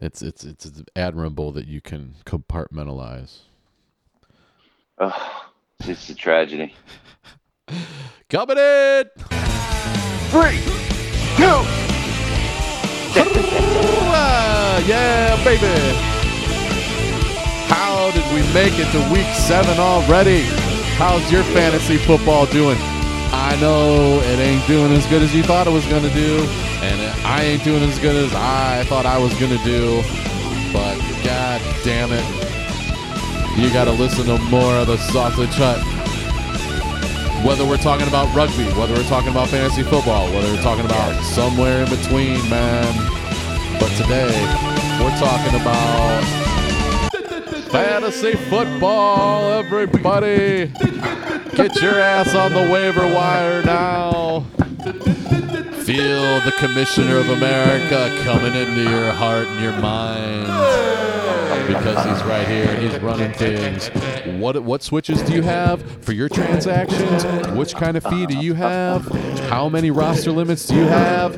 it's it's it's admirable that you can compartmentalize. Oh, it's a tragedy. Coming in. Three, two. yeah, baby. How did we make it to week seven already? How's your fantasy football doing? I know it ain't doing as good as you thought it was going to do, and I ain't doing as good as I thought I was to do, but god damn it. You got to listen to more of the Sausage Hut. Whether we're talking about rugby, whether we're talking about fantasy football, whether we're talking about somewhere in between, man. But today, we're talking about fantasy football, everybody. Get your ass on the waiver wire now. Feel the Commissioner of America coming into your heart and your mind because he's right here and he's running things. What what switches do you have for your transactions? Which kind of fee do you have? How many roster limits do you have?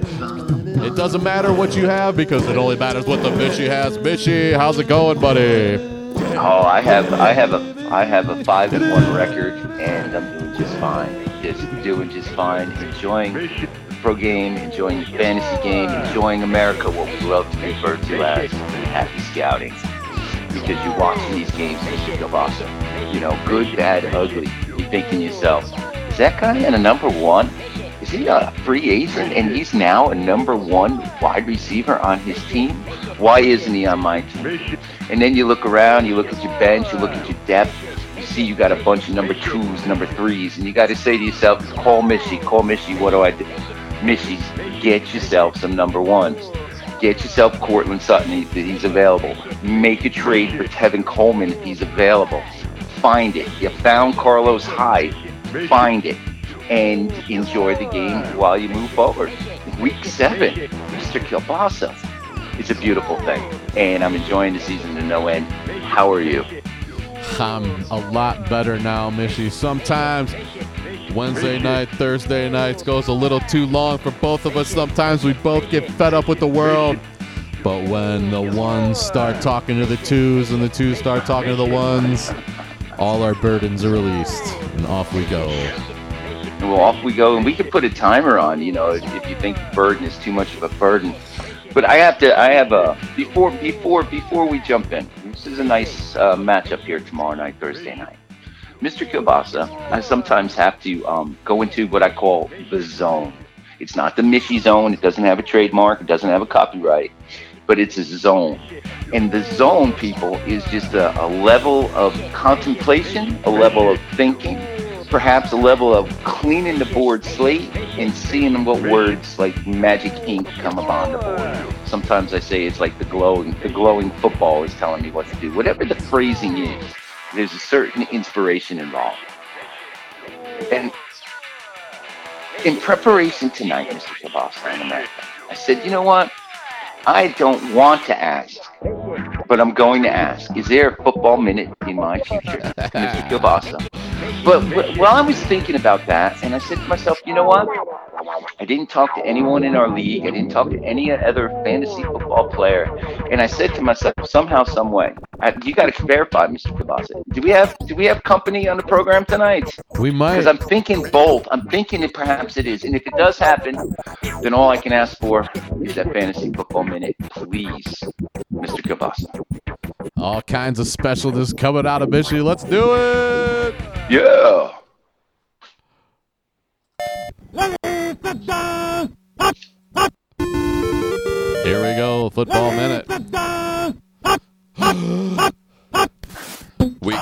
It doesn't matter what you have because it only matters what the Mishy has. Mishy, how's it going, buddy? Oh, I have I have a I have a five and one record, and I'm doing just fine. Just doing just fine. Enjoying pro game, enjoying the fantasy game, enjoying America, what we love to refer to as happy scouting. Because you're watching these games, and you Mr. Gabasa. You know, good, bad, ugly. You're thinking to yourself, is that guy in a number one? Is he a free agent and he's now a number one wide receiver on his team? Why isn't he on my team? And then you look around, you look at your bench, you look at your depth, you see you got a bunch of number twos, number threes, and you got to say to yourself, call Mishy, call Mishy, what do I do? Mishy, get yourself some number ones. Get yourself Courtland Sutton, he, he's available. Make a trade for Tevin Coleman if he's available. Find it. You found Carlos Hyde. Find it. And enjoy the game while you move forward. Week seven, Mr. Kielbasa. It's a beautiful thing. And I'm enjoying the season to no end. How are you? I'm a lot better now, Mishy. Sometimes Wednesday night, Thursday nights goes a little too long for both of us. Sometimes we both get fed up with the world. But when the ones start talking to the twos and the twos start talking to the ones, all our burdens are released and off we go. Well, off we go, and we can put a timer on. You know, if, if you think burden is too much of a burden. But I have to. I have a before before before we jump in. This is a nice uh, matchup here tomorrow night, Thursday night. Mr. Kielbasa, I sometimes have to um, go into what I call the zone. It's not the Mishy zone. It doesn't have a trademark. It doesn't have a copyright, but it's a zone. And the zone, people, is just a, a level of contemplation, a level of thinking, perhaps a level of cleaning the board slate and seeing what words like magic ink come upon the board. Sometimes I say it's like the glowing, the glowing football is telling me what to do. Whatever the phrasing is, there's a certain inspiration involved. And in preparation tonight, Mr. Kielbasa in America, I said, you know what? I don't want to ask, but I'm going to ask. Is there a football minute in my future, Mr. Kielbasa? But wh- while I was thinking about that, and I said to myself, you know what? I didn't talk to anyone in our league. I didn't talk to any other fantasy football player. And I said to myself, somehow, some way, I, you got to verify, Mr. Kielbasa. Do we have do we have company on the program tonight? We might. Because I'm thinking both. I'm thinking that perhaps it is. And if it does happen, then all I can ask for is that fantasy football minute, please, Mr. Kielbasa. All kinds of specialness coming out of Mishy. Let's do it. Yeah. Football minute.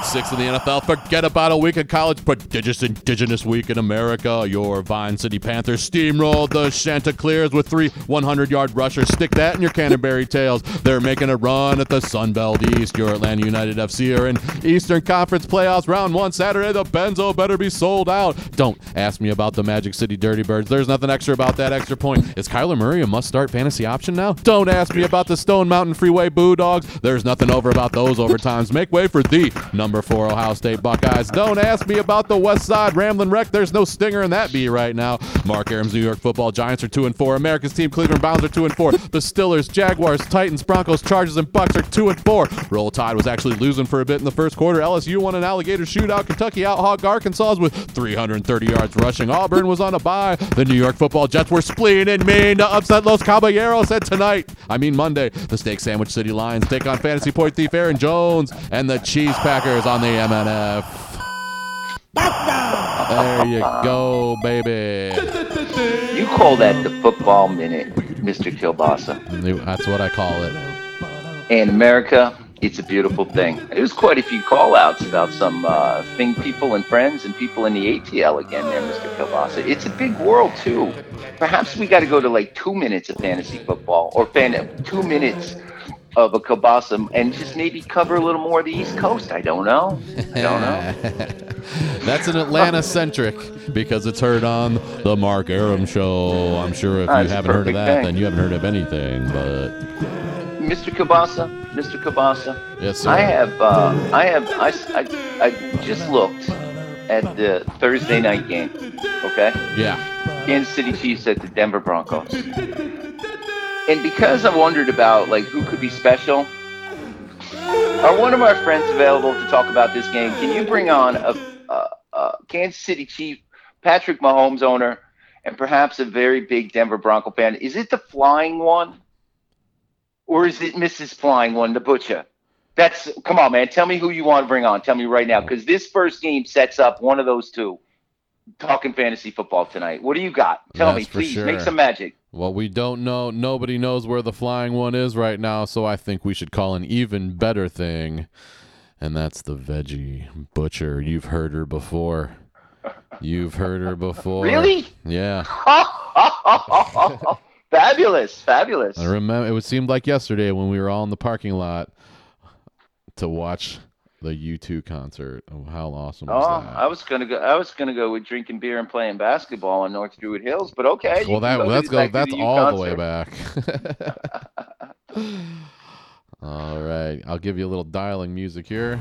Six in the NFL. Forget about a week of college. Prodigious Indigenous Week in America. Your Vine City Panthers steamrolled the Chanticleers with three 100 yard rushers. Stick that in your Canterbury Tales. They're making a run at the Sun Belt East. Your Atlanta United FC are in Eastern Conference playoffs. Round one Saturday. The Benzo better be sold out. Don't ask me about the Magic City Dirty Birds. There's nothing extra about that extra point. Is Kyler Murray a must start fantasy option now? Don't ask me about the Stone Mountain Freeway Bulldogs. There's nothing over about those overtimes. Make way for the number for Ohio State Buckeyes. Don't ask me about the West Side Ramblin' Wreck. There's no stinger in that bee right now. Mark Arum's, New York Football Giants are two and four. America's team Cleveland Browns are two and four. The Stillers, Jaguars, Titans, Broncos, Chargers, and Bucks are two and four. Roll Tide was actually losing for a bit in the first quarter. LSU won an alligator shootout. Kentucky outhawked Arkansas with 330 yards rushing. Auburn was on a bye. The New York Football Jets were spleen and mean to upset Los Caballeros. And tonight, I mean Monday, the Steak Sandwich City Lions take on fantasy point thief Aaron Jones and the Cheese Packers on the MNF. There you go, baby. You call that the football minute, Mr. Kielbasa. That's what I call it. In America, it's a beautiful thing. There's quite a few call outs about some uh, thing people and friends and people in the ATL again there, Mr. Kielbasa. It's a big world too. Perhaps we got to go to like two minutes of fantasy football or fan two minutes of a Kabasa and just maybe cover a little more of the East Coast. I don't know. I don't know. That's an Atlanta centric because it's heard on the Mark Arum show. I'm sure if you That's haven't heard of that, thing. then you haven't heard of anything. But Mr. Kabasa, Mr. Kabasa, yes, sir. I have, uh, I have, I, I, I just looked at the Thursday night game. Okay. Yeah. Kansas City Chiefs at the Denver Broncos. And because I wondered about like who could be special, are one of our friends available to talk about this game? Can you bring on a, a, a Kansas City Chief, Patrick Mahomes owner, and perhaps a very big Denver Bronco fan? Is it the flying one, or is it Mrs. Flying One, the butcher? That's come on, man. Tell me who you want to bring on. Tell me right now, because this first game sets up one of those two. Talking fantasy football tonight. What do you got? Tell me, That's for please. sure. Make some magic. Well, we don't know. Nobody knows where the flying one is right now, so I think we should call an even better thing, and that's the veggie butcher. You've heard her before. You've heard her before. Really? Yeah. fabulous, fabulous. I remember. It would seemed like yesterday when we were all in the parking lot to watch the U2 concert. Oh, how awesome was Oh, that? I was gonna go. I was gonna go with drinking beer and playing basketball on North Druid Hills, but okay. well, that can let's go. That's the all the way back. all right, I'll give you a little dialing music here.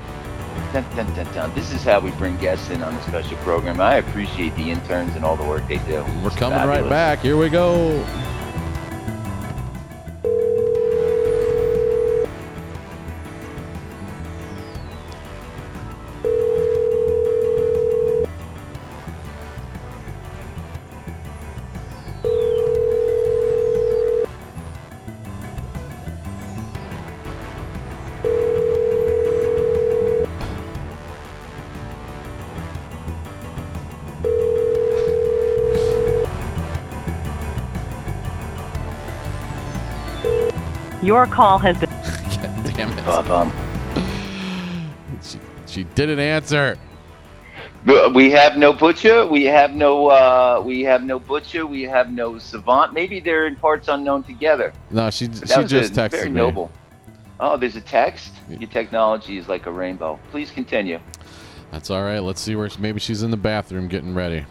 Dun, dun, dun. This is how we bring guests in on the special program. I appreciate the interns and all the work they do. We're It's coming right back. Here we go. Your call has been. Damn it. Uh, um, She, she didn't answer. we have no butcher. We have no. Uh, we have no butcher. We have no savant. Maybe they're in parts unknown together. No, she That she was just a texted very me. noble. Oh, there's a text. Your technology is like a rainbow. Please continue. That's all right. Let's see where she, maybe she's in the bathroom getting ready.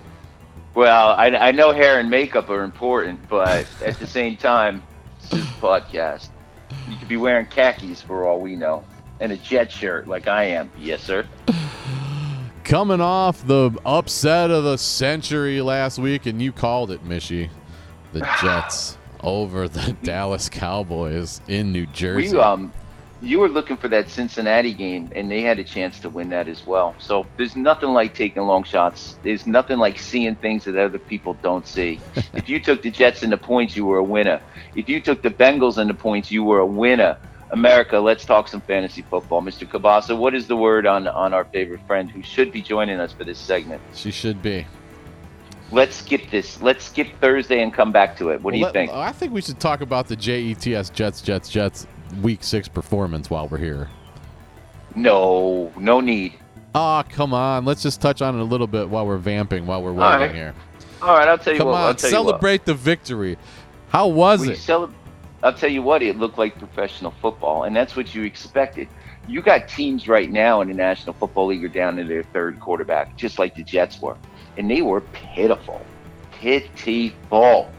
Well, I, I know hair and makeup are important, but at the same time, this is a podcast. You could be wearing khakis for all we know, and a jet shirt like I am. Yes, sir. Coming off the upset of the century last week, and you called it, Mishy. The Jets over the Dallas Cowboys in New Jersey. We um, you were looking for that Cincinnati game, and they had a chance to win that as well. So there's nothing like taking long shots. There's nothing like seeing things that other people don't see. if you took the Jets and the points, you were a winner. If you took the Bengals and the points, you were a winner. America, let's talk some fantasy football. Mr. Kabasa, what is the word on on our favorite friend who should be joining us for this segment? she should be. Let's skip this. Let's skip Thursday and come back to it. What do you Well, think? I think we should talk about the JETS Jets Jets Jets Week Six performance while we're here. No, no need. Ah, come on. Let's just touch on it a little bit while we're vamping, while we're waiting right. here. All right, I'll tell you Come what. I'll on, tell you what. celebrate the victory. How was We it? cele- I'll tell you what, it looked like professional football, and that's what you expected. You got teams right now in the National Football League are down to their third quarterback, just like the Jets were, and they were pitiful, pitiful.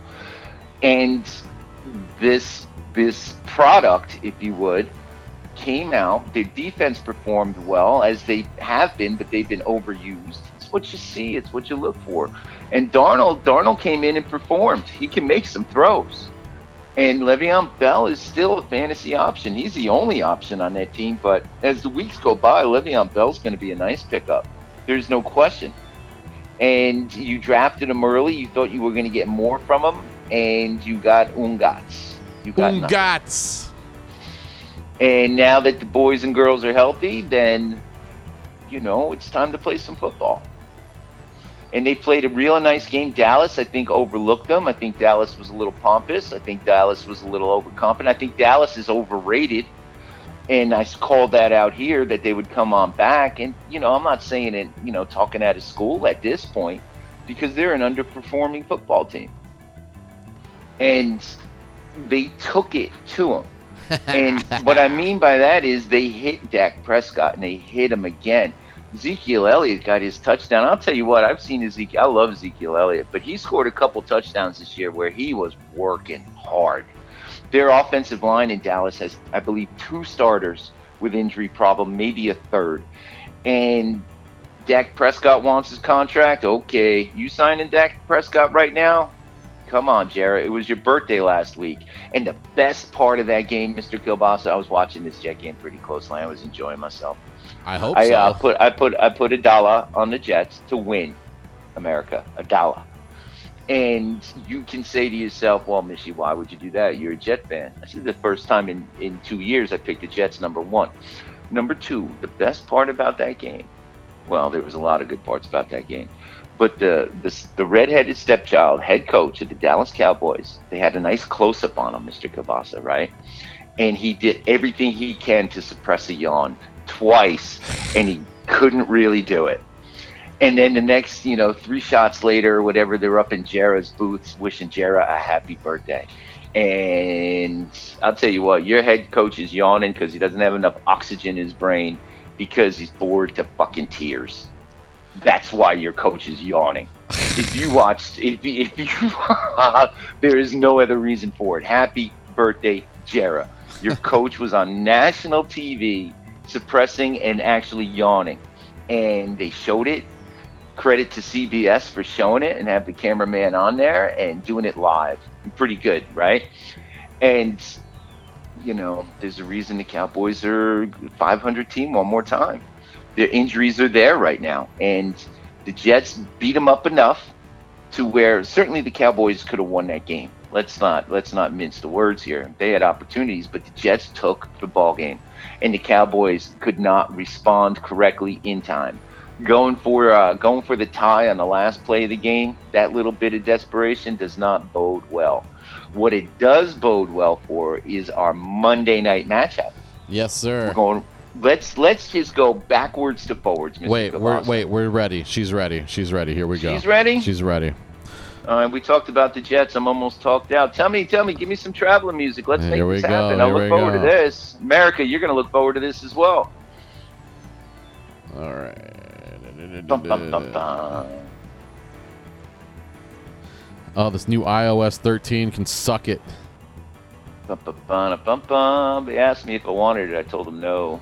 And this this product, if you would, came out. Their defense performed well, as they have been, but they've been overused. It's what you see. It's what you look for. And Darnold, Darnold came in and performed. He can make some throws. And Le'Veon Bell is still a fantasy option. He's the only option on that team. But as the weeks go by, Le'Veon Bell's going to be a nice pickup. There's no question. And you drafted him early. You thought you were going to get more from him, and you got Ungats. You got nothing. Ungats. And now that the boys and girls are healthy, then you know it's time to play some football. And they played a real nice game. Dallas, I think, overlooked them. I think Dallas was a little pompous. I think Dallas was a little overconfident. I think Dallas is overrated. And I called that out here that they would come on back. And, you know, I'm not saying it, you know, talking out of school at this point because they're an underperforming football team. And they took it to him. and what I mean by that is they hit Dak Prescott and they hit him again. Ezekiel Elliott got his touchdown. I'll tell you what, I've seen Ezekiel. I love Ezekiel Elliott, but he scored a couple touchdowns this year where he was working hard. Their offensive line in Dallas has, I believe, two starters with injury problem, maybe a third. And Dak Prescott wants his contract. Okay, you signing Dak Prescott right now? Come on, Jared. It was your birthday last week. And the best part of that game, Mr. Kielbasa, I was watching this Jet game pretty closely. I was enjoying myself. I hope I so. uh, put I put I put a dollar on the Jets to win America, a dollar. And you can say to yourself, "Well, Mishy, why would you do that? You're a Jet fan." This is the first time in in two years I picked the Jets number one. Number two, the best part about that game. Well, there was a lot of good parts about that game, but the the, the redheaded stepchild, head coach of the Dallas Cowboys, they had a nice close up on him, Mr. Kabasa, right? And he did everything he can to suppress a yawn twice, and he couldn't really do it. And then the next, you know, three shots later, whatever, they're up in Jera's booths wishing Jera a happy birthday. And I'll tell you what, your head coach is yawning because he doesn't have enough oxygen in his brain because he's bored to fucking tears. That's why your coach is yawning. if you watched, if you, if you there is no other reason for it. Happy birthday, Jera. Your coach was on national TV suppressing and actually yawning. And they showed it. Credit to CBS for showing it and have the cameraman on there and doing it live. Pretty good, right? And you know, there's a reason the Cowboys are 500 team one more time. Their injuries are there right now, and the Jets beat them up enough to where certainly the Cowboys could have won that game. Let's not let's not mince the words here. They had opportunities, but the Jets took the ball game, and the Cowboys could not respond correctly in time. Going for uh, going for the tie on the last play of the game, that little bit of desperation does not bode well. What it does bode well for is our Monday night matchup. yes, sir. We're going. Let's let's just go backwards to forwards. Mr. Wait, we're wait, we're ready. She's ready. She's ready. Here we go. She's ready? She's ready. Uh, we talked about the Jets. I'm almost talked out. Tell me, tell me, give me some traveling music. Let's Here make this go, happen. I look forward go. to this. America, you're going to look forward to this as well. All right. Oh, this new iOS 13 can suck it. Bum, bum, bum, bum, bum. They asked me if I wanted it. I told them no.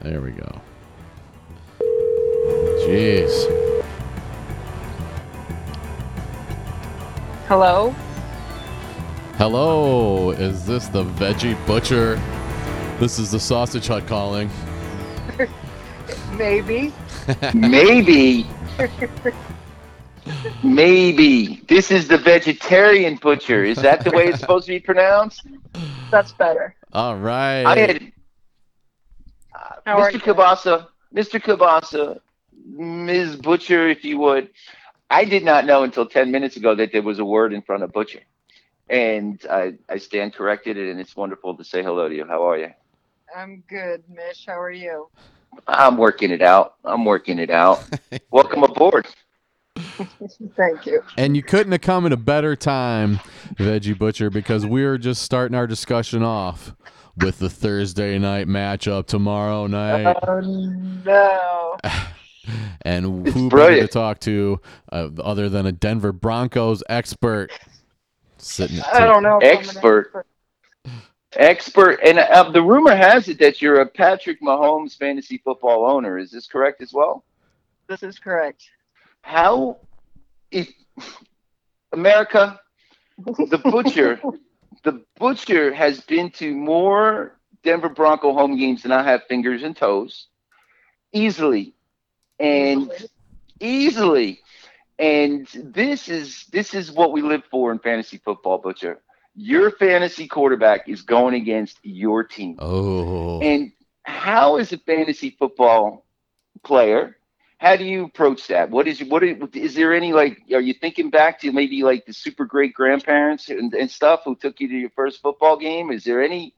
There we go. Jeez. Hello? Hello, is this the Veggie Butcher? This is the Sausage Hut calling. Maybe. Maybe. Maybe. This is the vegetarian butcher. Is that the way it's supposed to be pronounced? That's better. All right. I had uh, Mr. you? Kabasa, Mr. Kabasa, Ms. Butcher, if you would. I did not know until 10 minutes ago that there was a word in front of butcher. And I, I stand corrected, and it's wonderful to say hello to you. How are you? I'm good, Mish. How are you? I'm working it out. I'm working it out. Welcome aboard. Thank you. And you couldn't have come at a better time, Veggie Butcher, because we're just starting our discussion off with the Thursday night matchup tomorrow night. Oh no. And It's who better to talk to uh, other than a Denver Broncos expert sitting? I don't know. if Expert. Expert, and uh, the rumor has it that you're a Patrick Mahomes fantasy football owner. Is this correct as well? This is correct. How, if America, the butcher, the butcher has been to more Denver Bronco home games than I have fingers and toes, easily, and easily. And this is this is what we live for in fantasy football, butcher. Your fantasy quarterback is going against your team. Oh, And how is a fantasy football player? How do you approach that? What is what is, is there any like? Are you thinking back to maybe like the super great grandparents and, and stuff who took you to your first football game? Is there any?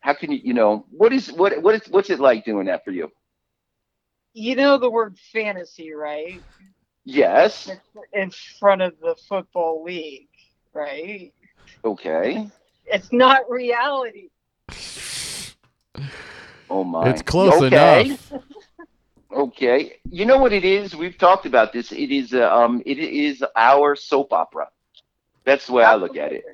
How can you you know what is what what is what's it like doing that for you? You know the word fantasy, right? Yes. In front of the football league, right? Okay. It's not reality. Oh my. it's close okay. enough. Okay. You know what it is? We've talked about this. It is uh, um it is our soap opera. That's the way I look at it.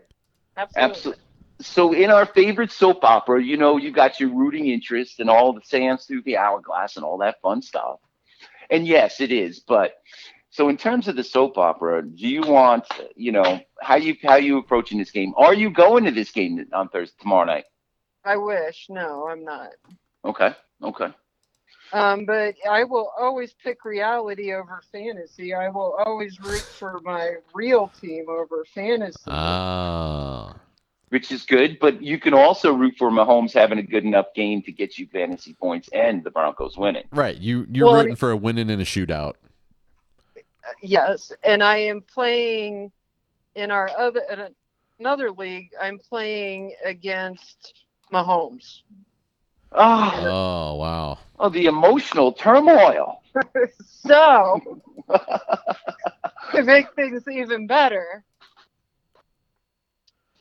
Absolutely. Absolutely. So in our favorite soap opera, you know, you got your rooting interest and all the sands through the hourglass and all that fun stuff. And yes, it is. But so in terms of the soap opera, do you want, you know, how you how you approaching this game? Are you going to this game on Thursday tomorrow night? I wish. No, I'm not. Okay. Okay. Um, but I will always pick reality over fantasy. I will always root for my real team over fantasy. Ah, Which is good, but you can also root for Mahomes having a good enough game to get you fantasy points and the Broncos winning. right. You you're Well, rooting for a winning in a shootout. yes, and I am playing in our other in another league. I'm playing against Mahomes. Oh, Oh wow. oh the emotional turmoil. so to make things even better,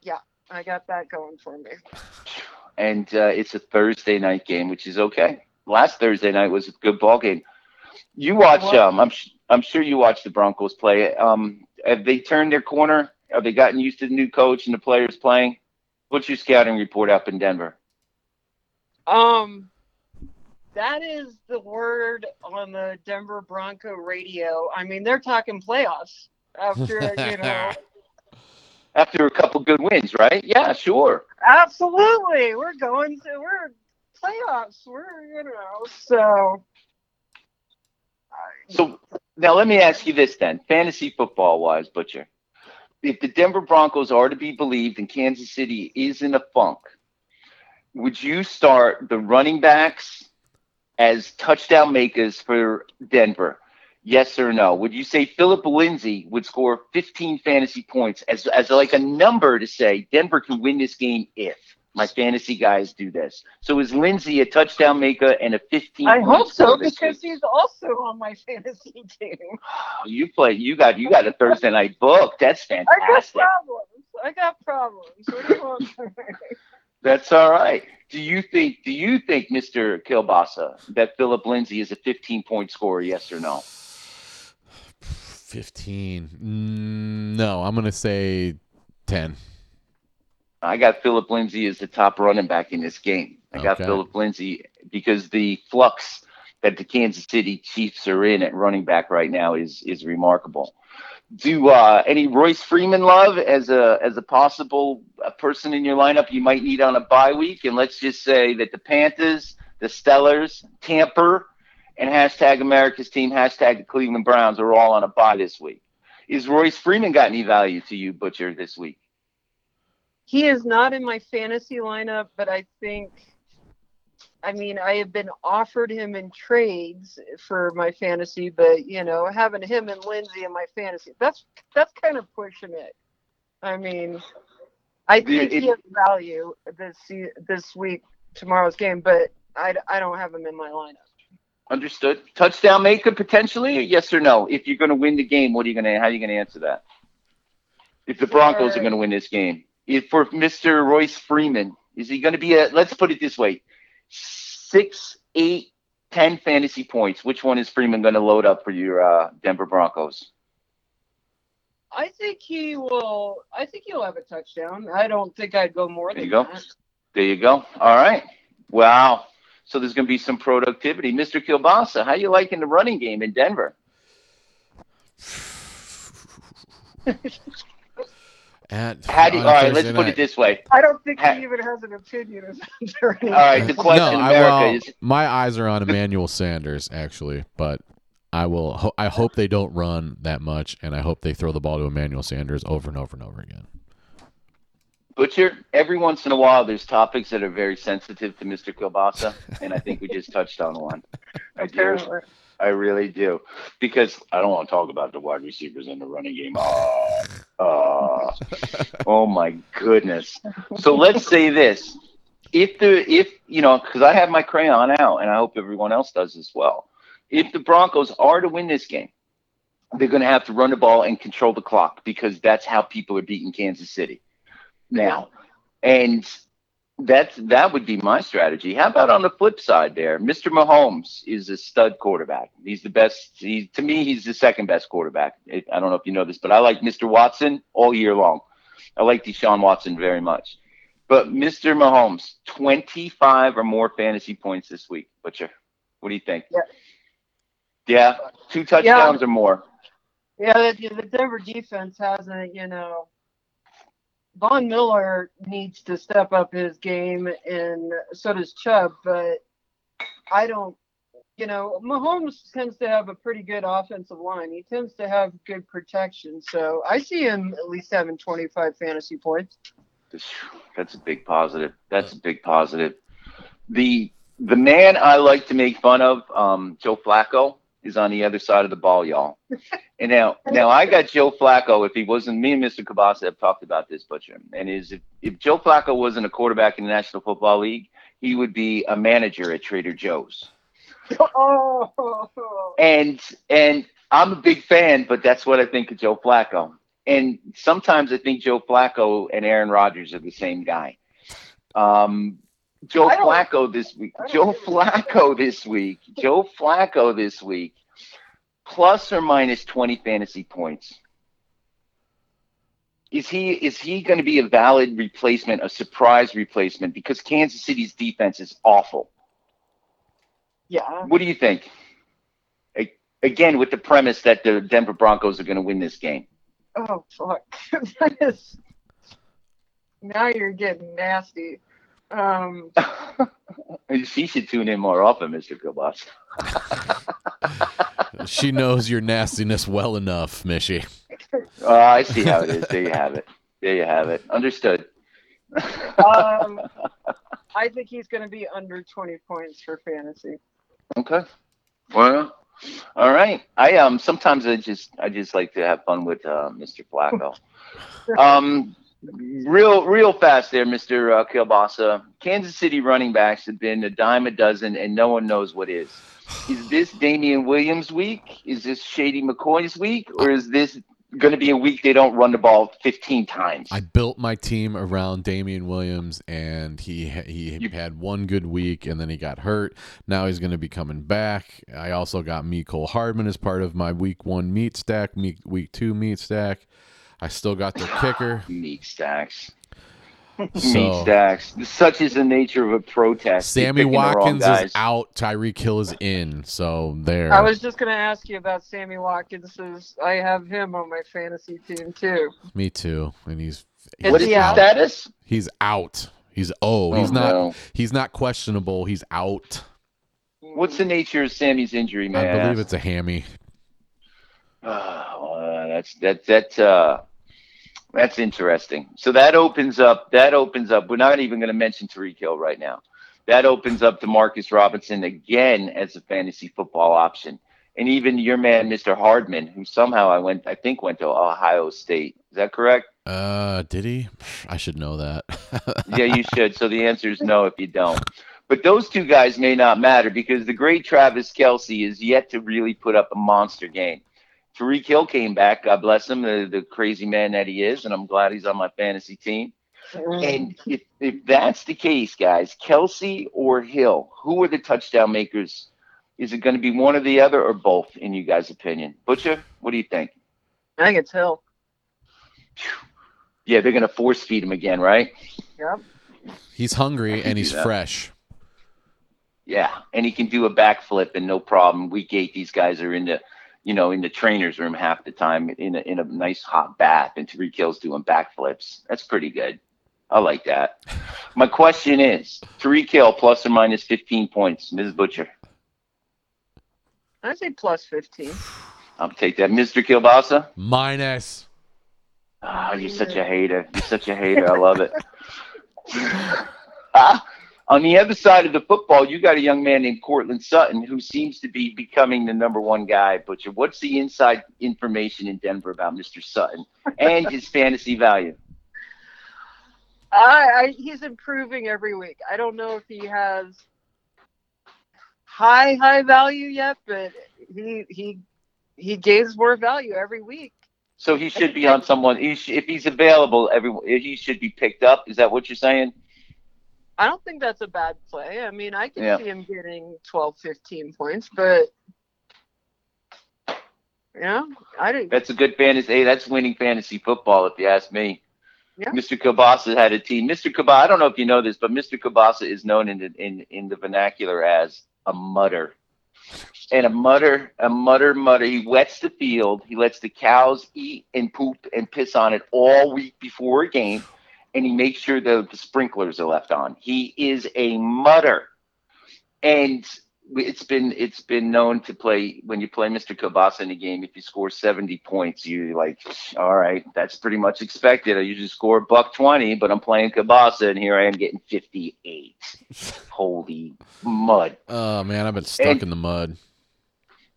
yeah, I got that going for me. and uh, it's a Thursday night game, which is okay. Last Thursday night was a good ball game. You watch, um, I'm sh- I'm sure you watched the Broncos play. Um, have they turned their corner? Have they gotten used to the new coach and the players playing? What's your scouting report up in Denver? Um, that is the word on the Denver Bronco radio. I mean, they're talking playoffs after you know. After a couple good wins, right? Yeah, sure. Absolutely, we're going to we're playoffs. We're you know so. So now let me ask you this then, fantasy football wise, Butcher. If the Denver Broncos are to be believed and Kansas City is in a funk, would you start the running backs as touchdown makers for Denver? Yes or no? Would you say Philip Lindsay would score 15 fantasy points as, as like a number to say Denver can win this game if my fantasy guys do this? So is Lindsay a touchdown maker and a 15? I hope so because he's also on my fantasy team. Oh, you play. You got. You got a Thursday night book. That's fantastic. I got problems. I got problems. What do you want from me? That's all right. Do you think? Do you think, Mister Kielbasa, that Philip Lindsay is a 15 point scorer? Yes or no? Fifteen. Mm, no, I'm gonna say ten. I got Philip Lindsay as the top running back in this game. I got Okay. Philip Lindsay because the flux that the Kansas City Chiefs are in at running back right now is is remarkable. Do uh, any Royce Freeman love as a as a possible uh, person in your lineup you might need on a bye week? And let's just say that the Panthers, the Stellars, Tampa, and hashtag America's team, hashtag the Cleveland Browns are all on a bye this week. Is Royce Freeman got any value to you, Butcher, this week? He is not in my fantasy lineup, but I think, I mean, I have been offered him in trades for my fantasy, but you know, having him and Lindsay in my fantasy, that's that's kind of pushing it. I mean, I think it- he has value this this week, tomorrow's game, but I, I don't have him in my lineup. Understood. Touchdown maker potentially, yes or no? If you're going to win the game, what are you going to? How are you going to answer that? If the Broncos are going to win this game, if for Mr. Royce Freeman, is he going to be a? Let's put it this way: six, eight, ten fantasy points, which one is Freeman going to load up for your uh, Denver Broncos? I think he will. I think he'll have a touchdown. I don't think I'd go more There than you go. that. There you go. All right. Wow. So there's going to be some productivity. Mr. Kielbasa, how you liking the running game in Denver? At, How do you, all right, Thursday let's put it this way. I don't think Ha- he even has an opinion or anything. All right, the question no, in I, America well, is my eyes are on Emmanuel Sanders actually, but I will. Ho- I hope they don't run that much, and I hope they throw the ball to Emmanuel Sanders over and over and over again. Butcher, every once in a while, there's topics that are very sensitive to Mr. Kielbasa, and I think we just touched on one. I do. Apparently. I really do. Because I don't want to talk about the wide receivers in the running game. Oh, oh, oh my goodness. So let's say this. If the if you know, because I have my crayon out and I hope everyone else does as well. If the Broncos are to win this game, they're gonna have to run the ball and control the clock because that's how people are beating Kansas City now. And that's that would be my strategy. How about on the flip side there? Mr. Mahomes is a stud quarterback. He's the best. He, to me, he's the second best quarterback. I don't know if you know this, but I like Mr. Watson all year long. I like Deshaun Watson very much. But Mr. Mahomes, 25 or more fantasy points this week. Butcher, what do you think? Yeah. Yeah, two touchdowns or more. Yeah, the, the Denver defense hasn't, you know. Von Miller needs to step up his game, and so does Chubb. But I don't, you know, Mahomes tends to have a pretty good offensive line. He tends to have good protection. So I see him at least having 25 fantasy points. That's a big positive. That's a big positive. The the man I like to make fun of, um, Joe Flacco, is on the other side of the ball, y'all. And now, now I got Joe Flacco. If he wasn't me and Mr. Kabasa have talked about this, Butcher, and is if, if Joe Flacco wasn't a quarterback in the National Football League, he would be a manager at Trader Joe's. Oh, And and I'm a big fan, but that's what I think of Joe Flacco. And sometimes I think Joe Flacco and Aaron Rodgers are the same guy. Um, Joe Flacco this week. Joe Flacco this week. Joe Flacco this week. Plus or minus 20 fantasy points. Is he is he going to be a valid replacement, a surprise replacement? Because Kansas City's defense is awful. yeah. What do you think? A- Again, with the premise that the Denver Broncos are going to win this game. Oh, fuck. that is. Now you're getting nasty. Um, she should tune in more often, Mr. Gilbas. she knows your nastiness well enough, Mishy. Oh, I see how it is. There you have it. There you have it. Understood. um, I think he's going to be under 20 points for fantasy. okay. Well, all right. I um sometimes I just I just like to have fun with uh, Mr. Flacco. um, real real fast there, Mr. Uh, Kielbasa. Kansas City running backs have been a dime a dozen, and no one knows what is. Is this Damien Williams week? Is this Shady McCoy's week, or is this going to be a week they don't run the ball 15 times? I built my team around Damien Williams, and he he You- had one good week, and then he got hurt. Now he's going to be coming back. I also got Cole Hardman as part of my week one meat stack, meet, week two meat stack. I still got their kicker. Meat stacks. Meat So stacks. Such is the nature of a protest. Sammy picking the wrong Watkins is out. Tyreek Hill is in. So there. I was just going to ask you about Sammy Watkins. Is I have him on my fantasy team too. Me too. And he's Is What is he his out? status? he's out. He's oh, he's Oh, not no. he's not questionable. He's out. What's the nature of Sammy's injury, man? I believe it's a hammy. Uh, that's that that uh, that's interesting. So that opens up. That opens up. We're not even going to mention Tyreek Hill right now. That opens up to Marcus Robinson again as a fantasy football option, and even your man, Mr. Hardman, who somehow I went, I think, went to Ohio State. Is that correct? Uh, did he? I should know that. yeah, you should. So the answer is no if you don't. But those two guys may not matter because the great Travis Kelce is yet to really put up a monster game. Tyreek Hill came back, God bless him, the, the crazy man that he is, and I'm glad he's on my fantasy team. And if, if that's the case, guys, Kelce or Hill, who are the touchdown makers Is it going to be one or the other or both, in you guys' opinion? Butcher, what do you think? I think it's Hill. Yeah, they're going to force feed him again, right? Yep. He's hungry and he's fresh. Yeah, and he can do a backflip and no problem. Week eight, these guys are in the, you know, in the trainer's room half the time in a, in a nice hot bath, and Tyreek Hill's doing backflips. That's pretty good. I like that. My question is, Tyreek Hill plus or minus 15 points, Ms. Butcher. I say plus 15. I'll take that. Mr. Kielbasa? Minus. Ah, you're such a hater. You're such a hater. I love it. On the other side of the football, you got a young man named Courtland Sutton who seems to be becoming the number one guy. Butcher, what's the inside information in Denver about Mr. Sutton and his fantasy value? I, I he's improving every week. I don't know if he has high high value yet, but he he he gains more value every week. So he should be on someone. He sh- if he's available, everyone he should be picked up. Is that what you're saying? I don't think that's a bad play. I mean, I can Yeah. see him getting 12, 15 points, but know, I didn't. That's a good fantasy. Hey, that's winning fantasy football, if you ask me. Yeah. Mr. Kabasa had a team. Mr. Kabasa, I don't know if you know this, but Mr. Kabasa is known in the, in in the vernacular as a mutter. And a mutter, a mutter, mutter. He wets the field. He lets the cows eat and poop and piss on it all week before a game, and he makes sure the, the sprinklers are left on. He is a mutter, and it's been it's been known to play when you play Mr. Kabasa in a game. If you score seventy points, you like, all right, that's pretty much expected. I usually score a buck twenty, but I'm playing Kabasa, and here I am getting fifty eight. Holy mud! Oh man, I've been stuck And- in the mud.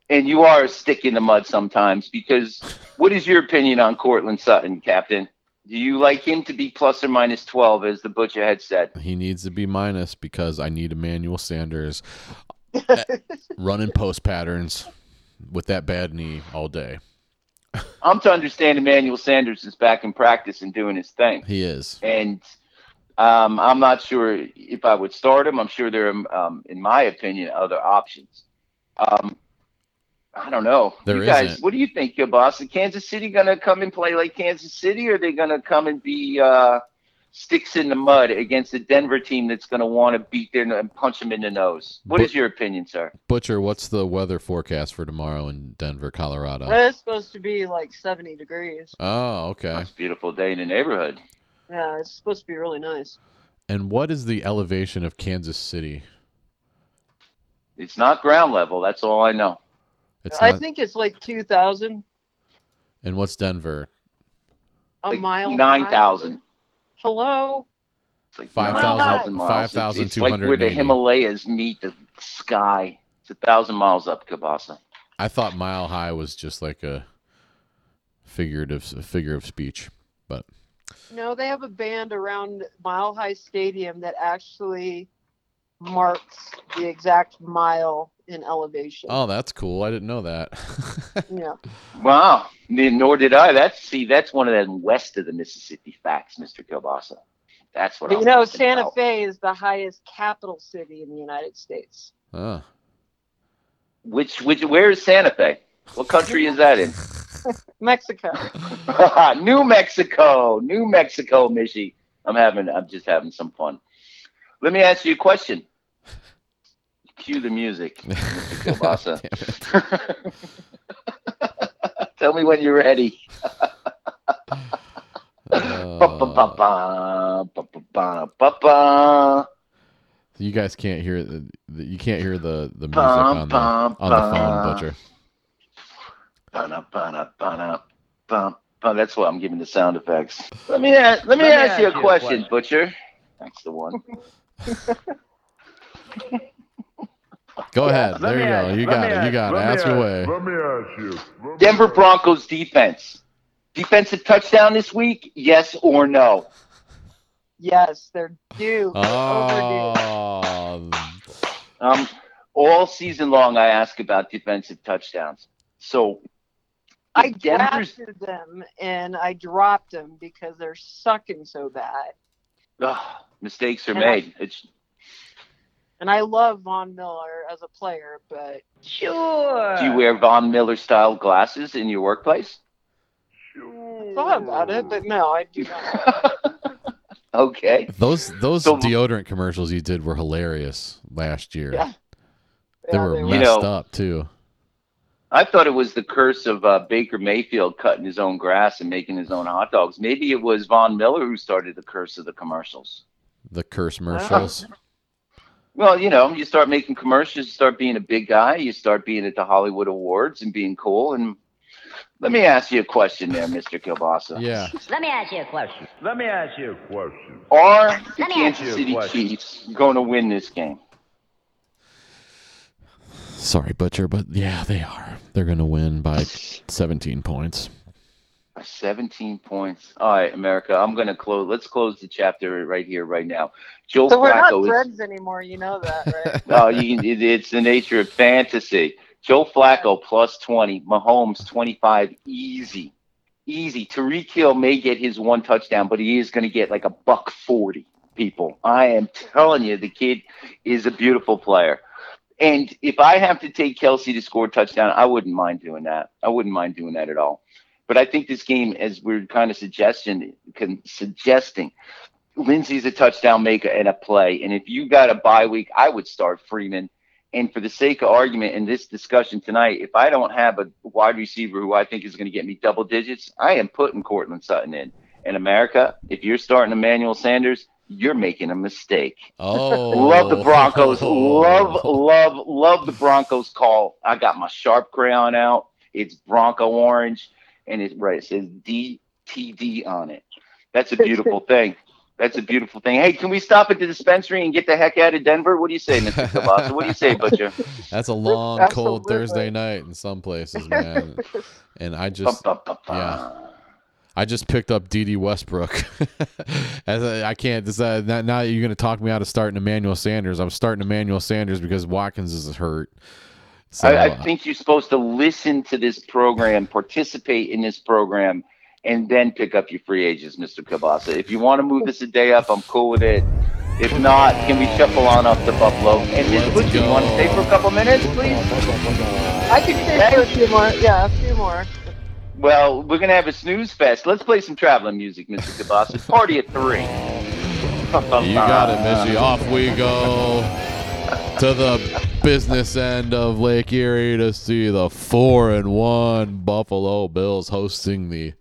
And you are a stick in the mud sometimes because what is your opinion on Courtland Sutton, Captain? Do you like him to be plus or minus twelve, as the butcher had said? He needs to be minus because I need Emmanuel Sanders running post patterns with that bad knee all day. I'm to understand Emmanuel Sanders is back in practice and doing his thing. He is. and um, I'm not sure if I would start him. I'm sure there are, um, in my opinion, other options. Um, I don't know. There you guys, isn't. what do you think, your boss? Is Kansas City going to come and play like Kansas City, or are they going to come and be uh, sticks in the mud against a Denver team that's going to want to beat them and punch them in the nose? What But- is your opinion, sir? Butcher, what's the weather forecast for tomorrow in Denver, Colorado? It's supposed to be like 70 degrees. Oh, okay. It's a beautiful day in the neighborhood. Yeah, it's supposed to be really nice. And what is the elevation of Kansas City? It's not ground level. That's all I know. It's I not. think it's like 2,000 and what's Denver? a Like mile. nine high. thousand. Hello. It's like 5,000 miles. It's- It's like where the Himalayas meet the sky. It's a thousand miles up, Kabasa. I thought mile high was just like a figurative a figure of speech, but No, they have a band around Mile High Stadium that actually marks the exact mile in elevation. oh, that's cool. I didn't know that. Yeah. Wow. Nor did I. That's see, that's one of them west of the Mississippi facts, Mr. Kielbasa. That's what But I'm you know, Santa about. Fe is the highest capital city in the United States. oh. Which which where is Santa Fe? What country is that in? Mexico. New Mexico. New Mexico, Mishy. I'm having I'm just having some fun. Let me ask you a question. Cue the music, Mr. Tell me when you're ready. Uh, you guys can't hear the, the you can't hear the the music on the on the phone. Butcher. That's why I'm giving the sound effects. Let me ask, let me Let me ask you ask a you a question, question. Butcher. That's the one. Go ahead. Let There you go. ask- You got me it. You got it. Ask ask- away. Let me ask you. Me Denver Broncos defense. Defensive touchdown this week? Yes or no? Yes, they're due. Oh, Um, all season long, I ask about defensive touchdowns. So, I if Denver's drafted them and I dropped them because they're sucking so bad. Ugh, mistakes are And I- made. It's And I love Von Miller as a player, but Sure. Do you wear Von Miller style glasses in your workplace? Sure. Thought about it, but no, I do not. okay. Those those So- deodorant commercials you did were hilarious last year. Yeah. They Yeah, were they You messed know- up too. I thought it was the curse of uh, Baker Mayfield cutting his own grass and making his own hot dogs. Maybe it was Von Miller who started the curse of the commercials. The curse commercials. Well, you know, you start making commercials, you start being a big guy, you start being at the Hollywood Awards and being cool. And let me ask you a question there, Mr. Kielbasa. Yeah. Let me ask you a question. Let me ask you a question. Are the Let me ask Kansas City. Chiefs going to win this game? Sorry, Butcher, but yeah, they are. They're gonna win by 17 points. 17 points. All right, America, I'm going to close. Let's close the chapter right here, right now. Joe Flacco is So we're not Flacco is. friends anymore. You know that, right? Oh, you it, it's the nature of fantasy. Joe Flacco plus 20, Mahomes 25, easy. Easy. Tyreek Hill may get his one touchdown, but he is going to get like a buck 40, people. I am telling you, the kid is a beautiful player. And if I have to take Kelce to score a touchdown, I wouldn't mind doing that. I wouldn't mind doing that at all. But I think this game, as we're kind of suggesting, can, suggesting, Lindsay's a touchdown maker and a play. And if you got a bye week, I would start Freeman. And for the sake of argument in this discussion tonight, if I don't have a wide receiver who I think is going to get me double digits, I am putting Courtland Sutton in. In America, if you're starting Emmanuel Sanders, you're making a mistake. Oh, Love the Broncos. Love, love, love the Broncos call. I got my sharp crayon out. It's Bronco orange, and it's right. It says DTD on it. That's a beautiful thing. That's a beautiful thing. Hey, can we stop at the dispensary and get the heck out of Denver? What do you say, Mr. Kielbasa? What do you say, Butcher? That's a long, cold Absolutely. Thursday night in some places, man. And I Bum, just, bum, bum, bum. yeah. I just picked up Dede Westbrook. As I, I can't decide uh, now, now you're going to talk me out of starting Emmanuel Sanders. I'm starting Emmanuel Sanders because Watkins is hurt. So I, I think you're supposed to listen to this program, participate in this program, and then pick up your free agents, Mr. Kielbasa. If you want to move this a day up, I'm cool with it. If not, can we shuffle on up to Buffalo? And Ms. Let's you want to stay for a couple minutes, please? I can stay for a few more. Yeah, a few more. Well, we're gonna have a snooze fest. Let's play some traveling music, Mr. Kielbasa. Party at three. You got it, Mishy. Off we go to the business end of Lake Erie to see the four and one Buffalo Bills hosting the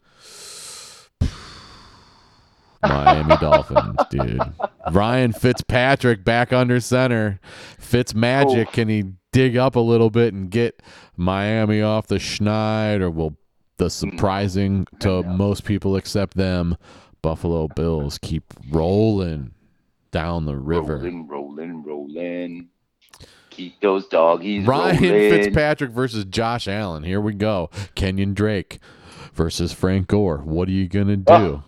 Miami Dolphins, dude. Ryan Fitzpatrick back under center. Fitz magic. Oh. Can he dig up a little bit and get Miami off the schneid, or will the surprising to most people except them Buffalo Bills keep rolling down the river? Rolling, rolling, rolling. Keep those doggies Ryan rolling. Fitzpatrick versus Josh Allen. Here we go. Kenyan Drake versus Frank Gore. What are you gonna do? Ah. Oh,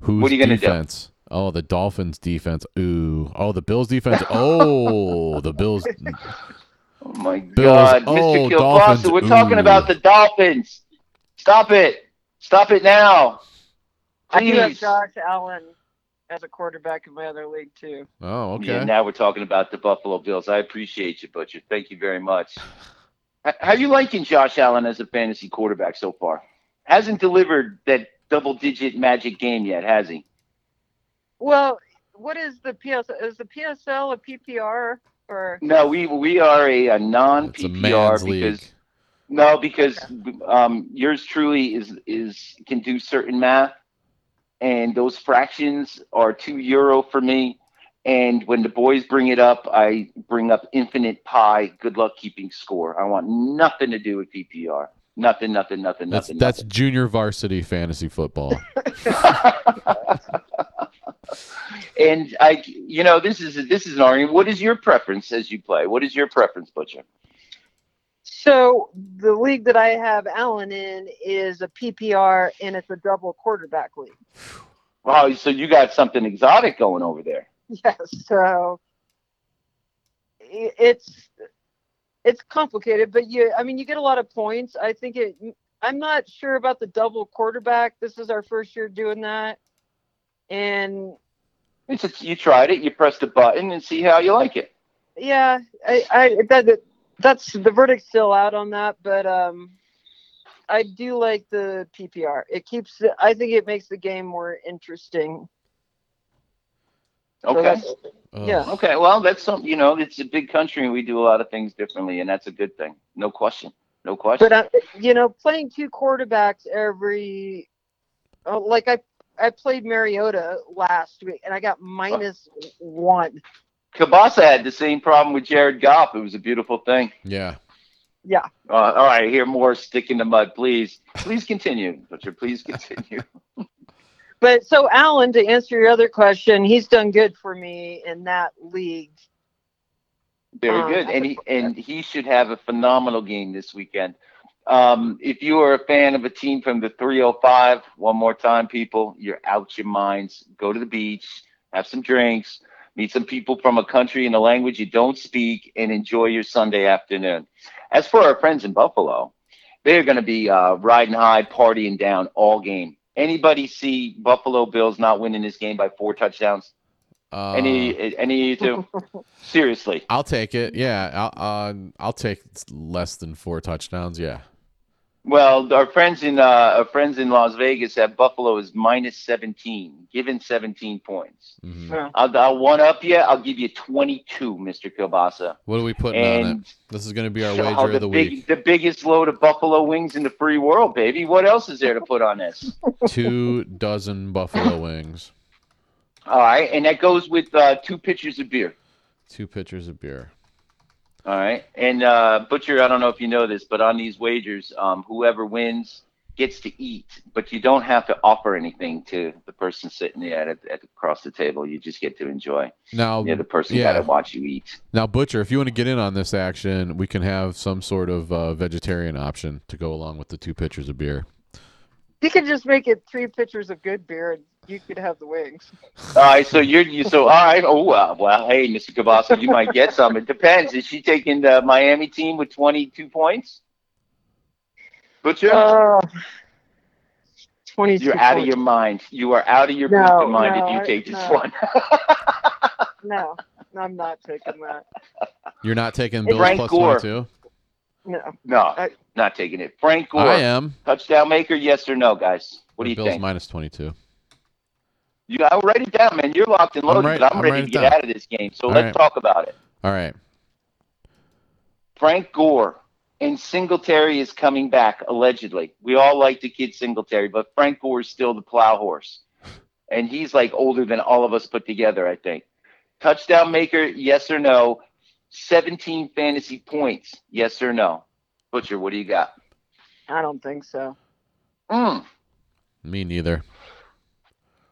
Who's what are you gonna do? defense? Oh, the Dolphins defense. Ooh. Oh, the Bills defense. Oh, the Bills. Oh my Bills. God, Oh, Mr. Kielbasa, Dolphins. we're talking Ooh. about the Dolphins. Stop it. Stop it now. I do have Josh Allen as a quarterback in my other league too. Oh, okay. Yeah, now we're talking about the Buffalo Bills. I appreciate you, Butcher. Thank you very much. H- How you liking Josh Allen as a fantasy quarterback so far? Hasn't delivered that double-digit magic game yet, has he? Well, what is the PSL? Is the PSL a PPR or? No, we we are a, a it's a non-PPR man's because league. no, because um, yours truly is is can do certain math, and those fractions are two euro for me. And when the boys bring it up, I bring up infinite pi. Good luck keeping score. I want nothing to do with PPR. Nothing, nothing, nothing, That's nothing. that's junior varsity fantasy football. and I, you know, this is this is an argument. What is your preference as you play? What is your preference, Butcher? So the league that I have Allen in is a PPR and it's a double quarterback league. Wow, so you got something exotic going over there. Yes. So it's it's complicated, but you I mean you get a lot of points. I think it I'm not sure about the double quarterback. This is our first year doing that. And It's just, you tried it, you pressed a button, and see how you like it. yeah, I, I that that's the verdict's still out on that, but um, I do like the PPR. It keeps. I think it makes the game more interesting. Okay. that's- Ugh. Yeah. Okay. Well, that's something. You know, it's a big country, and we do a lot of things differently, and that's a good thing. No question. No question. But uh, you know, playing two quarterbacks every, oh, like I I played Mariota last week and I got minus one. Kielbasa had the same problem with Jared Goff. It was a beautiful thing. Yeah. Uh, all right, hear more stick in the mud, please. Please continue, Butcher. Please continue. But so Allen, to answer your other question, he's done good for me in that league. Very Um, good, and he and he should have a phenomenal game this weekend. Um, if you are a fan of a team from the 305, one more time, people, you're out your minds. Go to the beach, have some drinks, meet some people from a country and a language you don't speak, and enjoy your Sunday afternoon. As for our friends in Buffalo, they're going to be uh, riding high, partying down all game. Anybody see Buffalo Bills not winning this game by four touchdowns? Uh, any any of you two? Seriously. I'll take it. Yeah. I'll, uh, I'll take less than four touchdowns. Yeah. Well, our friends in uh, our friends in Las Vegas have Buffalo is minus 17, given 17 points. Mhm. Yeah. I'll, I'll one up you. I'll give you 22, Mr. Kielbasa. What are we putting on it? This is going to be our so wager the of the big, week. the biggest load of Buffalo wings in the free world, baby. What else is there to put on this? Two dozen buffalo wings, All right, and that goes with uh, two pitchers of beer. two pitchers of beer. All right, and uh, Butcher, I don't know if you know this, but on these wagers, um, whoever wins gets to eat, but you don't have to offer anything to the person sitting there at, at across the table. You just get to enjoy. Now, Yeah, the person yeah. got to watch you eat. now, Butcher, if you want to get in on this action, we can have some sort of uh, vegetarian option to go along with the two pitchers of beer. You could just make it three pitchers of good beer, and you could have the wings. All right, so you're you so all right. Oh well, well, hey, Mr. Kielbasa, you might get some. It depends. Is she taking the Miami team with 22 points? Butcher, Uh, Twenty-two. you're out of your mind. You are out of your No, mind no, if you I- take this no. one. No, I'm not taking that. You're not taking Bills Frank plus Gore. 22? No. no, I- not taking it. Frank Gore, I am. touchdown maker, yes or no, guys? What do you think? Bills think? minus 22. You I'll write it down, man. You're locked and I'm loaded. but I'm, I'm ready to get down. out of this game. So All let's right. talk about it. All right. Frank Gore and Singletary is coming back, allegedly. We all like the kid Singletary, but Frank Gore is still the plow horse. And he's like older than all of us put together, I think. Touchdown maker, yes or no? 17 fantasy points, yes or no? Butcher, what do you got? I don't think so. Mm. Me neither.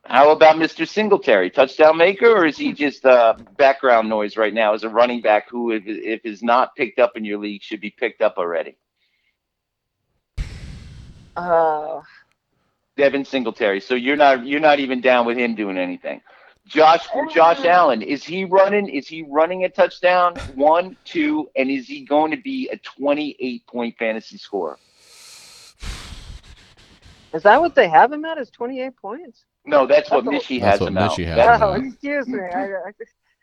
How about Mr. Singletary? Touchdown maker, or is he just uh, background noise right now as a running back who, if, if is not picked up in your league, should be picked up already? Uh, Devin Singletary. So you're not you're not even down with him doing anything. Josh Josh Allen is he running? Is he running a touchdown? One, two, and is he going to be a 28 point fantasy score? is that what they have him at? Is 28 points? No, that's what That's Mishy That's has what him out. Mishy has That- him Oh, excuse me. I, I,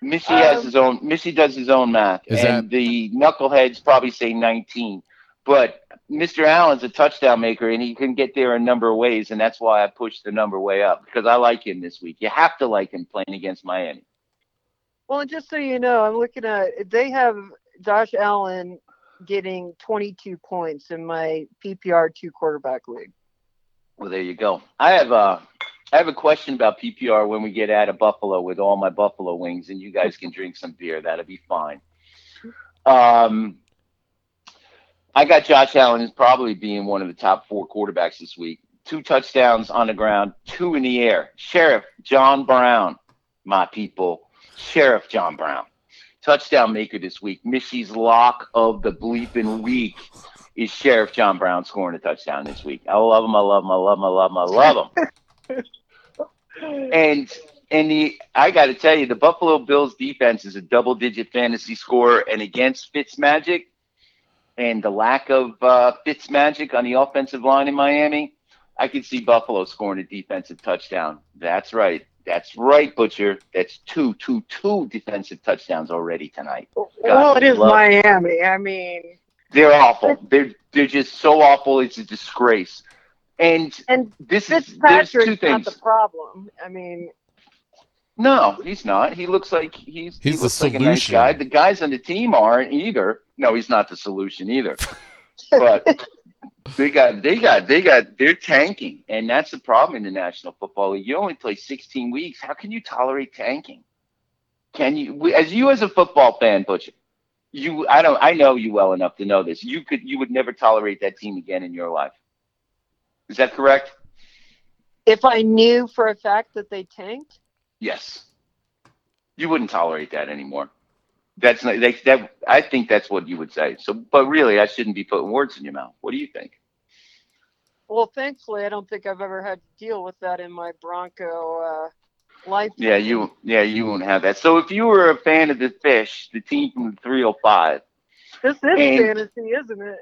Mishy has Um, his own. Mishy does his own math, Is and the knuckleheads probably say 19. But Mr. Allen's a touchdown maker, and he can get there a number of ways, and that's why I pushed the number way up because I like him this week. You have to like him playing against Miami. well, and just so you know, I'm looking at they have Josh Allen getting 22 points in my PPR two quarterback league. Well, there you go. I have a, I have a question about PPR when we get out of Buffalo with all my Buffalo wings, and you guys can drink some beer. That'll be fine. Um, I got Josh Allen as probably being one of the top four quarterbacks this week. Two touchdowns on the ground, two in the air. Sheriff John Brown, my people. Sheriff John Brown, touchdown maker this week. Mishy's lock of the bleeping week is Sheriff John Brown scoring a touchdown this week. I love him. I love him. I love him. I love him. I love him. and and the I got to tell you, the Buffalo Bills defense is a double-digit fantasy scorer, and against Fitzmagic and the lack of uh, Fitzmagic on the offensive line in Miami, I could see Buffalo scoring a defensive touchdown. That's right. That's right, Butcher. That's two, two, two defensive touchdowns already tonight. well, it is Miami. I mean, They're awful. They're they're just so awful. It's a disgrace. And and this is there's two Fitzpatrick's not things. the problem. I mean, No, he's not. He looks like he's he He's the looks like a nice solution. guy. The guys on the team aren't either. No, he's not the solution either. but they got they got they got they're tanking, and that's the problem in the National Football League. You only play 16 weeks. How can you tolerate tanking? Can you, as you as a football fan, Butcher? You, I don't, I know you well enough to know this. You could, you would never tolerate that team again in your life. Is that correct? if I knew for a fact that they tanked, Yes. You wouldn't tolerate that anymore. That's not, that, that I think that's what you would say. So, but really, I shouldn't be putting words in your mouth. What do you think? well, thankfully, I don't think I've ever had to deal with that in my Bronco uh, life. Yeah, you, yeah, you won't have that. So, if you were a fan of the Fish, the team from the 305, This is And- fantasy, isn't it?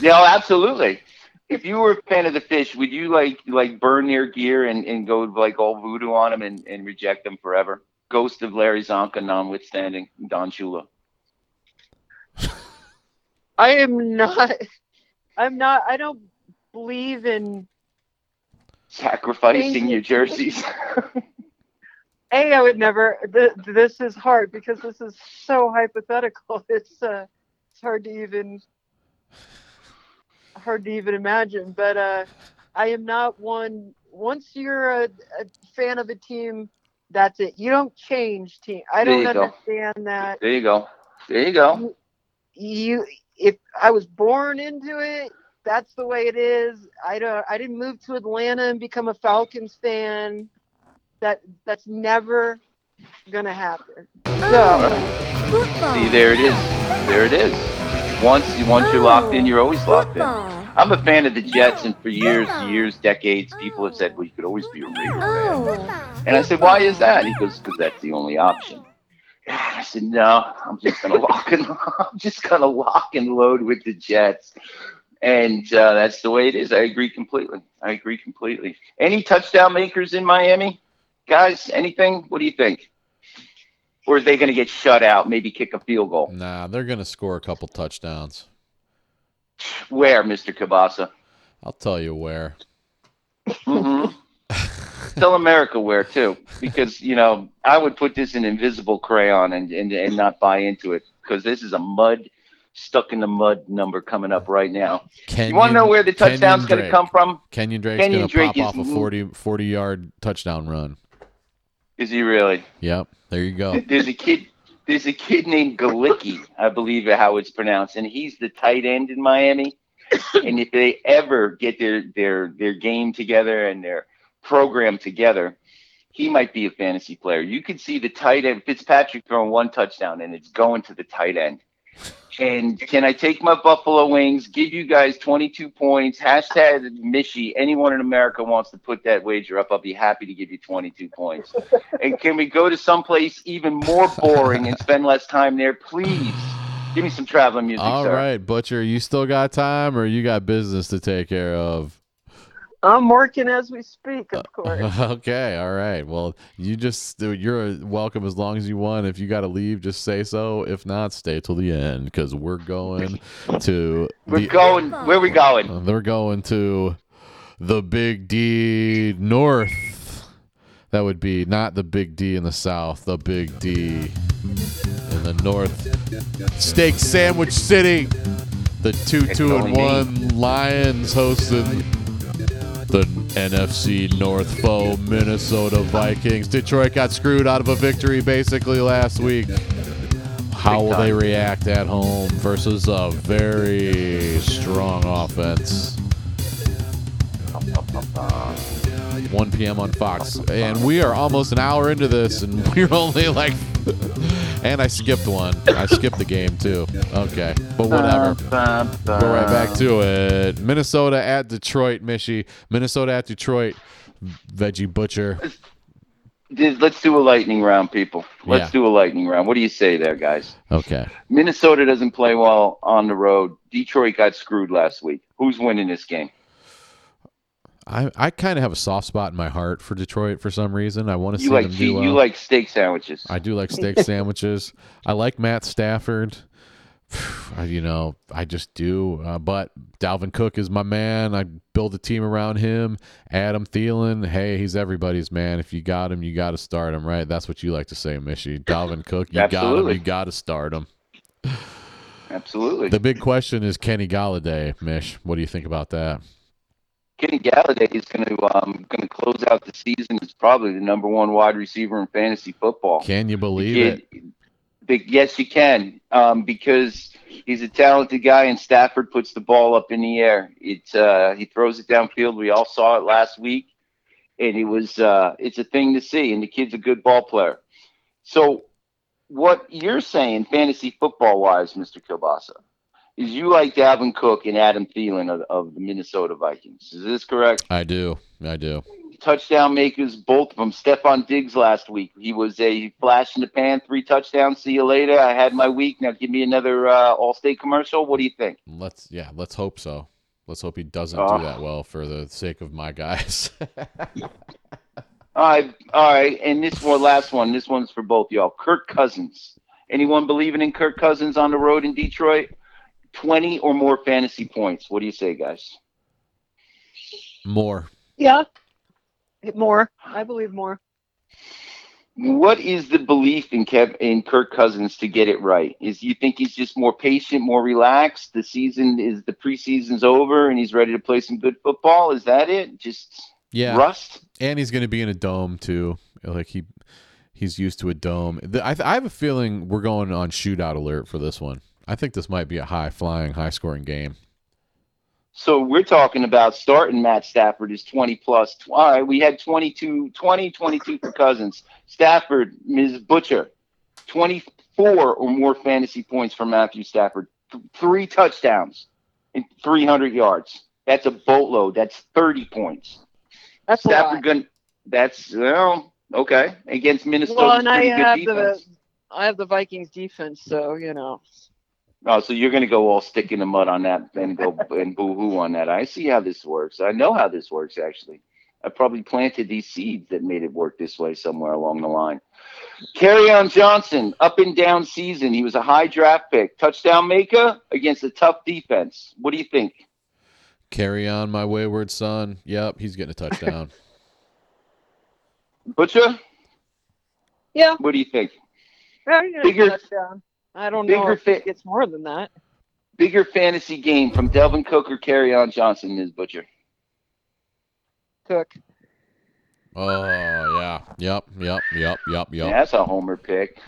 yeah, oh, absolutely. If you were a fan of the Fish, would you like like burn their gear and, and go like all voodoo on them and, and reject them forever? Ghost of Larry Csonka, notwithstanding Don Shula. I am not. I'm not. I don't believe in. Sacrificing your jerseys. A, I would never. Th- this is hard because this is so hypothetical. It's uh, it's hard to even hard to even imagine. But uh, I am not one. Once you're a, a fan of a team, that's it. You don't change team. I There don't you go. understand that. there you go. There you go. you if I was born into it, that's the way it is. I don't I didn't move to Atlanta and become a Falcons fan. That that's never gonna happen. So See, there it is. There it is. Once you once you're locked in, you're always locked in. I'm a fan of the Jets, and for years, years, decades, people have said, "Well, you could always be a Raider fan." And I said, "Why is that?" He goes, "Because that's the only option." I said, "No, I'm just gonna lock and I'm just gonna lock and load with the Jets." And uh, that's the way it is. I agree completely. I agree completely. Any touchdown makers in Miami, guys? Anything? What do you think? Or are they going to get shut out? Maybe kick a field goal? Nah, they're gonna score a couple touchdowns. Where, Mister Kielbasa? I'll tell you where. hmm Tell America where too, because you know I would put this in invisible crayon and and, and not buy into it because this is a mud stuck in the mud number coming up right now. Kenyan, you want to know where the touchdown's going to come from? Kenyan Drake's gonna Drake pop is off a mo- 40, 40 yard touchdown run. Is he really? Yep, there you go. There's a kid. There's a kid named Galicki, I believe how it's pronounced, and he's the tight end in Miami. and if they ever get their their their game together and their program together, he might be a fantasy player. You could see the tight end Fitzpatrick throwing one touchdown, and it's going to the tight end. And can I take my Buffalo Wings? Give you guys 22 points. Hashtag Mishy. Anyone in America wants to put that wager up, I'll be happy to give you 22 points. and can we go to someplace even more boring and spend less time there, please? Give me some traveling music, All sir. right, Butcher, you still got time or you got business to take care of? I'm working as we speak, of course. okay, all right. Well, you just you're welcome as long as you want. If you got to leave, just say so. If not, stay till the end because we're going to We're the, going. Where we going? Uh, They're going to the Big D North. That would be not the Big D in the South, the Big D in the North. Steak Sandwich City. The two two and one Lions hosting the NFC North foe Minnesota Vikings. Detroit got screwed out of a victory basically last week. How will they react at home versus a very strong offense? 1 p.m. on Fox. And we are almost an hour into this, and we're only like. and I skipped one. I skipped the game, too. Okay. But whatever. Go right back to it. Minnesota at Detroit, Mishy. Minnesota at Detroit, Veggie Butcher. Let's do a lightning round, people. Let's Yeah. do a lightning round. What do you say there, guys? Okay. Minnesota doesn't play well on the road. Detroit got screwed last week. Who's winning this game? I, I kind of have a soft spot in my heart for Detroit for some reason. I want to see You like them do well. you like steak sandwiches. I do like steak sandwiches. I like Matt Stafford. I, you know, I just do. Uh, but Dalvin Cook is my man. I build a team around him. Adam Thielen, hey, he's everybody's man. If you got him, you got to start him, right? That's what you like to say, Mishy. Dalvin Cook, you got him, you got to start him. Absolutely. The big question is Kenny Golladay, Mish. What do you think about that? Kenny Golladay is going to um, going to close out the season as probably the number one wide receiver in fantasy football. Can you believe Kid- it? Big, yes, you can, um, because he's a talented guy, and Stafford puts the ball up in the air. It's uh, he throws it downfield. We all saw it last week, and it was uh, it's a thing to see. And the kid's a good ball player. So, what you're saying, fantasy football wise, Mister Kielbasa, is you like Dalvin Cook and Adam Thielen of, of the Minnesota Vikings. Is this correct? I do. I do. touchdown makers, both of them. Stefon Diggs last week. He was a flash in the pan, three touchdowns. See you later. I had my week. Now give me another uh, Allstate commercial. What do you think? Let's yeah, let's hope so. Let's hope he doesn't Oh. do that well for the sake of my guys. All right, all right. And this one, last one. This one's for both y'all. Kirk Cousins. Anyone believing in Kirk Cousins on the road in Detroit? Twenty or more fantasy points. What do you say, guys? More. Yeah. More. I believe more. What is the belief in Kev in Kirk Cousins to get it right? Is you think he's just more patient, more relaxed? The season is the preseason's over and he's ready to play some good football. Is that it? Just Yeah. rust? and he's going to be in a dome too. Like he he's used to a dome. The, I, I have a feeling we're going on shootout alert for this one. I think this might be a high flying, high scoring game. So we're talking about starting Matt Stafford is 20 plus. All right, we had 22, 20, 22 for Cousins. Stafford, Ms. Butcher, 24 or more fantasy points for Matthew Stafford. Th- three touchdowns and 300 yards. That's a boatload. That's 30 points. That's a Stafford lot. going that's well, okay. Against Minnesota. Well, and I good have defense. the I have the Vikings defense, so you know. Oh, so you're gonna go all stick in the mud on that and go and boo hoo on that. I see how this works. I know how this works actually. I probably planted these seeds that made it work this way somewhere along the line. Carry on Johnson, up and down season. He was a high draft pick, touchdown maker against a tough defense. What do you think? Carry on, my wayward son. Yep, he's getting a touchdown. Butcher, Yeah, what do you think? yeah, you're gonna Bigger- touchdown. I don't know bigger if fit- it gets more than that. Bigger fantasy game from Dalvin Cook or on Johnson, Ms. Butcher. Cook. oh yeah. Yep. Yep. Yep. Yep. Yeah, Yep. that's a homer pick.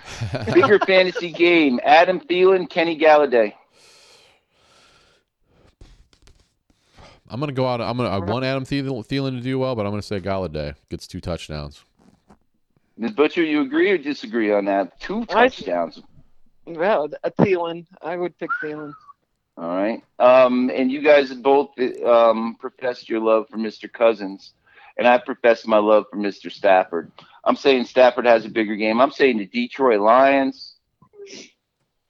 Bigger fantasy game: Adam Thielen, Kenny Golladay. I'm gonna go out. I'm gonna. I want Adam Thielen, Thielen to do well, but I'm gonna say Golladay gets two touchdowns. Ms. Butcher, you agree or disagree on that? Two I- touchdowns. Well, a Thielen. I would pick Thielen. All right. Um, and you guys both um, professed your love for Mr. Cousins, and I professed my love for Mr. Stafford. I'm saying Stafford has a bigger game. I'm saying the Detroit Lions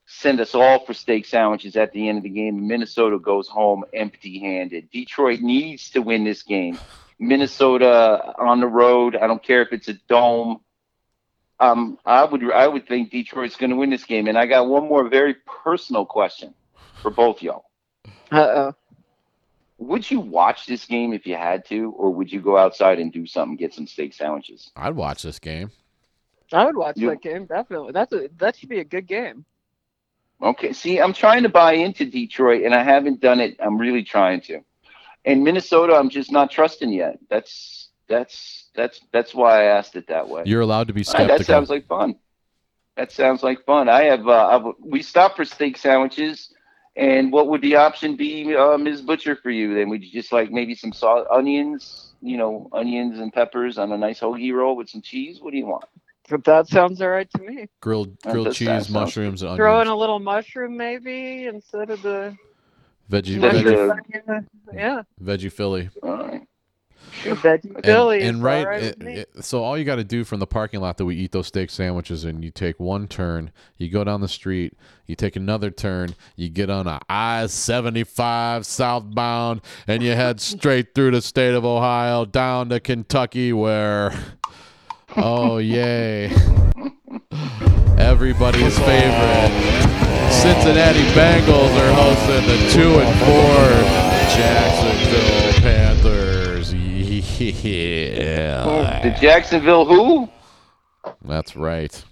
send us all for steak sandwiches at the end of the game. Minnesota goes home empty-handed. Detroit needs to win this game. Minnesota on the road. I don't care if it's a dome. Um, I would I would think Detroit's going to win this game. And I got one more very personal question for both y'all. Uh oh. Would you watch this game if you had to, or would you go outside and do something, get some steak sandwiches? I'd watch this game. I would watch You- that game definitely. That's a that should be a good game. Okay, see, I'm trying to buy into Detroit, and I haven't done it. I'm really trying to. And Minnesota, I'm just not trusting yet. That's that's that's that's why I asked it that way. You're allowed to be All right, skeptical. that sounds like fun. That sounds like fun. I have uh, I've, we stopped for steak sandwiches, and what would the option be, uh, Ms. Butcher, for you? Then would you just like maybe some salt, onions, you know, onions and peppers on a nice hoagie roll with some cheese? What do you want? But that sounds all right to me. grilled grilled does sound- cheese, sounds mushrooms, and Throw in a little mushroom maybe instead of the Veggie Instead of veggie, yeah. veggie Philly. All right. And, and is right, it- it- so all you got to do from the parking lot that we eat those steak sandwiches and you take one turn, you go down the street, you take another turn, you get on a I seventy five southbound, and you head straight through the state of Ohio down to Kentucky, where, oh yay, everybody's favorite. Cincinnati Bengals are hosting the two and four Jacksonville Panthers. Yeah. The Jacksonville who? That's right.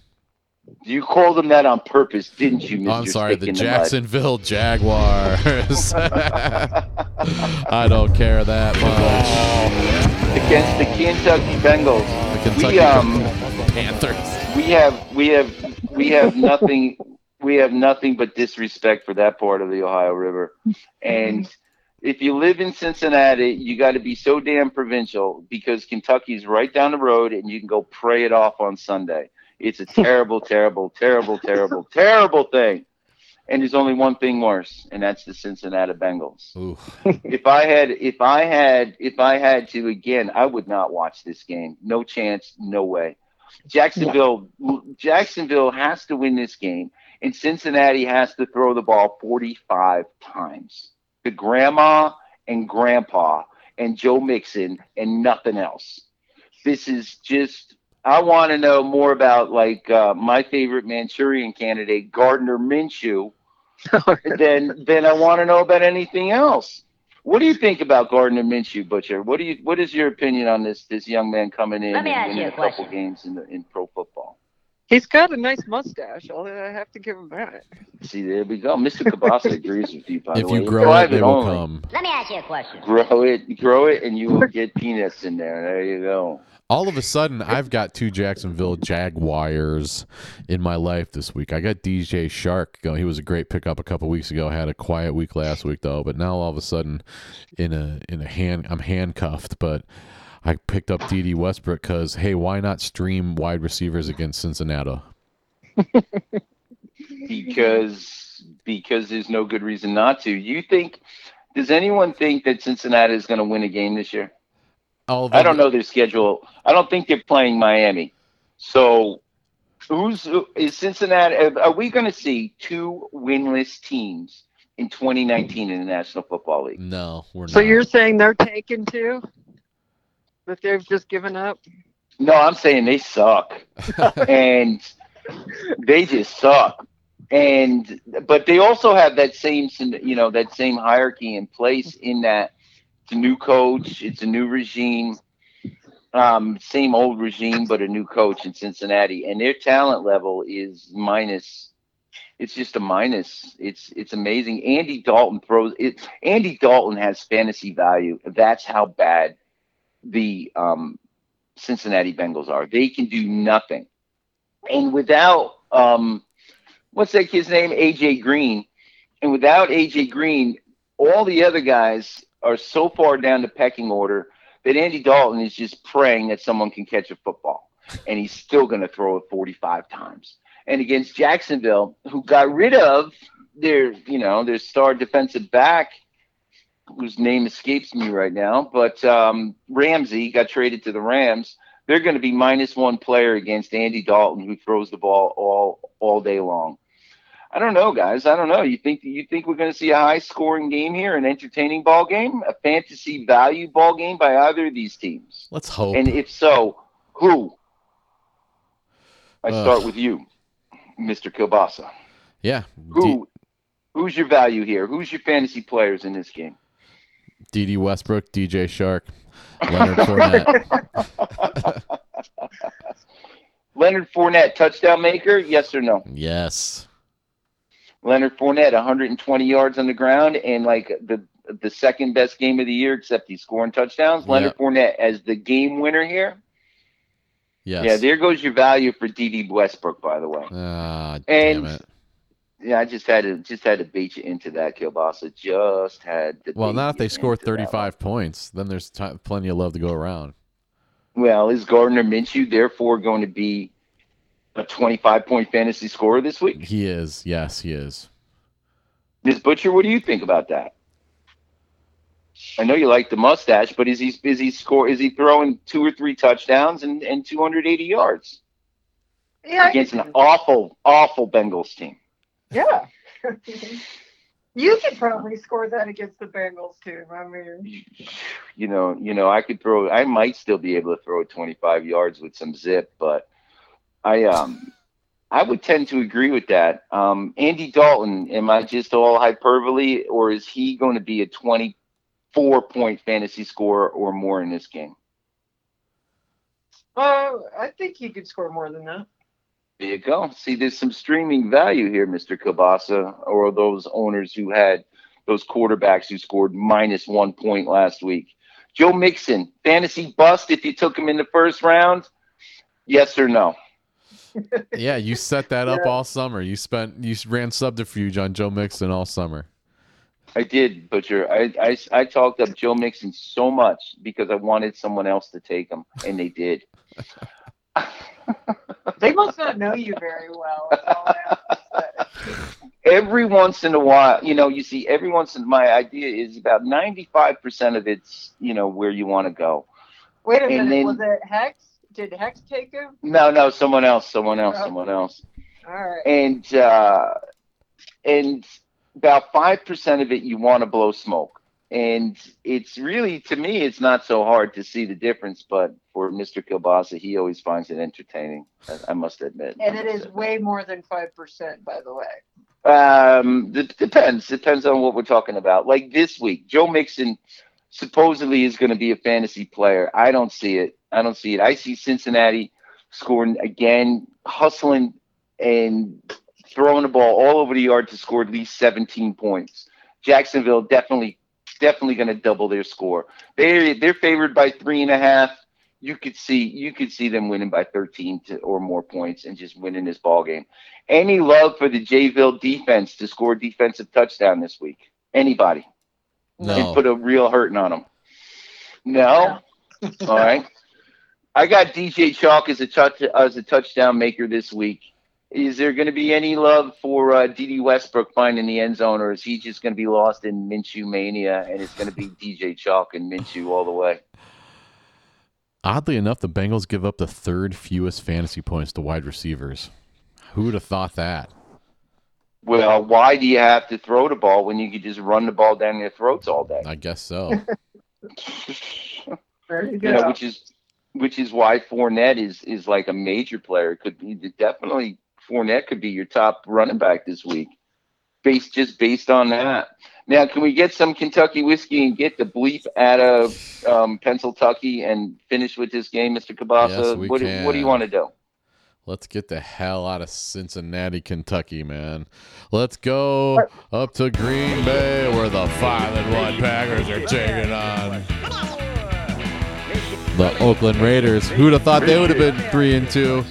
You called them that on purpose, didn't you, Mr. Oh, I'm sorry, the? Jacksonville Jaguars. I don't care that much. against the Kentucky Bengals. The Kentucky we um Panthers. we have we have we have nothing we have nothing but disrespect for that part of the Ohio River. And if you live in Cincinnati, you got to be so damn provincial because Kentucky's right down the road and you can go pray it off on Sunday. It's a terrible, terrible, terrible, terrible, terrible thing. And there's only one thing worse, and that's the Cincinnati Bengals if I had if I had if I had to again, I would not watch this game. No chance, no way. Jacksonville Jacksonville has to win this game and Cincinnati has to throw the ball 45 times. The grandma and grandpa and Joe Mixon and nothing else. This is just I want to know more about like uh, my favorite Manchurian candidate Gardner Minshew than than I want to know about anything else. What do you think about Gardner Minshew, Butcher? What do you what is your opinion on this this young man coming in and winning a a couple games in the, in pro football? He's got a nice mustache. I'll, I have to give him that. See, there we go. Mr. Kielbasa agrees with you. By If the way, you grow it, Drive they will only. come. Let me ask you a question. Grow it, grow it, and you will get peanuts in there. There you go. All of a sudden, I've got two Jacksonville Jaguars in my life this week. I got DJ Chalk going. He was a great pickup a couple weeks ago. I Had a quiet week last week though, but now all of a sudden, in a in a hand, I'm handcuffed. But I picked up Dede Westbrook because hey, why not stream wide receivers against Cincinnati? because because there's no good reason not to. You think? Does anyone think that Cincinnati is going to win a game this year? All I don't know their schedule. I don't think they're playing Miami. So, who's is Cincinnati? Uh, are we going to see two winless teams in 2019 in the National Football League? No, we're not. So you're saying they're taken too? That they've just given up? No, I'm saying they suck, and they just suck. And but they also have that same, you know, that same hierarchy in place in that it's a new coach, it's a new regime, um, same old regime, but a new coach in Cincinnati, and their talent level is minus. It's just a minus. It's it's amazing. Andy Dalton throws it. Andy Dalton has fantasy value. That's how bad the um, Cincinnati Bengals are. They can do nothing, and without um, what's that kid's name, AJ Green, and without AJ Green, all the other guys are so far down the pecking order that Andy Dalton is just praying that someone can catch a football, and he's still going to throw it 45 times. And against Jacksonville, who got rid of their, you know, their star defensive back, whose name escapes me right now, but um, Ramsey got traded to the Rams. They're going to be minus one player against Andy Dalton, who throws the ball all all day long. I don't know, guys. I don't know. You think you think we're going to see a high scoring game here, an entertaining ball game, a fantasy value ball game by either of these teams? Let's hope. And if so, who? I Ugh. start with you, Mr. Kielbasa. yeah, Who? who's your value here? Who's your fantasy players in this game? Dede Westbrook, DJ Chalk, Leonard Fournette. Leonard Fournette, touchdown maker? Yes or no? yes. Leonard Fournette, 120 yards on the ground and like the the second best game of the year, except he's scoring touchdowns. Leonard Yeah. Fournette as the game winner here. Yes. Yeah, there goes your value for Dede Westbrook, by the way. Ah, damn And- it. Yeah, I just had to just had to beat you into that, Kielbasa. Just had to. Well, bait not if they score into that one. 35 points. Then there's ti plenty of love to go around. Well, is Gardner Minshew therefore going to be a 25 point fantasy scorer this week? He is. Yes, he is. Ms. Butcher, what do you think about that? I know you like the mustache, but is he is he score is he throwing two or three touchdowns and, and 280 yards Yeah, against an awful awful Bengals team? Yeah. you could probably score that against the Bengals too. I mean, You know, you know, I could throw. I might still be able to throw 25 yards with some zip, but I um I would tend to agree with that. Um, Andy Dalton, am I just all hyperbole, or is he going to be a 24 point fantasy score or more in this game? uh, I think he could score more than that. There you go. See, there's some streaming value here, Mr. Kielbasa, or those owners who had those quarterbacks who scored minus one point last week. Joe Mixon, fantasy bust if you took him in the first round? Yes or no? Yeah, you set that up Yeah. all summer. You spent you ran subterfuge on Joe Mixon all summer. I did, Butcher. I, I, I talked up Joe Mixon so much because I wanted someone else to take him, and they did. They must not know you very well. is all I have to say. every once in a while, you know, you see every once in my idea is about 95% of it's, you know, where you want to go. Wait a And minute, then- was it Hex? Did Hex take him? No, no, someone else, someone else, Oh. someone else. All right. And, uh, and about 5% of it you want to blow smoke. And it's really, to me, it's not so hard to see the difference, but for Mr. Kielbasa, he always finds it entertaining. I, I must admit. And it is way more than five percent, by the way. Um, it depends. Depends on what we're talking about. Like this week, Joe Mixon supposedly is going to be a fantasy player. I don't see it. I don't see it. I see Cincinnati scoring again, hustling and throwing the ball all over the yard to score at least 17 points. Jacksonville definitely, definitely going to double their score. They they're favored by three and a half. You could see you could see them winning by 13 to, or more points and just winning this ball game. Any love for the Jayville defense to score a defensive touchdown this week? Anybody? And No. put a real hurting on them? No. All right. I got DJ Chalk as a touch as a touchdown maker this week. Is there going to be any love for uh, Dede Westbrook finding the end zone, or is he just going to be lost in Minshew mania and it's going to be DJ Chalk and Minshew all the way? Oddly enough, the Bengals give up the third fewest fantasy points to wide receivers. Who would have thought that? Well, why do you have to throw the ball when you could just run the ball down their throats all day? I guess so. There you you know, which is which is why Fournette is is like a major player. It could be definitely Fournette could be your top running back this week, based just based on that. Now, can we get some Kentucky whiskey and get the bleep out of um, Pennsylvania and finish with this game, Mr. Kielbasa? Yes, we what, do- what do you want to do? Let's get the hell out of Cincinnati, Kentucky, man. Let's go up to Green Bay where the five and one Packers are taking on the Oakland Raiders. Who'd have thought they would have been three and two?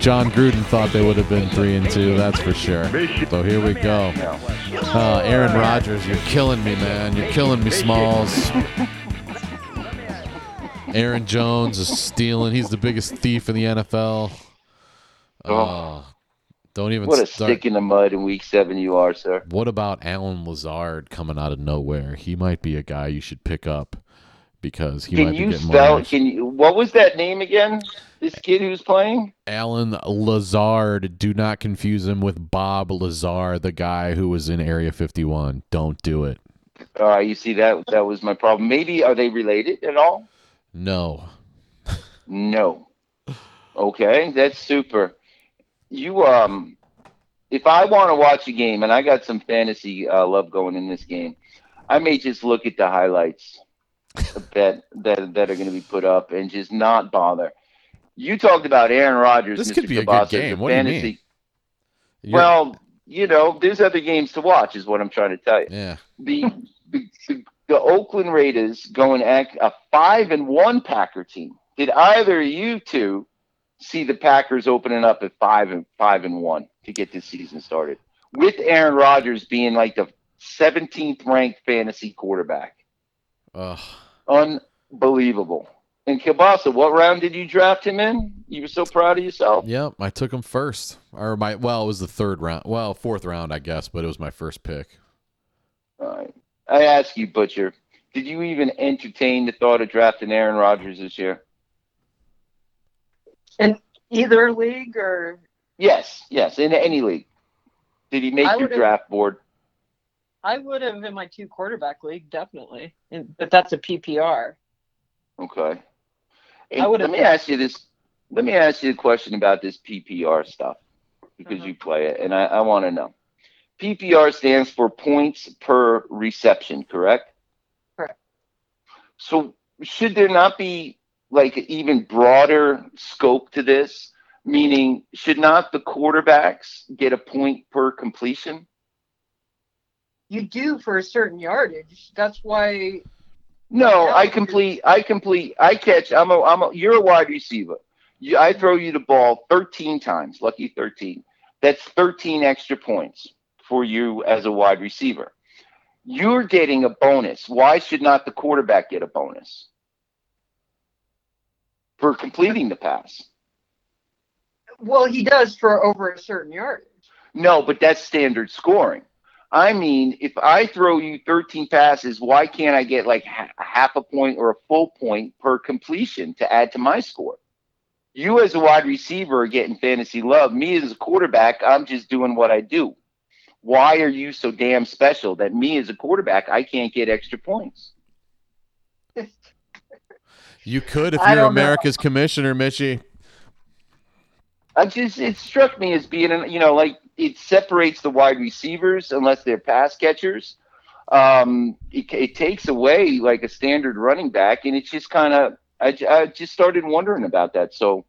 Jon Gruden thought they would have been three and two, that's for sure. So here we go. Uh, Aaron Rodgers, you're killing me, man. You're killing me, Smalls. Aaron Jones is stealing. He's the biggest thief in the NFL. Oh, don't even What a start. stick in the mud in week seven you are, sir. What about Allen Lazard coming out of nowhere? He might be a guy you should pick up because he Can might be you spell? Can you? What was that name again? This kid who's playing? Allen Lazard. Do not confuse him with Bob Lazar, the guy who was in Area 51. Don't do it. Right, you see that that was my problem. Maybe are they related at all? No. No. Okay, that's super. You um, if I want to watch a game and I got some fantasy uh, love going in this game, I may just look at the highlights that that that are going to be put up and just not bother. You talked about Aaron Rodgers. This Mr. could be a good game. What do you fantasy. mean? You're- Well, you know, there's other games to watch, is what I'm trying to tell you. yeah. the the, the, the Oakland Raiders going act a five and one Packer team. Did either of you two see the Packers opening up at five and five and one to get this season started? With Aaron Rodgers being like the 17th ranked fantasy quarterback. Ugh. Unbelievable. And Kielbasa, what round did you draft him in? You were so proud of yourself. Yep, I took him first, or my well, it was the third round. Well, fourth round, I guess, but it was my first pick. All right. I ask you, Butcher, did you even entertain the thought of drafting Aaron Rodgers this year? In either league or Yes, yes, in any league. Did he make I your draft board? I would have in my two quarterback league, definitely. And, but that's a PPR. Okay. Hey, let me ask you this. Let me ask you a question about this PPR stuff because Uh-huh. you play it, and I, I want to know. PPR stands for points per reception, correct? Correct. So should there not be like an even broader scope to this? Meaning, should not the quarterbacks get a point per completion? You do for a certain yardage. That's why No, I complete. I complete. I catch. I'm a. I'm a. You're a wide receiver. You, I throw you the ball 13 times. Lucky 13. That's 13 extra points for you as a wide receiver. You're getting a bonus. Why should not the quarterback get a bonus for completing the pass? well he does for over a certain yardage. No, but that's standard scoring. I mean, if I throw you 13 passes, why can't I get like ha- half a point or a full point per completion to add to my score? You as a wide receiver are getting fantasy love. Me as a quarterback, I'm just doing what I do. Why are you so damn special that me as a quarterback, I can't get extra points? You could if you're don't know. America's commissioner, Mishy. I just it struck me as being you know like it separates the wide receivers unless they're pass catchers. Um, it, it takes away like a standard running back, and it's just kind of I just started wondering about that. So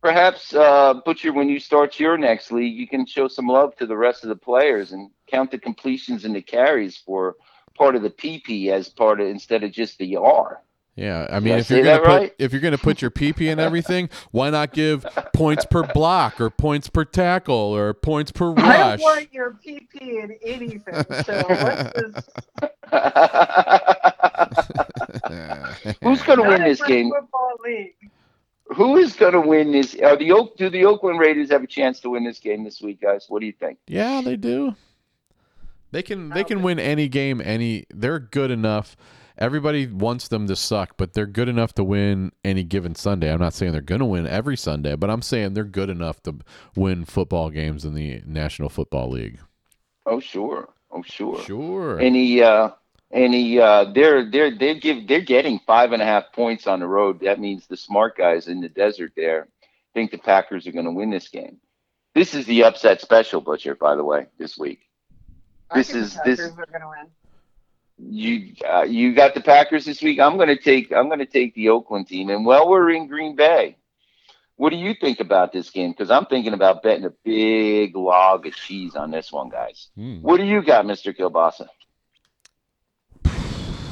perhaps uh, Butcher, when you start your next league, you can show some love to the rest of the players and count the completions and the carries for part of the PP as part of instead of just the R. Yeah, I mean, I if say you're gonna put right? if you're gonna put your PP and everything, why not give points per block or points per tackle or points per rush? I don't want your PP in anything. So let's Who's going to win this game? Who is going to win this? Are the Oak? Do the Oakland Raiders have a chance to win this game this week, guys? What do you think? Yeah, they do. They can they can win any game. Any they're good enough. Everybody wants them to suck, but they're good enough to win any given Sunday. I'm not saying they're going to win every Sunday, but I'm saying they're good enough to win football games in the National Football League. Oh, sure. Oh, sure. Sure. Any, uh, any, uh, they're they're they give they're getting five and a half points on the road. That means the smart guys in the desert there think the Packers are going to win this game. This is the upset special, Butcher. By the way, this week I This think the is- this- Packers are gonna win. You uh, you got the Packers this week. I'm going to take I'm going to take the Oakland team. And while we're in Green Bay, what do you think about this game? Because I'm thinking about betting a big log of cheese on this one, guys. Hmm. What do you got, Mister Kielbasa?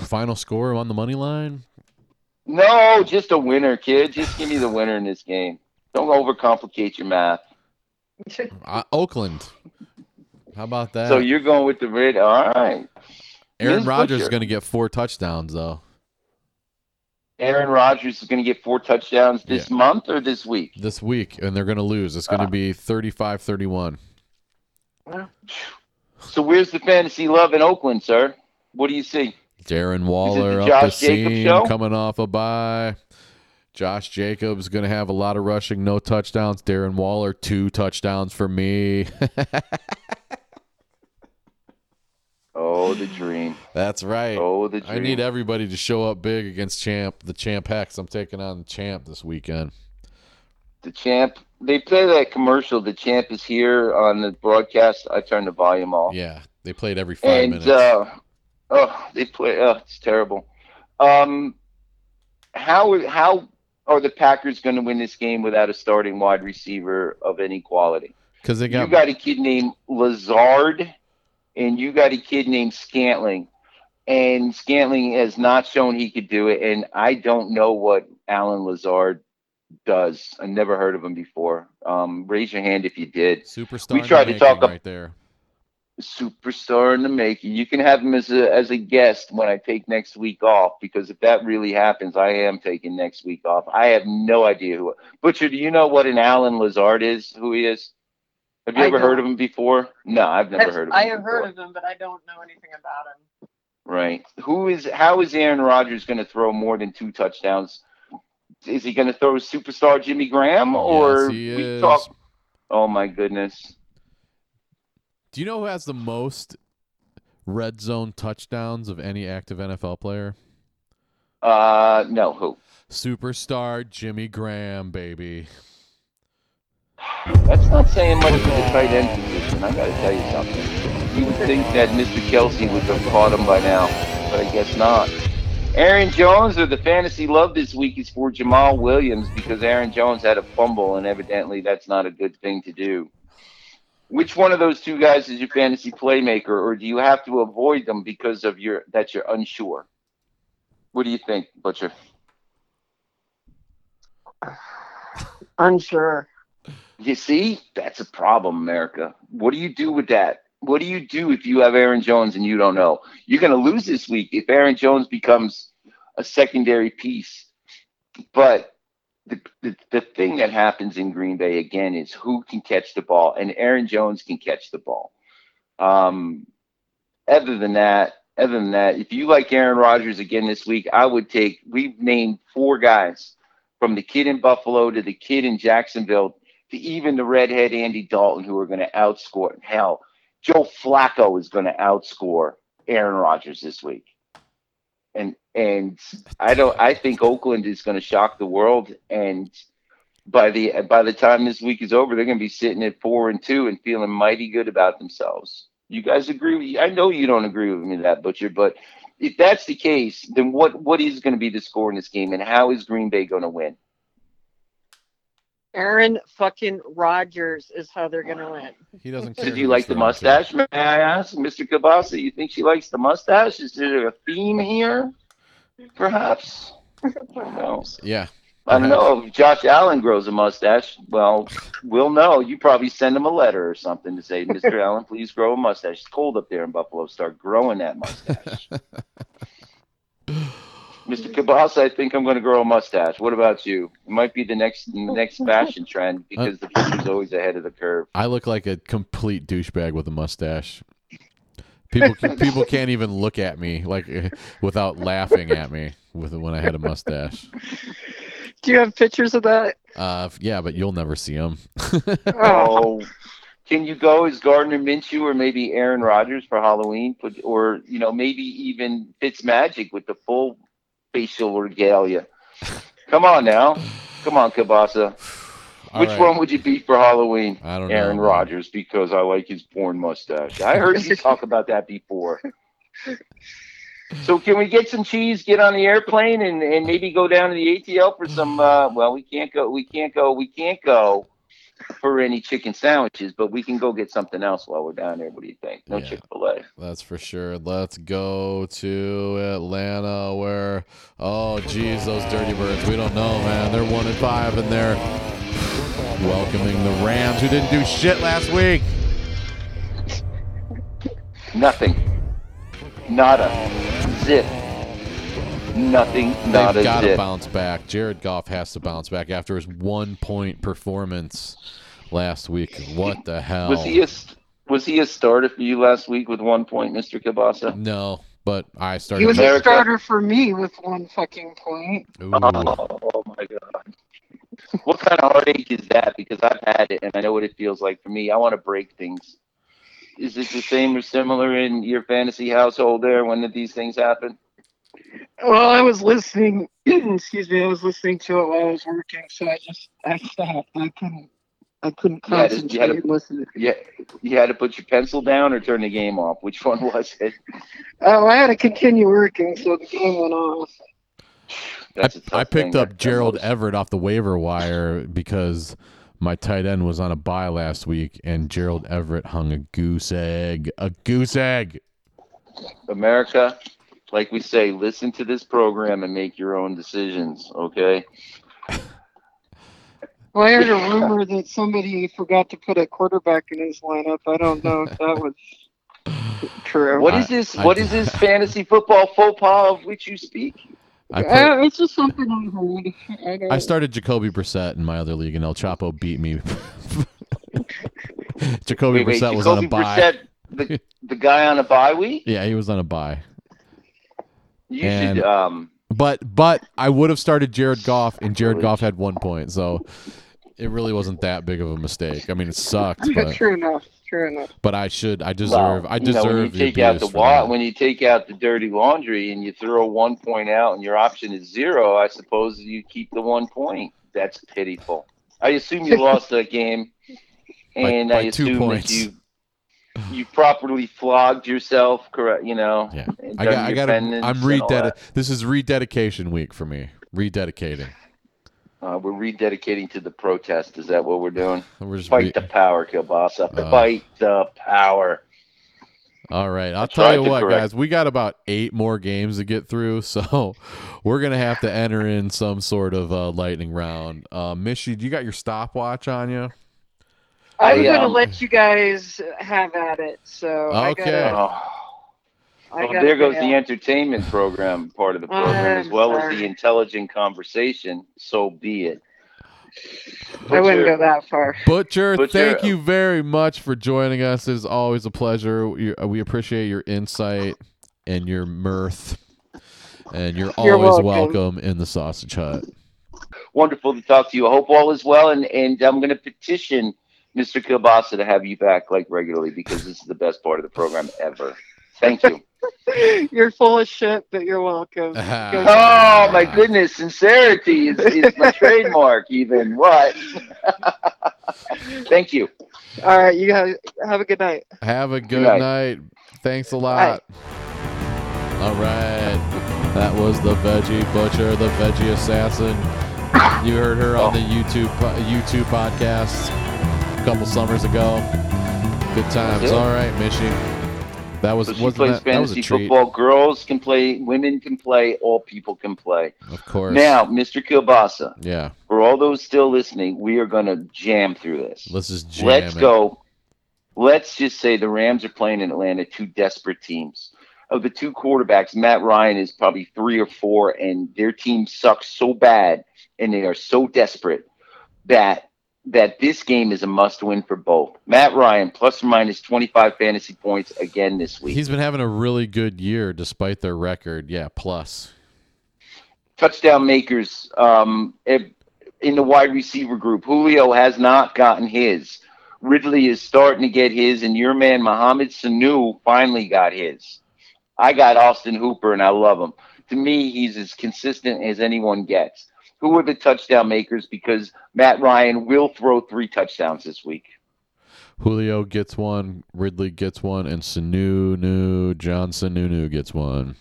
Final score on the money line. No, just a winner, kid. Just give me the winner in this game. Don't overcomplicate your math. Uh, Oakland. How about that? So you're going with the red. All right. Aaron. Rodgers is going to get four touchdowns though. Aaron Rodgers is going to get four touchdowns this Yeah. month or this week. this week and they're going to lose. It's going to Ah. be 35-31. So where's the fantasy love in Oakland, sir? What do you see? Darren Waller the up the seam, show? coming off a bye. Josh Jacobs is going to have a lot of rushing, no touchdowns. Darren Waller, two touchdowns for me. Oh, the dream. That's right. Oh, the dream. I need everybody to show up big against Champ, the Champ Hex. I'm taking on the Champ this weekend. the champ. They play that commercial. The champ is here on the broadcast. I turn the volume off. Yeah, they played every five and minutes. uh, oh, they play. Oh, it's terrible. Um, how how are the Packers going to win this game without a starting wide receiver of any quality? Because they got you got a kid named Lazard, and you got a kid named Scantling. And Scantling has not shown he could do it. And I don't know what Allen Lazard does. I never heard of him before. Um, raise your hand if you did. superstar. we tried to talk making up- right there. Superstar in the making. You can have him as a as a guest when I take next week off because if that really happens, I am taking next week off. I have no idea who. Butcher, do you know what an Allen Lazard is? Who he is? Have you I ever heard of him before? No, I've never That's- heard of him. I have before. heard of him, but I don't know anything about him. Right. Who is? How is Aaron Rodgers going to throw more than two touchdowns? Is he going to throw superstar Jimmy Graham or yes, he we is. talk? Oh my goodness. Do you know who has the most red zone touchdowns of any active NFL player? Uh, no. Who? Superstar Jimmy Graham, baby. That's not saying much for the tight end position. I got to tell you something. You would think that Mr. Kelce would have caught him by now, but I guess not. Aaron Jones or the fantasy love this week is for Jamaal Williams because Aaron Jones had a fumble, and evidently that's not a good thing to do. Which one of those two guys is your fantasy playmaker, or do you have to avoid them because of your that you're unsure? What do you think, Butcher? Unsure. You see, that's a problem, America. What do you do with that? What do you do if you have Aaron Jones and you don't know? You're going to lose this week if Aaron Jones becomes a secondary piece. But the, the, the thing that happens in Green Bay again is who can catch the ball, and Aaron Jones can catch the ball. Um, other than that, other than that, if you like Aaron Rodgers again this week, I would take. We've named four guys from the kid in Buffalo to the kid in Jacksonville to even the redhead Andy Dalton, who are going to outscore. Hell, Joe Flacco is going to outscore Aaron Rodgers this week. And and I don't. I think Oakland is going to shock the world. And by the by the time this week is over, they're going to be sitting at four and two and feeling mighty good about themselves. You guys agree? With, I know you don't agree with me that butcher, but if that's the case, then what what is going to be the score in this game, and how is Green Bay going to win? Aaron fucking Rodgers is how they're gonna win. He doesn't care. Did you like the throwing to. mustache? May I ask, Mr. Kielbasa? You think she likes the mustache? Is there a theme here? Perhaps. I don't. Yeah. I don't know if Josh Allen grows a mustache. Well, we'll know. You probably send him a letter or something to say, "Mr. Allen, please grow a mustache." It's cold up there in Buffalo. Start growing that mustache. Mr. Kielbasa, I think I'm going to grow a mustache. What about you? It might be the next next fashion trend because the picture's always ahead of the curve. I look like a complete douchebag with a mustache. People can, people can't even look at me like without laughing at me with when I had a mustache. Do you have pictures of that? Uh, yeah, but you'll never see them. Oh, can you go as Gardner Minshew or maybe Aaron Rodgers for Halloween? Put or you know maybe even Fitzmagic with the full facial regalia. Come on now, come on, Kielbasa. Which right. one would you be for Halloween? I don't. Aaron. Rodgers because I like his porn mustache. I heard you talk about that before. So can we get some cheese, get on the airplane, and, and maybe go down to the ATL for some? Uh, well, we can't go. We can't go. We can't go for any chicken sandwiches, but we can go get something else while we're down there. What do you think? No Yeah. Chick Fil A. That's for sure. Let's go to Atlanta, where oh geez, those dirty birds. We don't know, man. They're one and five, and they're welcoming the Rams, who didn't do shit last week. Nothing. Nada. Zip. Nothing. They've got to bounce back. Jared Goff has to bounce back after his one point performance last week. What the hell? Was he a was he a starter for you last week with one point, Mr. Kielbasa? no, but I started. He was a starter for me with one fucking point. Ooh. Oh, oh my god. What kind of heartache is that? Because I've had it and I know what it feels like for me. I want to break things. Is it the same or similar in your fantasy household there when these things happen? Well, I was listening. excuse me. I was listening to it while I was working, so I just I stopped. I couldn't. I couldn't You had to- you concentrate had to- listen. Yeah, you had to put your pencil down or turn the game off. Which one was it? Oh, I had to continue working, so the game went off. That's a tough I picked up That- that Gerald most- Everett off the waiver wire because my tight end was on a bye last week, and Gerald Everett hung a goose egg. A goose egg. America, like we say, listen to this program and make your own decisions. Okay. Well, I heard a rumor that somebody forgot to put a quarterback in his lineup. I don't know if that was true. What I- is this? I What d- is this fantasy football faux pas of which you speak? I, put, Uh, it's just something I heard. I, I started Jacoby Brissett in my other league, and El Chapo beat me. Jacoby Wait, wait, Brissett was on a Jacoby bye. Brissett, the, the guy on a bye week? Yeah, he was on a bye. You And- should. Um, But but I would have started Jared Goff, and Jared Goff had one point, so it really wasn't that big of a mistake. I mean, it sucked, but True enough. True enough. but I should I deserve well, I you know, deserve when you take out the abuse wa- when you take out the dirty laundry and you throw one point out and your option is zero. I suppose you keep the one point. That's pitiful. I assume you lost that game, and by I two assume points. that you you properly flogged yourself. Correct? You know. Yeah. I got I got. I'm and all rededicating. that. This is rededication week for me. Rededicating. Uh, we're rededicating to the protest. Is that what we're doing? We're just Fight re- the power, Kielbasa. Uh, Fight the power. All right, I'll I tell you what, correct- guys. We got about eight more games to get through, so we're gonna have to enter in some sort of uh, lightning round. Uh, Mishy, you got your stopwatch on you? I was I, gonna um, let you guys have at it, so I Okay. gotta. Oh. Well, gotta there goes the entertainment program part of the program, as I'm well as the intelligent conversation. So be it. I wouldn't go that far. Butcher, Butcher, thank uh, you very much for joining us. It's always a pleasure. We, uh, we appreciate your insight and your mirth, and you're, You're always welcome. welcome in the Sausage Hut. Wonderful to talk to you. I hope all is well, and and I'm going to petition Mr. Kielbasa to have you back like regularly because this is the best part of the program ever. Thank you. You're full of shit, but you're welcome. oh my goodness, sincerity is, is my trademark. Even what? Thank you. All right, you guys have a good night. Have a good night. night. Thanks a lot. All right. That was the Veggie Butcher, the Veggie Assassin. You heard her on oh. the YouTube YouTube podcast a couple summers ago. Good times. All right, Mishy. That was So she wasn't plays that, that was a fantasy treat. football. Girls can play, women can play, all people can play. Of course. Now, Mr. Kielbasa, Yeah. for all those still listening, we are going to jam through this. Let's just jam Let's it. go. Let's just say the Rams are playing in Atlanta, two desperate teams. Of the two quarterbacks, Matt Ryan is probably three or four, and their team sucks so bad and they are so desperate that that this game is a must win for both. Matt Ryan plus or minus 25 fantasy points again this week. He's been having a really good year despite their record. Yeah, plus. touchdown makers um, in in the wide receiver group. Julio has not gotten his. Ridley is starting to get his, and your man Mohamed Sanu finally got his. I got Austin Hooper, and I love him. To me, he's as consistent as anyone gets. Who are the touchdown makers? Because Matt Ryan will throw three touchdowns this week. Julio gets one, Ridley gets one, and Sanu Nu Johnson Nunu gets one.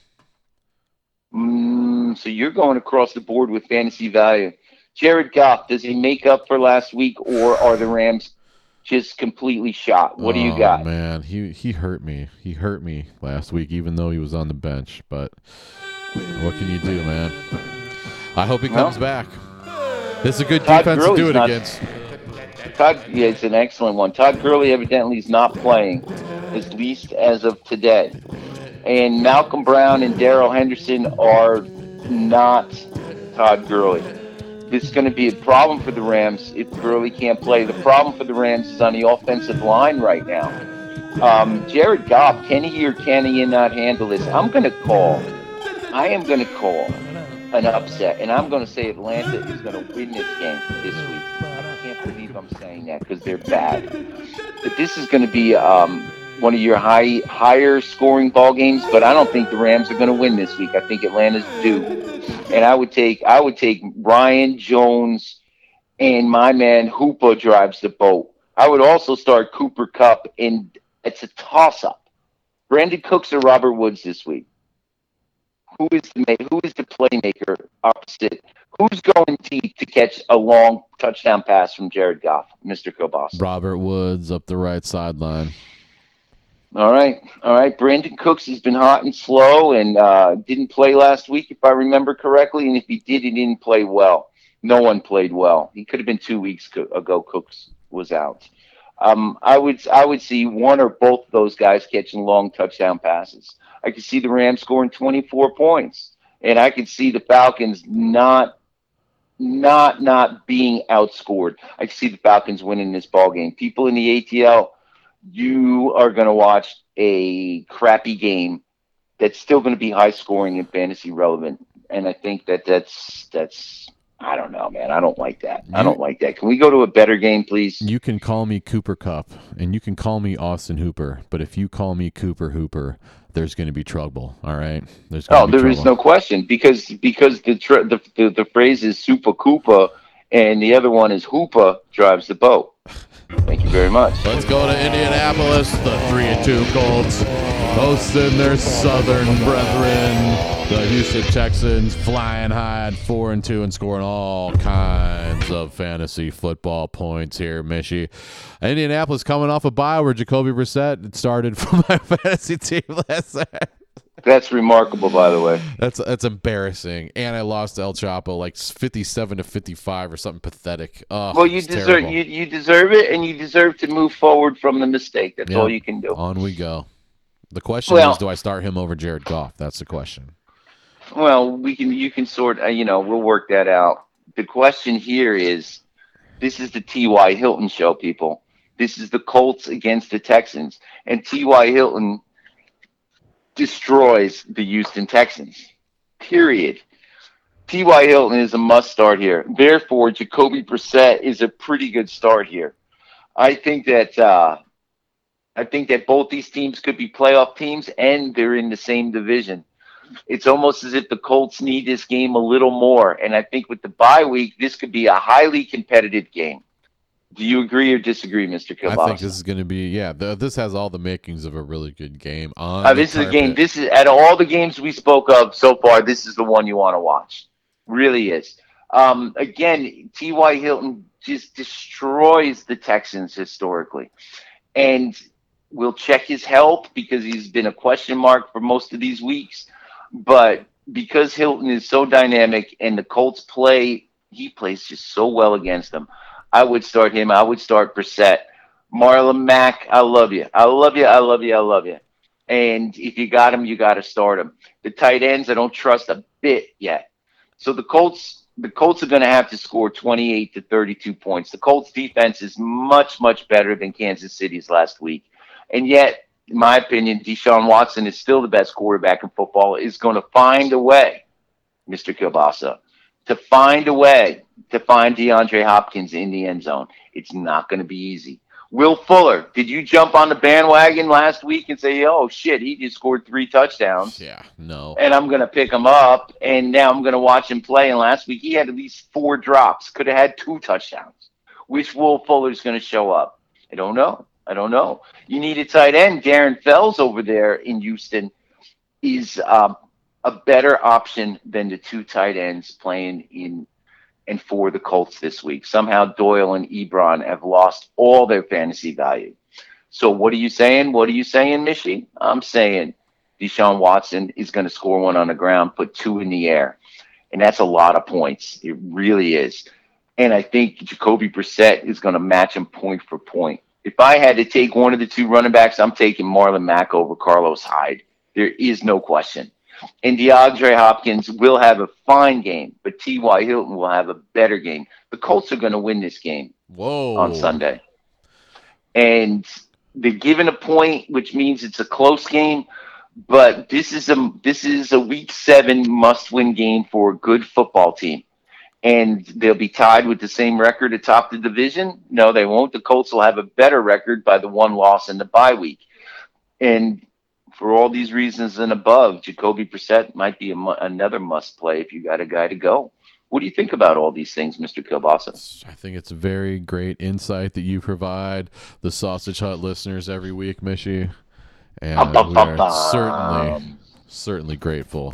Mm, so you're going across the board with fantasy value. Jared Goff, does he make up for last week, or are the Rams just completely shot? What do you Oh, got? Man, he he hurt me. He hurt me last week, even though he was on the bench. But what can you do, man? I hope he Well, comes back. This is a good Todd defense to do it not- against. Todd, yeah, it's an excellent one. Todd Gurley evidently is not playing, at least as of today. And Malcolm Brown and Darrell Henderson are not Todd Gurley. This is going to be a problem for the Rams if Gurley can't play. The problem for the Rams is on the offensive line right now. Um, Jared Goff, can he or can he not handle this? I'm going to call. I am going to call an upset, and I'm going to say Atlanta is going to win this game this week. I can't believe I'm saying that because they're bad. But this is going to be um, one of your high higher scoring ball games. But I don't think the Rams are going to win this week. I think Atlanta's due, and I would take I would take Ryan Jones and my man Hooper drives the boat. I would also start Cooper Kupp, and it's a toss up. Brandin Cooks or Robert Woods this week. Who is the ma- who is the playmaker opposite? Who's going to, to catch a long touchdown pass from Jared Goff, Mr. Kobas? Robert Woods up the right sideline. All right, all right. Brandin Cooks has been hot and slow, and uh, didn't play last week, if I remember correctly. And if he did, he didn't play well. No one played well. He could have been two weeks co- ago. Cooks was out. Um, I would I would see one or both of those guys catching long touchdown passes. I could see the Rams scoring 24 points, and I could see the Falcons not not not being outscored. I see the Falcons winning this ball game. People in the ATL, you are going to watch a crappy game that's still going to be high scoring and fantasy relevant. And I think that that's that's I don't know, man. I don't like that. I don't like that. Can we go to a better game, please? You can call me Cooper Kupp and you can call me Austin Hooper, but if you call me Cooper Hooper, there's going to be trouble. All right. There's Oh, there is trouble. no question because because the tr- the, the the phrase is super Koopa and the other one is Hoopa drives the boat. Thank you very much. Let's go to Indianapolis. The three and two Colts hosting their Southern brethren, the Houston Texans, flying high at four and two and scoring all kinds of fantasy football points here, Mishy. Indianapolis coming off a bye where Jacoby Brissett started for my fantasy team last night. That's remarkable, by the way. That's that's embarrassing. And I lost to El Chapo like fifty-seven to fifty-five or something pathetic. Oh, Well, you deserve terrible. you, you deserve it, and you deserve to move forward from the mistake. That's Yeah. all you can do. On we go. The question Well- is, do I start him over Jared Goff? That's the question. Well, we can you can sort uh, you know we'll work that out. The question here is, this is the T.Y. Hilton show, people. This is the Colts against the Texans, and T.Y. Hilton destroys the Houston Texans. Period. T.Y. Hilton is a must start here. Therefore, Jacoby Brissett is a pretty good start here. I think that uh, I think that both these teams could be playoff teams, and they're in the same division it's almost as if the Colts need this game a little more. And I think with the bye week, this could be a highly competitive game. Do you agree or disagree, Mr. I think this is going to be yeah. The, this has all the makings of a really good game. On Uh, this is a game. This is out of all the games we spoke of so far. This is the one you want to watch. Really is. Um, again, T.Y. Hilton just destroys the Texans historically, and we'll check his health because he's been a question mark for most of these weeks. But because Hilton is so dynamic and the Colts play, he plays just so well against them. I would start him. I would start Brissett. Marlon Mack, I love you. I love you. I love you. I love you. And if you got him, you got to start him. The tight ends, I don't trust a bit yet. So the Colts, the Colts are going to have to score 28 to 32 points. The Colts defense is much, much better than Kansas City's last week. And yet, in my opinion, Deshaun Watson is still the best quarterback in football, is going to find a way, Mr. Kielbasa, to find a way to find DeAndre Hopkins in the end zone. It's not going to be easy. Will Fuller, did you jump on the bandwagon last week and say, oh, shit, he just scored three touchdowns? yeah. No. and I'm going to pick him up, and now I'm going to watch him play. And last week he had at least four drops, could have had two touchdowns. Which Will Fuller's going to show up? I don't know. I don't know. You need a tight end. Darren Fells over there in Houston is um, a better option than the two tight ends playing in and for the Colts this week. Somehow Doyle and Ebron have lost all their fantasy value. So what are you saying? What are you saying, Mishy? I'm saying Deshaun Watson is going to score one on the ground, put two in the air. And that's a lot of points. It really is. And I think Jacoby Brissett is going to match him point for point. If I had to take one of the two running backs, I'm taking Marlon Mack over Carlos Hyde. There is no question. And DeAndre Hopkins will have a fine game, but T.Y. Hilton will have a better game. The Colts are going to win this game Whoa. on Sunday. And they're given a point, which means it's a close game. But this is a this is a week seven must win game for a good football team. And they'll be tied with the same record atop the division. No, they won't. The Colts will have a better record by the one loss in the bye week. And for all these reasons and above, Jacoby Brissett might be a, mu- another must play if you got a guy to go. What do you think about all these things, Mr. Kielbasa? I think it's very great insight that you provide the Sausage Hut listeners every week, Mishy. And we are certainly, certainly grateful.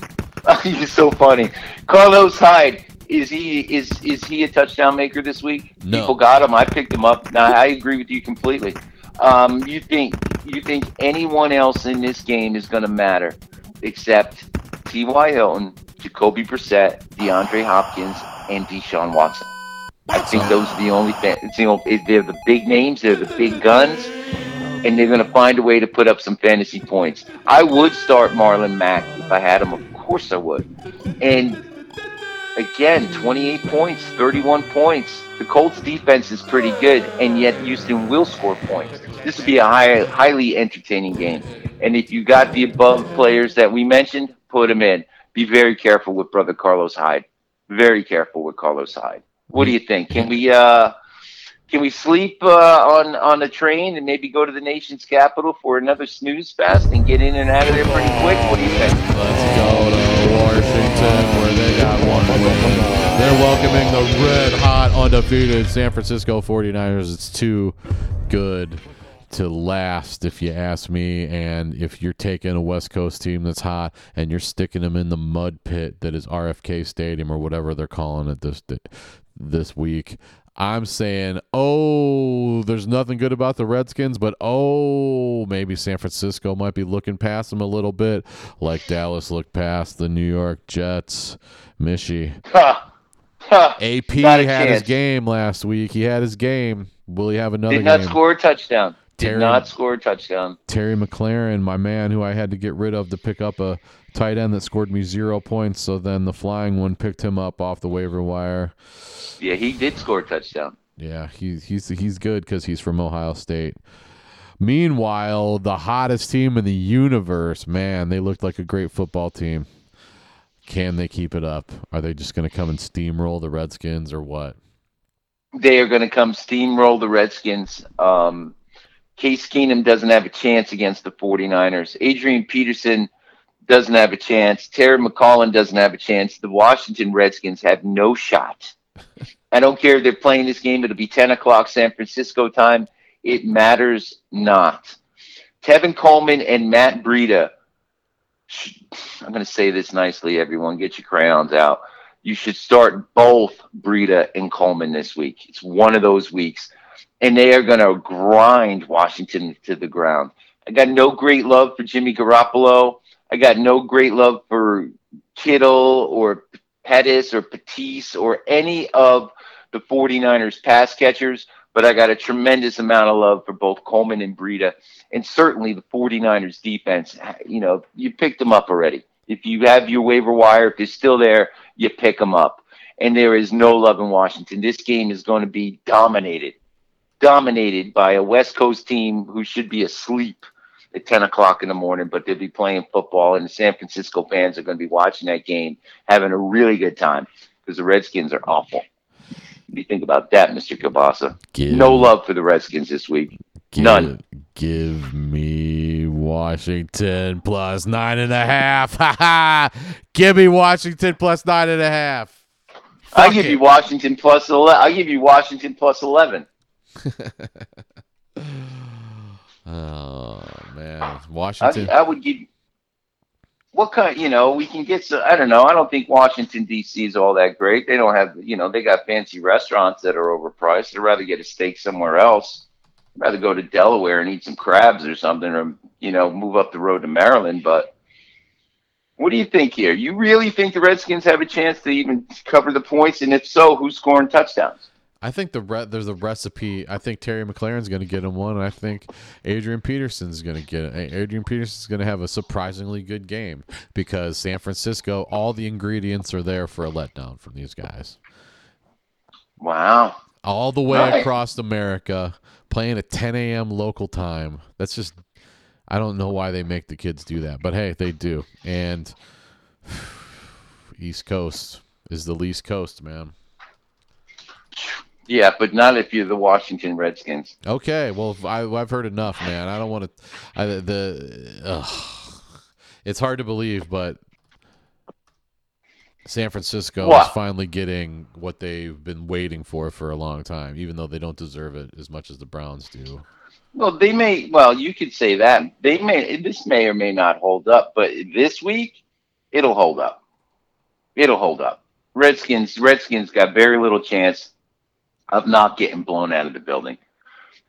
He's so funny. Carlos Hyde is he is is he a touchdown maker this week? No. People got him. I picked him up. Now I agree with you completely. Um, you think you think anyone else in this game is going to matter except T.Y. Hilton, Jacoby Brissett, DeAndre Hopkins, and Deshaun Watson? I think those are the only. It's the only they're the big names. They're the big guns. And they're going to find a way to put up some fantasy points. I would start Marlon Mack if I had him. Of course I would. And again, 28 points, 31 points. The Colts defense is pretty good, and yet Houston will score points. This would be a high, highly entertaining game. And if you got the above players that we mentioned, put them in. Be very careful with brother Carlos Hyde. Very careful with Carlos Hyde. What do you think? Can we uh can we sleep uh, on on a train and maybe go to the nation's capital for another snooze fest and get in and out of there pretty quick? What do you think? Let's go They're welcoming the red hot undefeated San Francisco 49ers. It's too good to last if you ask me and if you're taking a West Coast team that's hot and you're sticking them in the mud pit that is RFK Stadium or whatever they're calling it this this week I'm saying, oh, there's nothing good about the Redskins, but oh, maybe San Francisco might be looking past them a little bit, like Dallas looked past the New York Jets. Mishy. Ha. AP had his game last week. He had his game. Will he have another Did not game? score a touchdown. Did not score a touchdown. Terry McLaurin, my man, who I had to get rid of to pick up a tight end that scored me zero points. So then the flying one picked him up off the waiver wire. Yeah, he did score a touchdown. Yeah, he's he's he's good because he's from Ohio State. Meanwhile, the hottest team in the universe, man, they looked like a great football team. Can they keep it up? Are they just going to come and steamroll the Redskins or what? They are going to come steamroll the Redskins. Um, Case Keenum doesn't have a chance against the 49ers. Adrian Peterson doesn't have a chance. Terry McLaurin doesn't have a chance. The Washington Redskins have no shot. I don't care if they're playing this game. It'll be 10 o'clock San Francisco time. It matters not. Tevin Coleman and Matt Breida. I'm going to say this nicely, everyone. Get your crayons out. You should start both Breida and Coleman this week. It's one of those weeks. And they are going to grind Washington to the ground. I got no great love for Jimmy Garoppolo. I got no great love for Kittle or Pettis or Patisse or any of the 49ers pass catchers, but I got a tremendous amount of love for both Coleman and Breida, and certainly the 49ers defense. You know, you picked them up already. If you have your waiver wire, if they're still there, you pick them up. And there is no love in Washington. This game is going to be dominated, dominated by a West Coast team who should be asleep at 10 o'clock in the morning, but they'll be playing football, and the San Francisco fans are going to be watching that game, having a really good time because the Redskins are awful. What do you think about that, Mr. Kielbasa? No love for the Redskins this week. Give, none. Give me Washington plus nine and a half. Ha ha! Give me Washington plus nine and a half. I'll give it. you Washington plus 11. I'll give you Washington plus 11. Oh man, I, Washington. I would give. What kind? You know, we can get. So, I don't know. I don't think Washington D.C. is all that great. They don't have. You know, they got fancy restaurants that are overpriced. I'd rather get a steak somewhere else. Rather go to Delaware and eat some crabs or something, or you know, move up the road to Maryland. But what do you think here? You really think the Redskins have a chance to even cover the points? And if so, who's scoring touchdowns? I think the re- there's a recipe. I think Terry McLaurin's going to get him one, and I think Adrian Peterson's going to get it. Adrian Peterson's going to have a surprisingly good game because San Francisco, all the ingredients are there for a letdown from these guys. Wow. All the way Right. across America, playing at 10 a.m. local time. That's just, I don't know why they make the kids do that, but hey, they do. And East Coast is the least coast, man. Yeah, but not if you're the Washington Redskins. Okay, well, I, I've heard enough, man. I don't want to. I, the ugh. it's hard to believe, but San Francisco is finally getting what they've been waiting for for a long time, even though they don't deserve it as much as the Browns do. Well, they may. Well, you could say that they may. This may or may not hold up, but this week it'll hold up. It'll hold up. Redskins. Redskins got very little chance of not getting blown out of the building,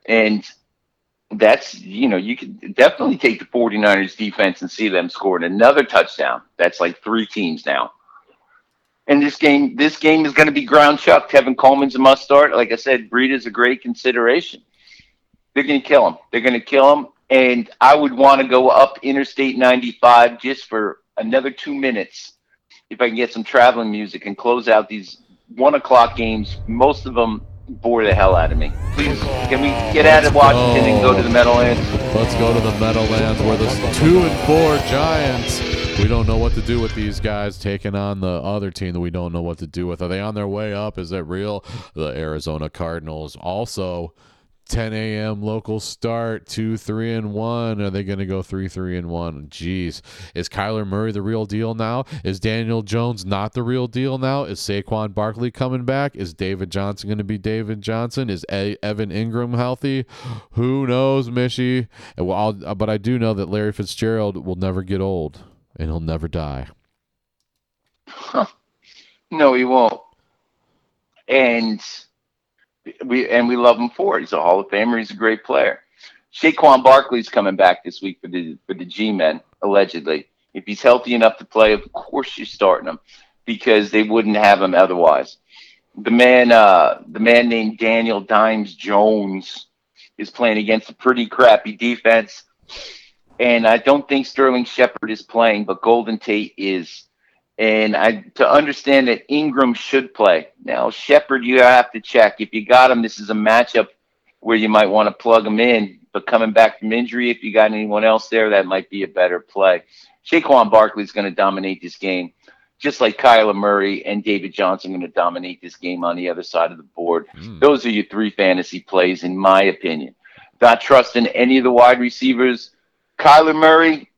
and that's you know you could definitely take the 49ers defense and see them scoring another touchdown. That's like three teams now. And this game, this game is going to be ground chuck. Tevin Coleman's a must start. Like I said, Breed is a great consideration they're going to kill him. They're going to kill him. And I would want to go up Interstate 95 just for another two minutes if I can get some traveling music and close out these one o'clock games. Most of them bore the hell out of me. Please, can we get out of Washington and go to the Meadowlands? Let's go to the Meadowlands where the two and four Giants. We don't know what to do with these guys taking on the other team that we don't know what to do with. Are they on their way up? Is that real? The Arizona Cardinals also 10 a.m. local start, two, three, and one. Are they going to go three, three, and one? Jeez. Is Kyler Murray the real deal now? Is Daniel Jones not the real deal now? Is Saquon Barkley coming back? Is David Johnson going to be David Johnson? Is A- Evan Engram healthy? Who knows, Mishy? Well, but I do know that Larry Fitzgerald will never get old and he'll never die. No, he won't. And we and we love him for it. He's a Hall of Famer. He's a great player. Saquon Barkley's coming back this week for the for the G-men allegedly. If he's healthy enough to play, of course you're starting him because they wouldn't have him otherwise. The man, uh, the man named Daniel Dimes Jones, is playing against a pretty crappy defense, and I don't think Sterling Shepard is playing, but Golden Tate is. And I to understand that Engram should play. Now Shepard, you have to check. If you got him, this is a matchup where you might want to plug him in. But coming back from injury, if you got anyone else there, that might be a better play. Saquon Barkley is going to dominate this game, just like Kyler Murray and David Johnson are going to dominate this game on the other side of the board. Mm. Those are your three fantasy plays, in my opinion. Not trusting any of the wide receivers. Kyler Murray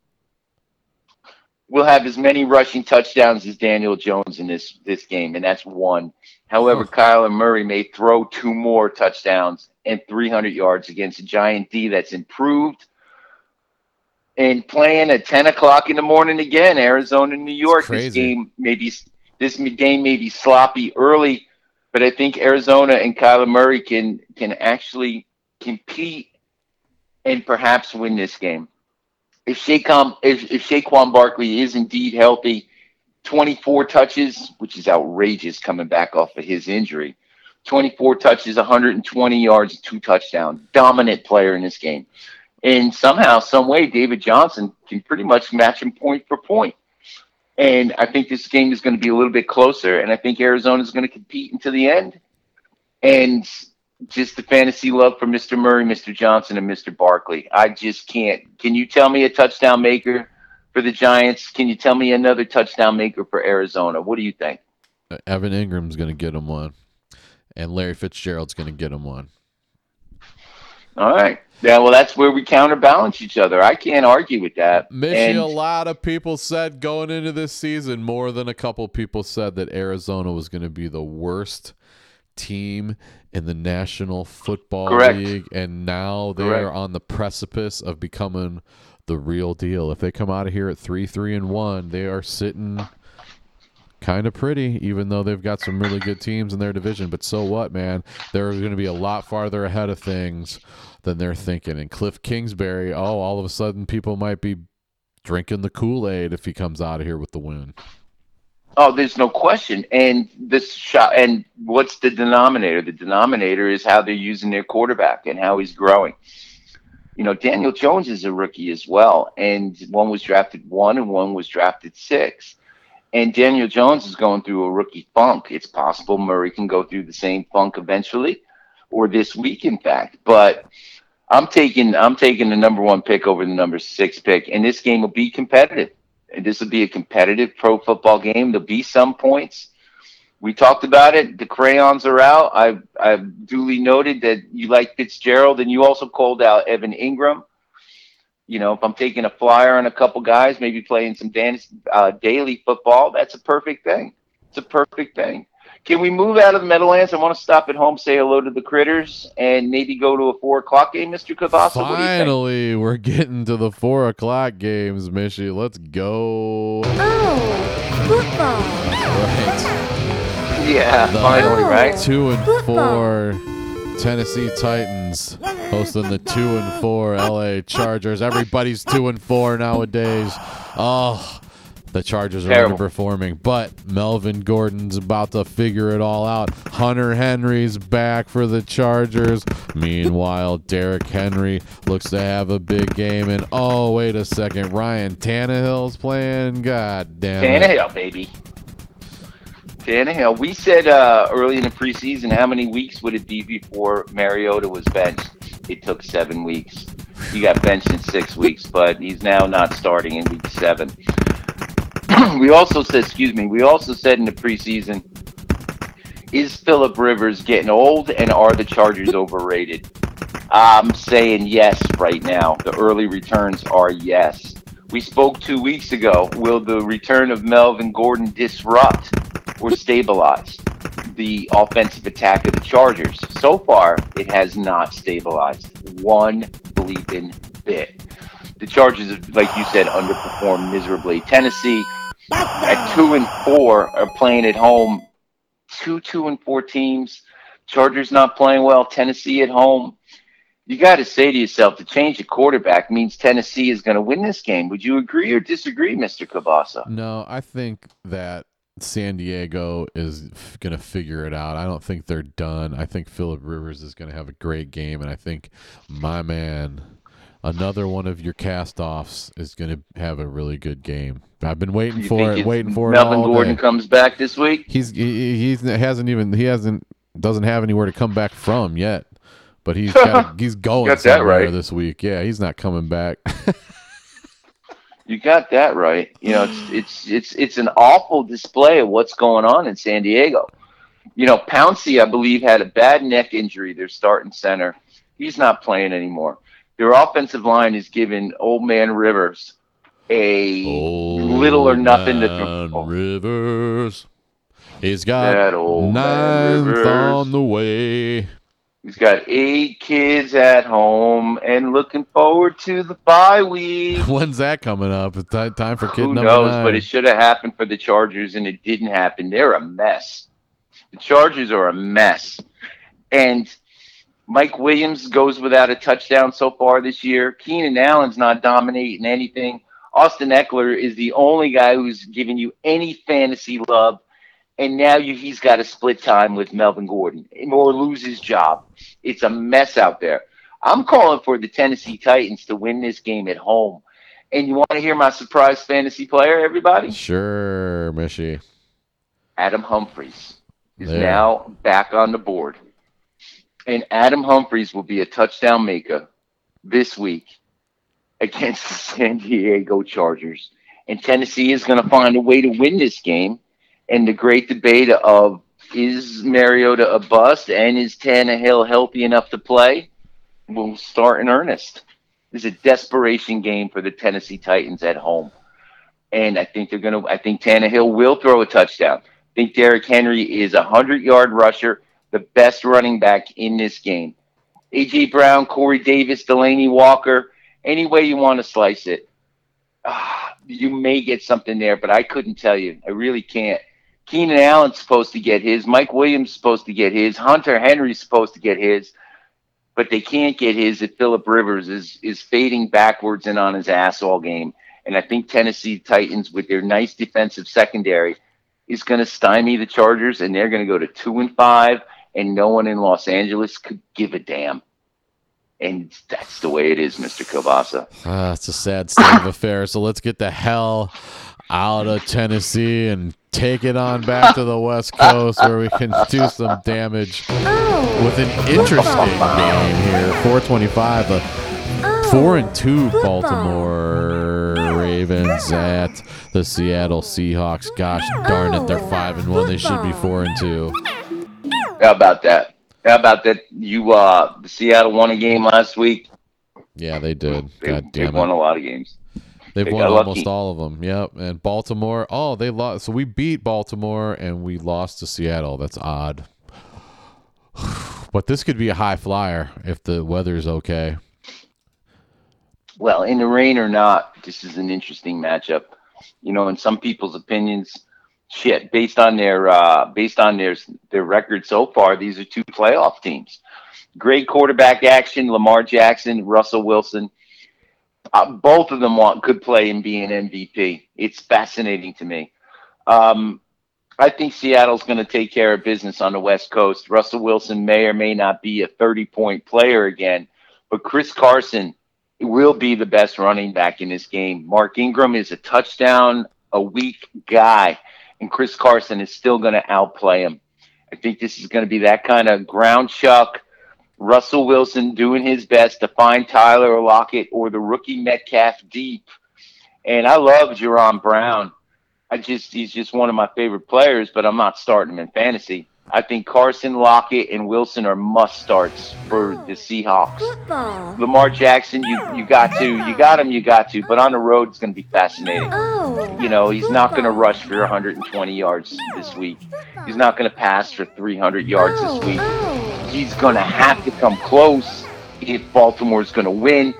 will have as many rushing touchdowns as Daniel Jones in this this game, and that's one. However, hmm. Kyler Murray may throw two more touchdowns and 300 yards against a giant D that's improved. And playing at 10 o'clock in the morning again, Arizona, New York. This game maybe this game may be sloppy early, but I think Arizona and Kyler Murray can can actually compete and perhaps win this game. If Saquon if, if Saquon Barkley is indeed healthy, 24 touches, which is outrageous coming back off of his injury. 24 touches, 120 yards, two touchdowns. Dominant player in this game. And somehow, some way, David Johnson can pretty much match him point for point. And I think this game is going to be a little bit closer. And I think Arizona is going to compete until the end. And just the fantasy love for Mr. Murray, Mr. Johnson, and Mr. Barkley. I just can't. Can you tell me a touchdown maker for the Giants? Can you tell me another touchdown maker for Arizona? What do you think? Uh, Evan Engram's going to get him one, and Larry Fitzgerald's going to get him one. All right. Yeah, well, that's where we counterbalance each other. I can't argue with that. Mishy, And- a lot of people said going into this season, more than a couple people said that Arizona was going to be the worst team in the National Football Correct. League, and now they Correct. are on the precipice of becoming the real deal. If they come out of here at three, three, and one, they are sitting kind of pretty, even though they've got some really good teams in their division. But so what, man? They're going to be a lot farther ahead of things than they're thinking. And Cliff Kingsbury, oh, all of a sudden people might be drinking the Kool Aid if he comes out of here with the win. Oh, there's no question. And this shot, and what's the denominator? The denominator is how they're using their quarterback and how he's growing. You know, Daniel Jones is a rookie as well, and one was drafted one and one was drafted six. And Daniel Jones is going through a rookie funk. It's possible Murray can go through the same funk eventually, or this week, in fact. But I'm taking I'm taking the number one pick over the number six pick, and this game will be competitive. This will be a competitive pro football game. There'll be some points. We talked about it. The crayons are out. I've I've duly noted that you like Fitzgerald, and you also called out Evan Engram. You know, if I'm taking a flyer on a couple guys, maybe playing some dan- uh, daily football, that's a perfect thing. It's a perfect thing. Can we move out of the Meadowlands? I want to stop at home, say hello to the critters, and maybe go to a four o'clock game, Mr. Kielbasa. What do you think? Finally, we're getting to the four o'clock games, Mishy. Let's go. Oh, football. Right. Yeah, The finally, oh, right? Two and four Tennessee Titans hosting the two and four LA Chargers. Everybody's two and four nowadays. Oh, the Chargers are Terrible. underperforming, but Melvin Gordon's about to figure it all out. Hunter Henry's back for the Chargers. Meanwhile, Derrick Henry looks to have a big game. And oh, wait a second, Ryan Tannehill's playing. God damn it. Tannehill, baby. Tannehill. We said uh, early in the preseason, how many weeks would it be before Mariota was benched? It took seven weeks. He got benched in six weeks, but he's now not starting in week seven. we also said, excuse me, we also said in the preseason, is Philip Rivers getting old and are the Chargers overrated? I'm saying yes right now. The early returns are yes. We spoke two weeks ago. Will the return of Melvin Gordon disrupt or stabilize the offensive attack of the Chargers? So far, it has not stabilized one bleeping bit. The Chargers, like you said, underperformed miserably. Tennessee at two and four are playing at home. Two, two and four teams. Chargers not playing well. Tennessee at home you got to say to yourself, to change the quarterback means Tennessee is going to win this game. Would you agree or disagree, Mr. Kielbasa? No, I think that San Diego is going to figure it out. I don't think they're done. I think Philip Rivers is going to have a great game, and I think my man, another one of your cast-offs, is going to have a really good game. I've been waiting You for it, waiting for Melvin it all Gordon day. comes back this week? He's he, he hasn't even he hasn't doesn't have anywhere to come back from yet. But he's got, he's going Got that right. this week. Yeah, he's not coming back. You got that right. You know, it's it's it's it's an awful display of what's going on in San Diego. You know, Pouncey, I believe, had a bad neck injury. Their starting center, he's not playing anymore. Their offensive line is giving Old Man Rivers a little or nothing to man throw. Rivers. He's got old ninth on the way. He's got eight kids at home and looking forward to the bye week. When's that coming up? It's ti- time for kid Who number knows? nine. But it should have happened for the Chargers, and it didn't happen. They're a mess. The Chargers are a mess. And Mike Williams goes without a touchdown so far this year. Keenan Allen's not dominating anything. Austin Ekeler is the only guy who's giving you any fantasy love. And now you, he's got to split time with Melvin Gordon or lose his job. It's a mess out there. I'm calling for the Tennessee Titans to win this game at home. And you want to hear my surprise fantasy player, everybody? Sure, Mishy. Adam Humphries is There. now back on the board. And Adam Humphries will be a touchdown maker this week against the San Diego Chargers. And Tennessee is going to find a way to win this game. And the great debate of is Mariota a bust and is Tannehill healthy enough to play will start in earnest. This is a desperation game for the Tennessee Titans at home. And I think they're going to, I think Tannehill will throw a touchdown. I think Derrick Henry is a 100 yard rusher, the best running back in this game. A.J. Brown, Corey Davis, Delanie Walker, any way you want to slice it. Ah, you may get something there, but I couldn't tell you. I really can't. Keenan Allen's supposed to get his. Mike Williams supposed to get his. Hunter Henry's supposed to get his. But they can't get his if Philip Rivers is, is fading backwards and on his ass all game. And I think Tennessee Titans, with their nice defensive secondary, is going to stymie the Chargers, and they're going to go to two and five, and no one in Los Angeles could give a damn. And that's the way it is, Mr. Kobasa. Ah, it's a sad state of affairs. So let's get the hell out of Tennessee and take it on back to the West Coast where we can do some damage with an interesting game here. 425, a Oh. four and two Baltimore Ravens at the Seattle Seahawks. Gosh darn it, they're five and one. They should be four and two. How about that? How about that? You, uh, Seattle won a game last week. Yeah, they did. They, God they damn won a lot of games. They've they won almost lucky. all of them. Yep. And Baltimore. Oh, they lost. So we beat Baltimore and we lost to Seattle. That's odd. But this could be a high flyer if the weather's okay. Well, in the rain or not, this is an interesting matchup. You know, in some people's opinions, shit, based on their uh, based on their their record so far, these are two playoff teams. Great quarterback action, Lamar Jackson, Russell Wilson. Uh, both of them want could play and be an MVP. It's fascinating to me. Um, I think Seattle's going to take care of business on the West Coast. Russell Wilson may or may not be a 30 point player again, but Chris Carson will be the best running back in this game. Mark Ingram is a touchdown a week guy. And Chris Carson is still going to outplay him. I think this is going to be that kind of ground chuck. Russell Wilson doing his best to find Tyler Lockett or the rookie Metcalf deep. And I love Jaron Brown. I just he's just one of my favorite players, but I'm not starting him in fantasy. I think Carson, Lockett, and Wilson are must starts for the Seahawks. Football. Lamar Jackson, you you got to, you got him, you got to. But on the road, it's going to be fascinating. Oh. You know, he's not going to rush for 120 yards this week. He's not going to pass for 300 yards this week. Oh. He's going to have to come close if Baltimore's going to win.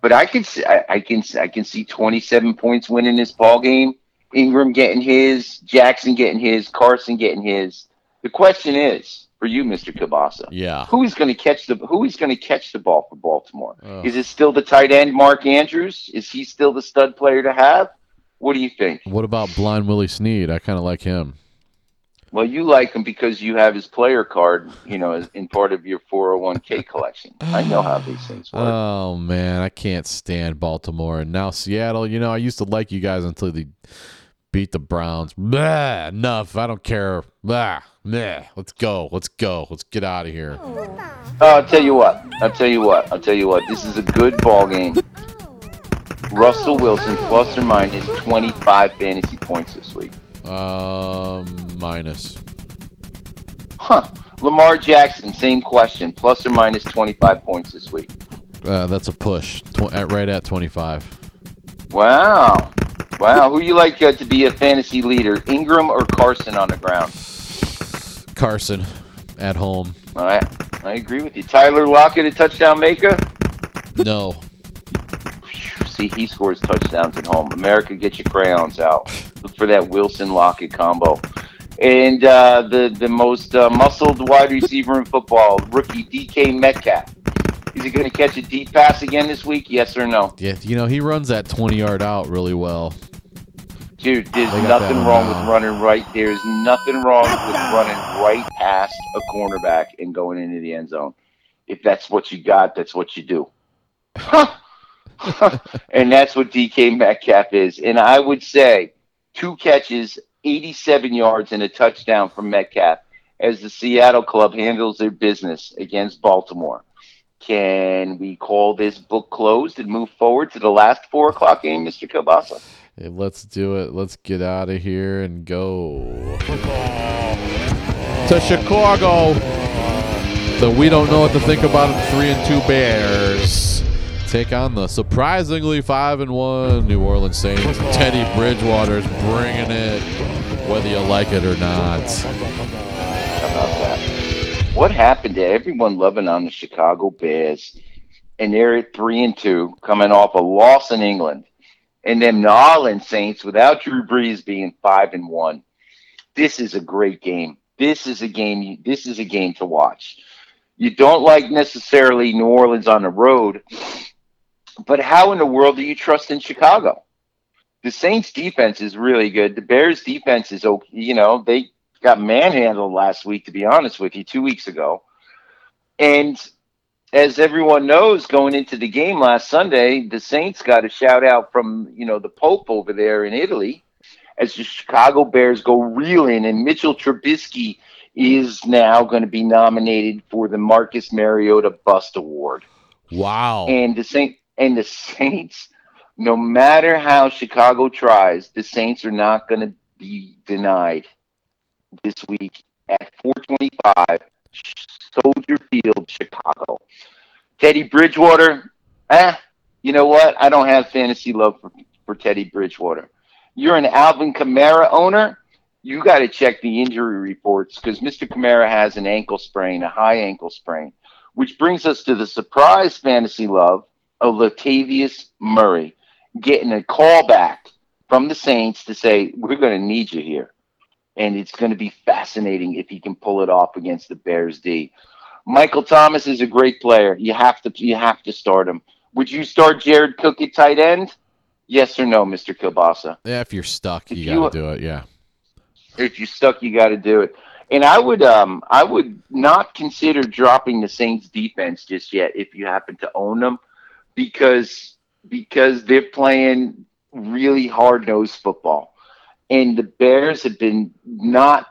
But I can see, I, I can I can see 27 points winning this ball game. Ingram getting his, Jackson getting his, Carson getting his. The question is for you, Mr. Kabasa. Yeah. Who is going to catch the Who is going to catch the ball for Baltimore? Ugh. Is it still the tight end Mark Andrews? Is he still the stud player to have? What do you think? What about Blind Willie Snead? I kind of like him. Well, you like him because you have his player card, you know, in part of your 401k collection. I know how these things work. Oh man, I can't stand Baltimore and now Seattle. You know, I used to like you guys until they beat the Browns. Blah, enough. I don't care. Blah, meh. Let's go. Let's go. Let's get out of here. Oh, I'll tell you what. I'll tell you what. I'll tell you what. This is a good ball game. Russell Wilson plus or minus 25 fantasy points this week. Um, minus. Huh. Lamar Jackson, same question. Plus or minus 25 points this week. Uh, that's a push. Tw- at, right at twenty-five. Wow. Wow. Who you like uh, to be a fantasy leader, Ingram or Carson on the ground? Carson, at home. All right. I agree with you. Tyler Lockett, a touchdown maker? No. See, he scores touchdowns at home. America, get your crayons out. Look for that Wilson Lockett combo. And uh, the the most uh, muscled wide receiver in football, rookie DK Metcalf. Is he going to catch a deep pass again this week? Yes or no? Yeah, you know he runs that twenty-yard out really well. Dude, there's nothing wrong with running right. There's nothing wrong with running right past a cornerback and going into the end zone. If that's what you got, that's what you do. and that's what DK Metcalf is. And I would say two catches, 87 yards, and a touchdown from Metcalf as the Seattle club handles their business against Baltimore. Can we call this book closed and move forward to the last four o'clock game, Mr. Kielbasa? Hey, let's do it. Let's get out of here and go to Chicago. So we don't know what to think about them. Three and two Bears take on the surprisingly five and one New Orleans Saints. Teddy Bridgewater's bringing it, whether you like it or not. What happened to everyone loving on the Chicago Bears? And they're at three and two, coming off a loss in England, and then New Orleans Saints without Drew Brees being five and one. This is a great game. This is a game. This is a game to watch. You don't like necessarily New Orleans on the road, but how in the world do you trust in Chicago? The Saints defense is really good. The Bears defense is okay. You know, they got manhandled last week, to be honest with you, two weeks ago. And as everyone knows, going into the game last Sunday, the Saints got a shout out from, you know, the Pope over there in Italy as the Chicago Bears go reeling and Mitchell Trubisky is now going to be nominated for the Marcus Mariota Bust Award. Wow. And the Saint and the Saints, no matter how Chicago tries, the Saints are not going to be denied this week at 425 Soldier Field, Chicago. Teddy Bridgewater, eh, you know what? I don't have fantasy love for, for Teddy Bridgewater. You're an Alvin Kamara owner. You got to check the injury reports because Mr. Kamara has an ankle sprain, a high ankle sprain, which brings us to the surprise fantasy love of Latavius Murray getting a call back from the Saints to say, We're going to need you here. And it's going to be fascinating if he can pull it off against the Bears D. Michael Thomas is a great player. You have to you have to start him. Would you start Jared Cook at tight end? Yes or no, Mr. Kielbasa? Yeah, if you're stuck, If you you- got to do it. Yeah. If you're stuck, you got to do it. And I would um I would not consider dropping the Saints defense just yet if you happen to own them because because they're playing really hard nosed football. And the Bears have been not.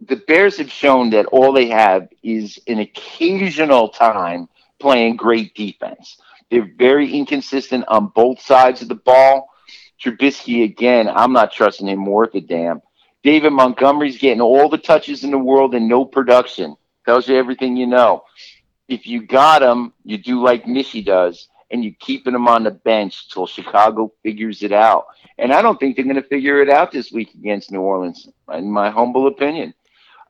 The Bears have shown that all they have is an occasional time playing great defense. They're very inconsistent on both sides of the ball. Trubisky again, I'm not trusting him worth a damn. David Montgomery's getting all the touches in the world and no production. Tells you everything you know. If you got him, you do like Mishy does, and you're keeping him on the bench till Chicago figures it out. And I don't think they're going to figure it out this week against New Orleans, in my humble opinion.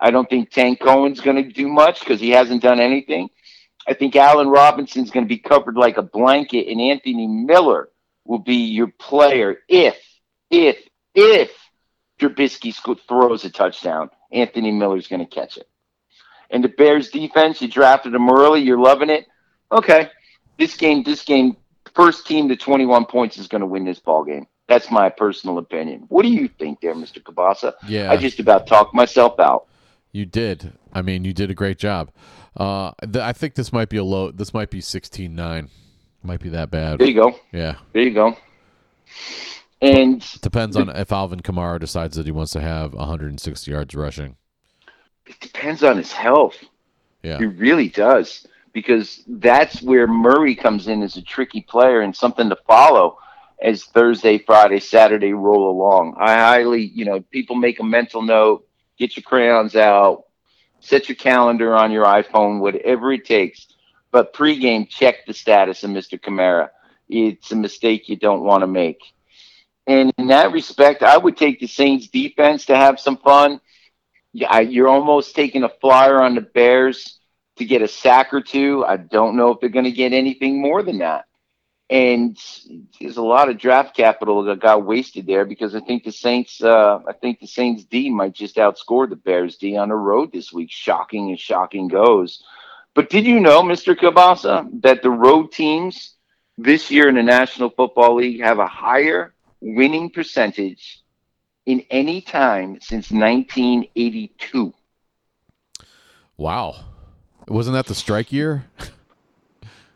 I don't think Tarik Cohen's going to do much because he hasn't done anything. I think Allen Robinson's going to be covered like a blanket, and Anthony Miller will be your player if, if, if Trubisky throws a touchdown. Anthony Miller's going to catch it. And the Bears defense, you drafted them early, you're loving it. Okay, this game, this game, first team to 21 points is going to win this ball game. That's my personal opinion. What do you think, there, Mr. Kabasa? Yeah. I just about talked myself out. You did. I mean, you did a great job. Uh, th- I think this might be a low. This might be 16-9. Might be that bad. There you go. Yeah. There you go. And Depends on if Alvin Kamara decides that he wants to have 160 yards rushing. it depends on his health. Yeah. It really does because that's where Murray comes in as a tricky player and something to follow as Thursday, Friday, Saturday roll along. I highly, you know, people make a mental note, get your crayons out, set your calendar on your iPhone, whatever it takes. But pregame, check the status of Mr. Kamara. It's a mistake you don't want to make. And in that respect, I would take the Saints defense to have some fun. Yeah, you're almost taking a flyer on the Bears to get a sack or two. I don't know if they're going to get anything more than that. And there's a lot of draft capital that got wasted there because I think the Saints, uh, I think the Saints D might just outscore the Bears D on the road this week. Shocking and shocking goes. But did you know, Mr. Kabasa, that the road teams this year in the National Football League have a higher winning percentage in any time since 1982? Wow. Wasn't that the strike year?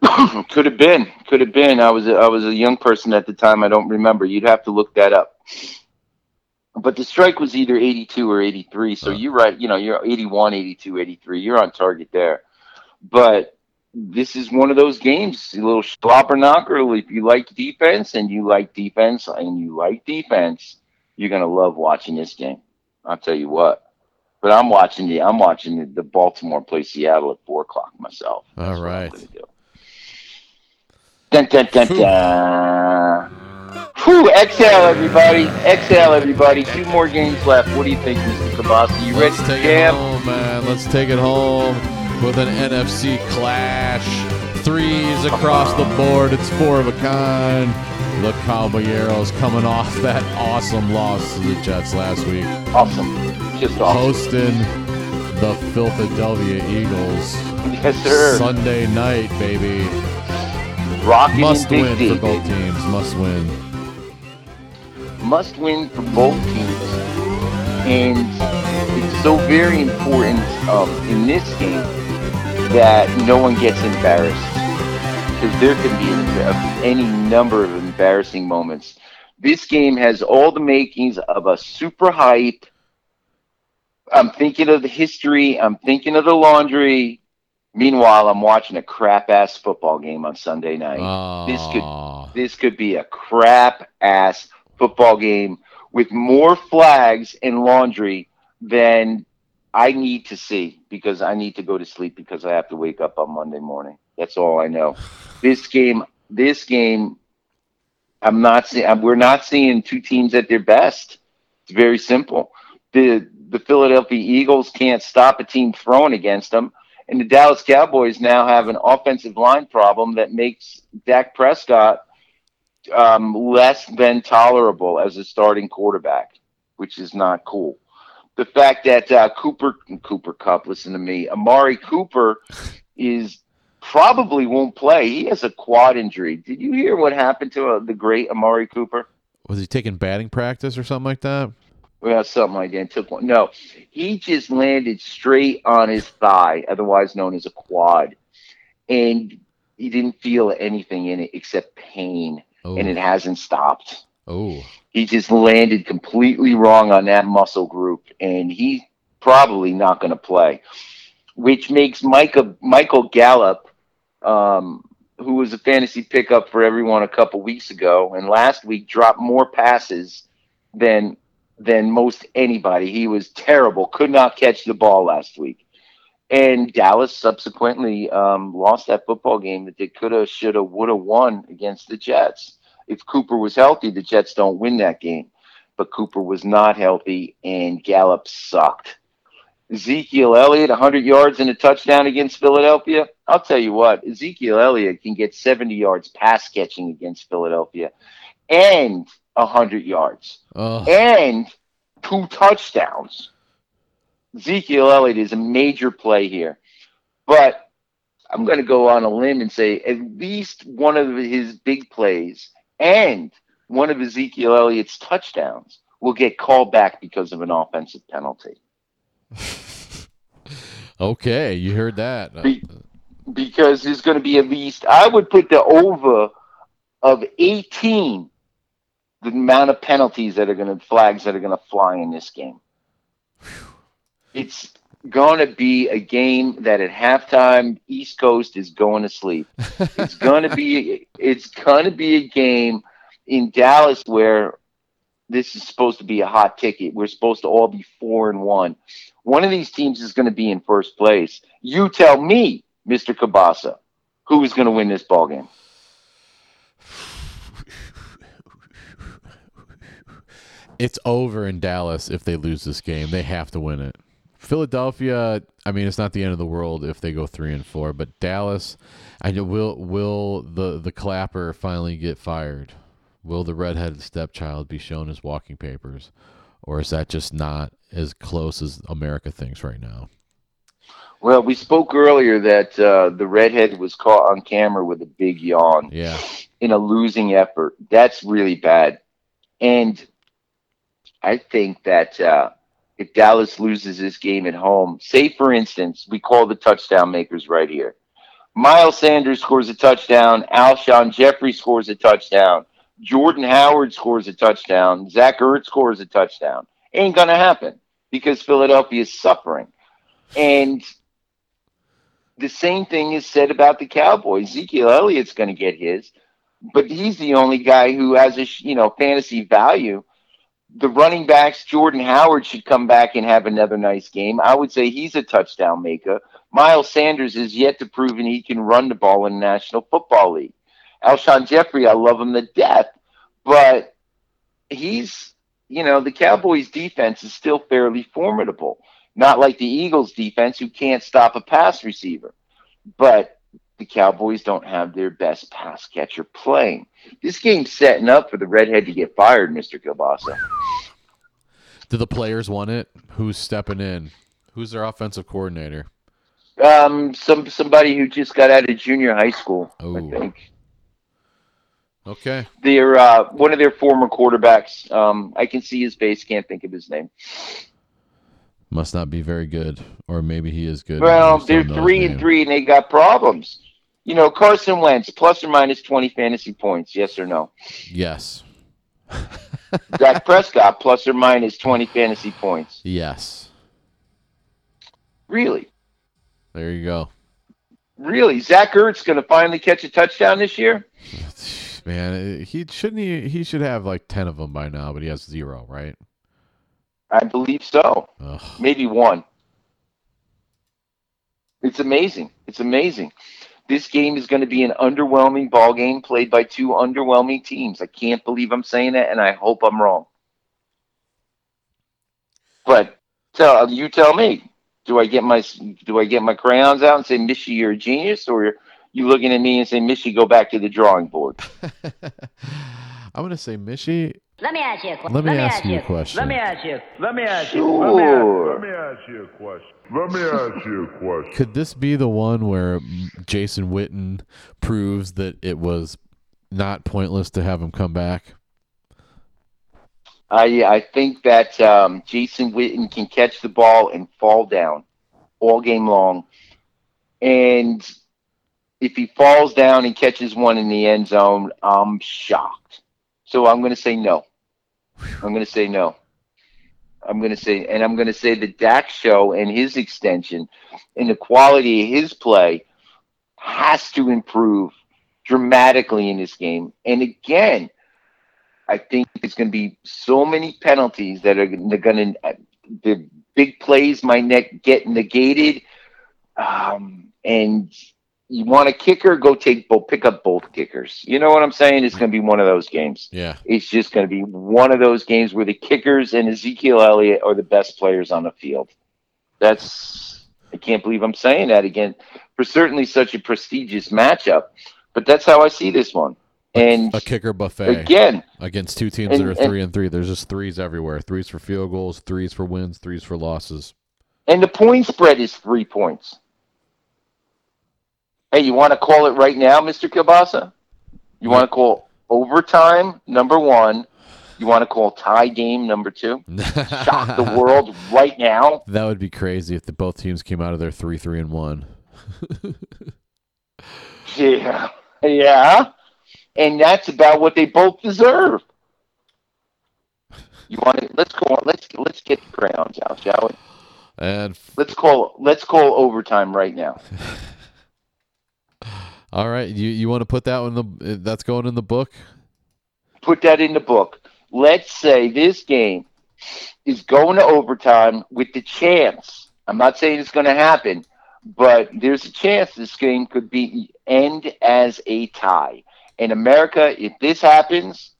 could have been, could have been. I was a, I was a young person at the time. I don't remember. You'd have to look that up. But the strike was either 82 or 83. So Huh. you're right. You know, you're 81, 82, 83. You're on target there. But this is one of those games, a little slobber knocker. If you like defense and you like defense and you like defense, you're gonna love watching this game. I'll tell you what. But I'm watching the I'm watching the, the Baltimore play Seattle at four o'clock myself. All That's gonna do. Dun, dun, dun, dun. Whew, exhale, everybody. Exhale, everybody. Two more games left. What do you think, Mr. Kabasi? You ready Let's to take it home, man. Let's take it home with an NFC clash. Threes across the board. It's four of a kind. The Caballeros coming off that awesome loss to the Jets last week, Awesome. Just awesome. hosting the Philadelphia Eagles. Yes, sir. Sunday night, baby. Rocking Must in win Big for both baby. teams. Must win. Must win for both teams. And it's so very important um, in this game that no one gets embarrassed. Because there can be any number of embarrassing moments. This game has all the makings of a super hype. I'm thinking of the history. I'm thinking of the laundry. Meanwhile, I'm watching a crap ass football game on Sunday night. This could- this could be a crap ass football game with more flags and laundry than I need to see because I need to go to sleep because I have to wake up on Monday morning. That's all I know. This game, this game, I'm not seeing. We're not seeing two teams at their best. It's very simple. The the Philadelphia Eagles can't stop a team throwing against them, and the Dallas Cowboys now have an offensive line problem that makes Dak Prescott um, less than tolerable as a starting quarterback, which is not cool. The fact that uh, Cooper Cooper Kupp, listen to me, Amari Cooper is probably won't play. He has a quad injury. Did you hear what happened to uh, the great Amari Cooper? Was he taking batting practice or something like that? Well, something like that. Took one. No, he just landed straight on his thigh, otherwise known as a quad, and he didn't feel anything in it except pain, Oh, and it hasn't stopped. Oh, He just landed completely wrong on that muscle group, and he's probably not going to play. Which makes Micah, Michael Gallup, um, who was a fantasy pickup for everyone a couple weeks ago, and last week dropped more passes than than most anybody. He was terrible. Could not catch the ball last week. And Dallas subsequently um, lost that football game that they could have, should have, would have won against the Jets. If Cooper was healthy, the Jets don't win that game. But Cooper was not healthy, and Gallup sucked. Ezekiel Elliott, 100 yards and a touchdown against Philadelphia. I'll tell you what, Ezekiel Elliott can get 70 yards pass catching against Philadelphia and 100 yards oh, and two touchdowns. Ezekiel Elliott is a major play here. But I'm going to go on a limb and say at least one of his big plays and one of Ezekiel Elliott's touchdowns will get called back because of an offensive penalty. okay. You heard that. Be- because there's going to be at least I would put the over of 18 the amount of penalties that are going to flags that are going to fly in this game. It's going to be a game that at halftime East Coast is going to sleep. It's going to be it's going to be a game in Dallas where this is supposed to be a hot ticket. We're supposed to all be 4 and 1. One of these teams is going to be in first place. You tell me, Mr. Kabasa, who is going to win this ball game? It's over in Dallas if they lose this game. They have to win it. Philadelphia, I mean, it's not the end of the world if they go three and four, but Dallas, I know will will the the clapper finally get fired? Will the redheaded stepchild be shown his walking papers, or is that just not as close as America thinks right now? Well, we spoke earlier that uh, the redhead was caught on camera with a big yawn Yeah, in a losing effort. That's really bad. And I think that uh, if Dallas loses this game at home, say for instance, we call the touchdown makers right here. Miles Sanders scores a touchdown. Alshon Jeffery scores a touchdown. Jordan Howard scores a touchdown. Zach Ertz scores a touchdown. Ain't gonna happen because Philadelphia is suffering. And the same thing is said about the Cowboys. Ezekiel Elliott's going to get his, but he's the only guy who has a you know fantasy value. The running backs, Jordan Howard should come back and have another nice game. I would say he's a touchdown maker. Miles Sanders is yet to prove he can run the ball in the National Football League. Alshon Jeffery, I love him to death, but he's you know the Cowboys' defense is still fairly formidable. Not like the Eagles' defense, who can't stop a pass receiver. But the Cowboys don't have their best pass catcher playing. This game's setting up for the redhead to get fired, Mr. Kielbasa. do the players want it? Who's stepping in? Who's their offensive coordinator? Um, some somebody who just got out of junior high school, Ooh. I think. Okay, They're uh, one of their former quarterbacks. Um, I can see his face, can't think of his name. must not be very good, or maybe he is good. Well, they're don't know his three and three, and they got problems. You know, Carson Wentz plus or minus twenty fantasy points. Yes or no? Yes, Dak Prescott plus or minus twenty fantasy points. yes. Really, There you go. really. Zach Ertz going to finally catch a touchdown this year? Man, he shouldn't he he should have like 10 of them by now, but he has zero, right? I believe so. Ugh. Maybe one. It's amazing. It's amazing. This game is going to be an underwhelming ball game played by two underwhelming teams. I can't believe I'm saying that, and I hope I'm wrong. But tell you tell me, do I get my do I get my crayons out and say, "Mishy, you're a genius," or you looking at me and say, "Mishy, go back to the drawing board"? I'm going to say Mishy. Let me ask you a question. Let me ask you a question. Let me ask you. Let me ask you. Let me ask, Sure. let me ask you a question. Let me ask you a question. Could this be the one where Jason Witten proves that it was not pointless to have him come back? I I think that um, Jason Witten can catch the ball and fall down all game long, and if he falls down and catches one in the end zone, I'm shocked, So I'm going to say no. I'm going to say no. I'm going to say, and I'm going to say the Dak show and his extension and the quality of his play has to improve dramatically in this game. And again, I think there's going to be so many penalties that are going to, the big plays might get negated. Um, and you want a kicker, go take both, pick up both kickers. You know what I'm saying? It's going to be one of those games. Yeah. It's just going to be one of those games where the kickers and Ezekiel Elliott are the best players on the field. That's I can't believe I'm saying that again for certainly such a prestigious matchup, but that's how I see this one. And A kicker buffet again, against two teams that and- are and- three and three. There's just threes everywhere. Threes for field goals, threes for wins, threes for losses. and the point spread is three points. Hey, you want to call it right now, Mr. Kielbasa? You want to call overtime number one? You want to call tie game number two? Shock the world right now? That would be crazy if the both teams came out of there three, three, and one. Yeah, yeah, and that's about what they both deserve. You want to? Let's go. Let's let's get the crayons out, shall we? And f- Let's call let's call overtime right now. all right, you you want to put that one? In the uh, that's going in the book. Put that in the book. Let's say this game is going to overtime with the chance. I'm not saying it's going to happen, but there's a chance this game could be end as a tie. In America, if this happens,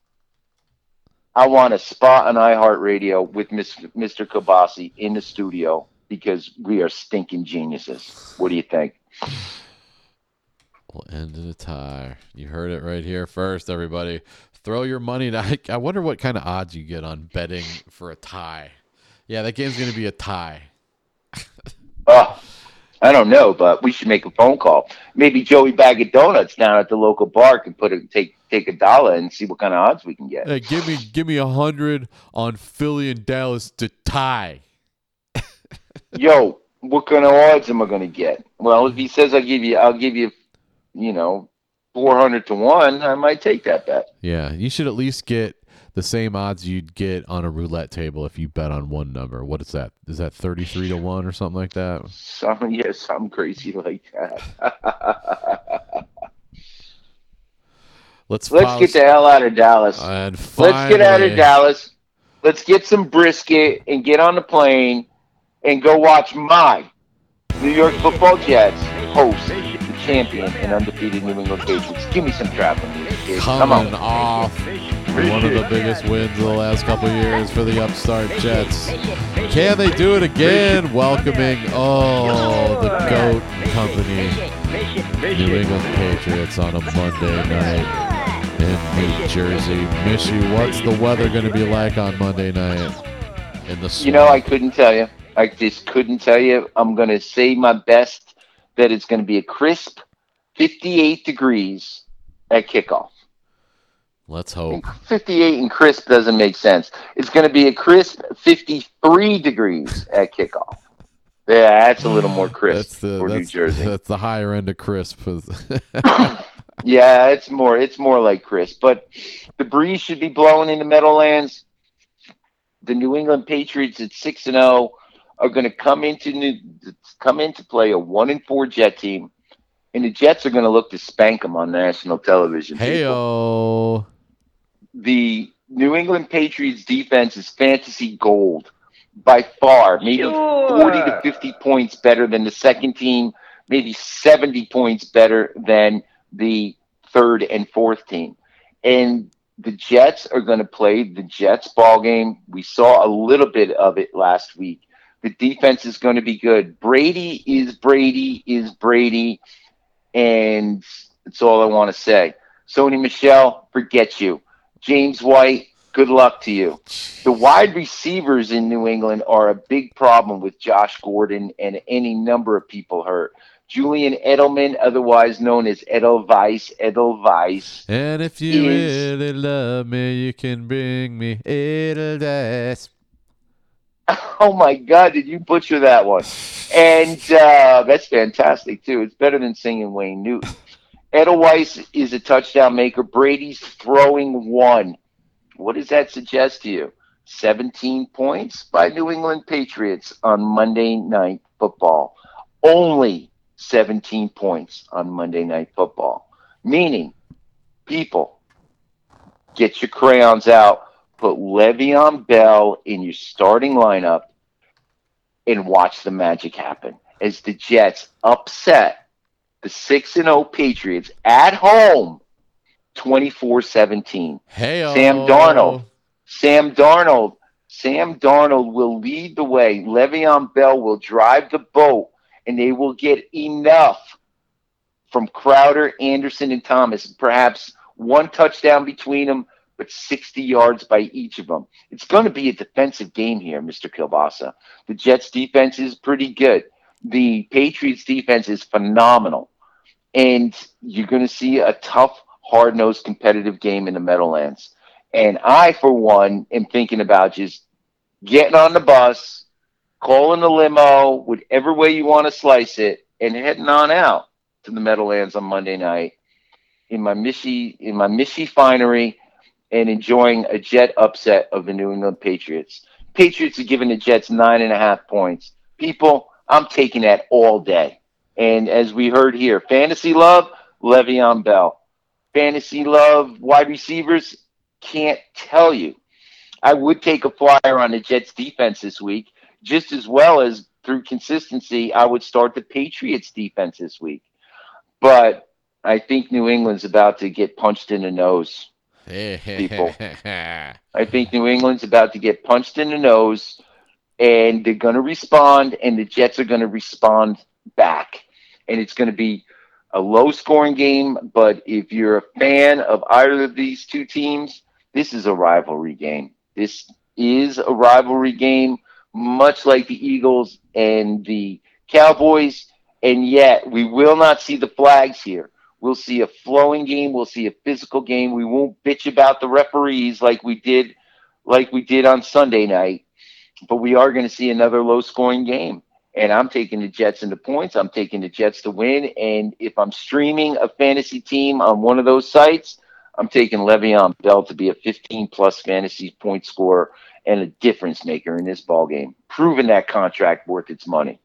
I want a spot on iHeartRadio with Mr. Kabasi in the studio because we are stinking geniuses. What do you think? We'll end in a tie. You heard it right here first, everybody. Throw your money. I, I wonder what kind of odds you get on betting for a tie. Yeah, that game's going to be a tie. Oh, I don't know, but we should make a phone call. Maybe Joey Bag of Donuts down at the local bar can put a take take a dollar and see what kind of odds we can get. Hey, give me give me a hundred on Philly and Dallas to tie. Yo, what kind of odds am I going to get? Well, if he says I'll give you, I'll give you, you know, four hundred to one, I might take that bet. Yeah, you should at least get the same odds you'd get on a roulette table if you bet on one number. What is that? Is that thirty three to one or something like that? Some yeah, something crazy like that. Let's Let's get the hell out of Dallas. and Let's get out of Dallas. Let's get some brisket and get on the plane and go watch my New York Football Jets host champion and undefeated New England Patriots. Give me some traveling music, kid. Come coming on. off one of the biggest wins of the last couple years for the upstart Jets. Can they do it again? Welcoming oh the goat company, New England Patriots on a Monday night in New Jersey. Mishy, what's the weather going to be like on Monday night in the You know, I couldn't tell you. I just couldn't tell you. I'm going to say my best that it's going to be a crisp 58 degrees at kickoff. Let's hope. 58 and crisp doesn't make sense. It's going to be a crisp 53 degrees at kickoff. Yeah, that's a little more crisp That's the for New Jersey. that's the higher end of crisp. Yeah, it's more it's more like crisp, but the breeze should be blowing in the Meadowlands. The New England Patriots at six and zero are going to come into new come in to play a one and four Jet team, and the Jets are going to look to spank them on national television. people. Heyo. the New England Patriots defense is fantasy gold by far, maybe 40 to 50 points better than the second team, maybe 70 points better than the third and fourth team. And the Jets are going to play the Jets ball game. We saw a little bit of it last week. The defense is going to be good. Brady is Brady is Brady, and that's all I want to say. Sony Michel, forget you. James White, good luck to you. The wide receivers in New England are a big problem with Josh Gordon and any number of people hurt. Julian Edelman, otherwise known as Edelweiss, Edelweiss. And if you is- really love me, you can bring me Edelweiss. Oh my God, did you butcher that one? And uh, that's fantastic too. It's better than singing Wayne Newton. Edelweiss is a touchdown maker. Brady's throwing one. What does that suggest to you? 17 points by New England Patriots on Monday Night Football. Only 17 points on Monday Night Football. Meaning, people, get your crayons out, put Le'Veon Bell in your starting lineup, and watch the magic happen as the Jets upset the 6 and 0 Patriots at home 24-17. Hey, Sam Darnold. Sam Darnold. Sam Darnold will lead the way. Le'Veon Bell will drive the boat, and they will get enough from Crowder, Anderson, and Thomas. Perhaps one touchdown between them, but 60 yards by each of them. It's going to be a defensive game here, Mr. Kielbasa. The Jets' defense is pretty good. The Patriots' defense is phenomenal. And you're going to see a tough, hard nosed competitive game in the Meadowlands. And I, for one, am thinking about just getting on the bus, calling the limo, whatever way you want to slice it, and heading on out to the Meadowlands on Monday night in my Missy in my Mishy finery and enjoying a jet upset of the New England Patriots. Patriots are giving the Jets nine and a half points. People, I'm taking that all day. And as we heard here, fantasy love, Le'Veon Bell. Fantasy love, wide receivers, can't tell you. I would take a flyer on the Jets defense this week, just as well as through consistency, I would start the Patriots defense this week. But I think New England's about to get punched in the nose. People. I think New England's about to get punched in the nose, and they're going to respond, and the Jets are going to respond back. And it's going to be a low scoring game, but if you're a fan of either of these two teams, this is a rivalry game. This is a rivalry game, much like the Eagles and the Cowboys, and yet we will not see the flags here. We'll see a flowing game. We'll see a physical game. We won't bitch about the referees like we did, like we did on Sunday night. But we are going to see another low-scoring game. And I'm taking the Jets into points. I'm taking the Jets to win. And if I'm streaming a fantasy team on one of those sites, I'm taking Le'Veon Bell to be a 15-plus fantasy point scorer and a difference maker in this ball game, proving that contract worth its money.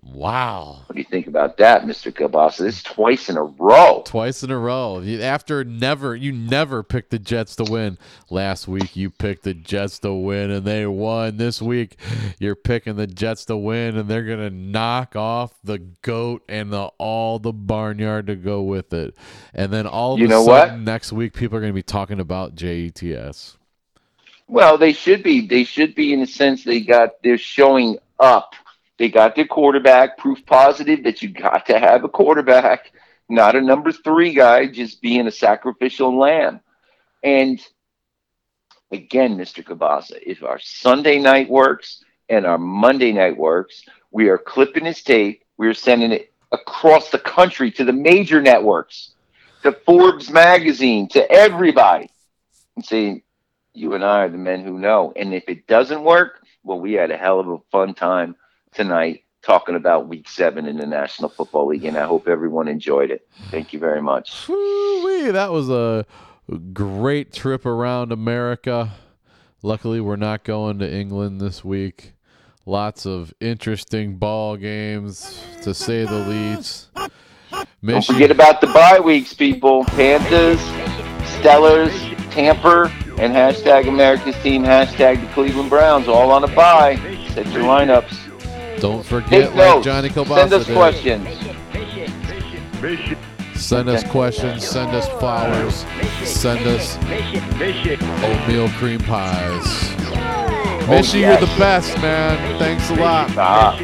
Wow. What do you think about that, Mr. Kielbasa? This is twice in a row. Twice in a row. After never, you never picked the Jets to win. Last week, you picked the Jets to win, and they won. This week, you're picking the Jets to win, and they're gonna knock off the goat and the all the barnyard to go with it. And then all of You a know sudden, what? next week, people are gonna be talking about JETS. Well, they should be. They should be in a sense they got they're showing up. They got their quarterback, proof positive that you got to have a quarterback, not a number three guy just being a sacrificial lamb. And again, Mr. Kabasa, if our Sunday night works and our Monday night works, we are clipping his tape. We're sending it across the country to the major networks, to Forbes magazine, to everybody, and saying, you and I are the men who know. And if it doesn't work, well, we had a hell of a fun time tonight talking about week seven in the National Football League, and I hope everyone enjoyed it. Thank you very much. That was a great trip around America. Luckily, we're not going to England this week. Lots of interesting ball games, to say the least. Don't forget about the bye weeks, people. Panthers, Stellars, Tamper, and hashtag America's team, hashtag the Cleveland Browns, all on a bye. Set your lineups. Don't forget, like. Johnny Send us did. questions. Send us questions, send us flowers, send us oatmeal cream pies. Mishy, you're the best, man. Thanks a lot. Ah,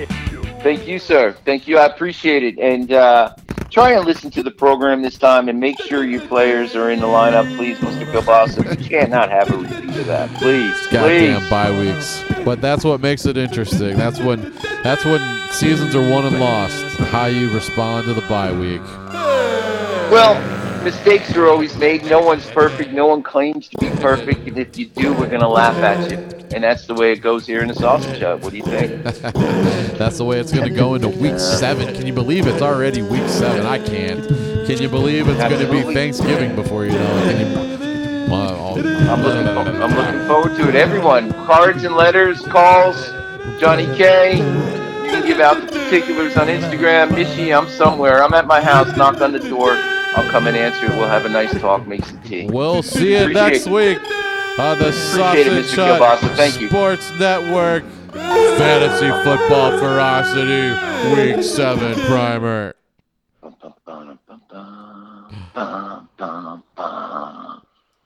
thank you, sir. Thank you. I appreciate it. And uh, try and listen to the program this time and make sure your players are in the lineup, please, Mr. Kielbasa. You can't not have a repeat of that. Please, goddamn please. bye weeks. But that's what makes it interesting. That's when that's when seasons are won and lost. How you respond to the bye week. Well, mistakes are always made. No one's perfect. No one claims to be perfect. And if you do, we're going to laugh at you. And that's the way it goes here in the Sausage Hut. What do you think? That's the way it's going to go into week seven. Can you believe it's already week seven? I can't. Can you believe it's going to be Thanksgiving before you know it? Can you, Wow. Oh. I'm looking, for, I'm looking forward to it. Everyone, cards and letters, calls, Johnny K. You can give out the particulars on Instagram. Ishi, I'm somewhere. I'm at my house. Knock on the door. I'll come and answer it. We'll have a nice talk, make some tea. We'll see you Appreciate next it. week on the Appreciate it, Sausage Mr. Hut Kielbasa. Thank you. Sports Network Fantasy Football Ferocity Week 7 Primer. Bum, bum, bum, bum, bum, bum, bum, bum.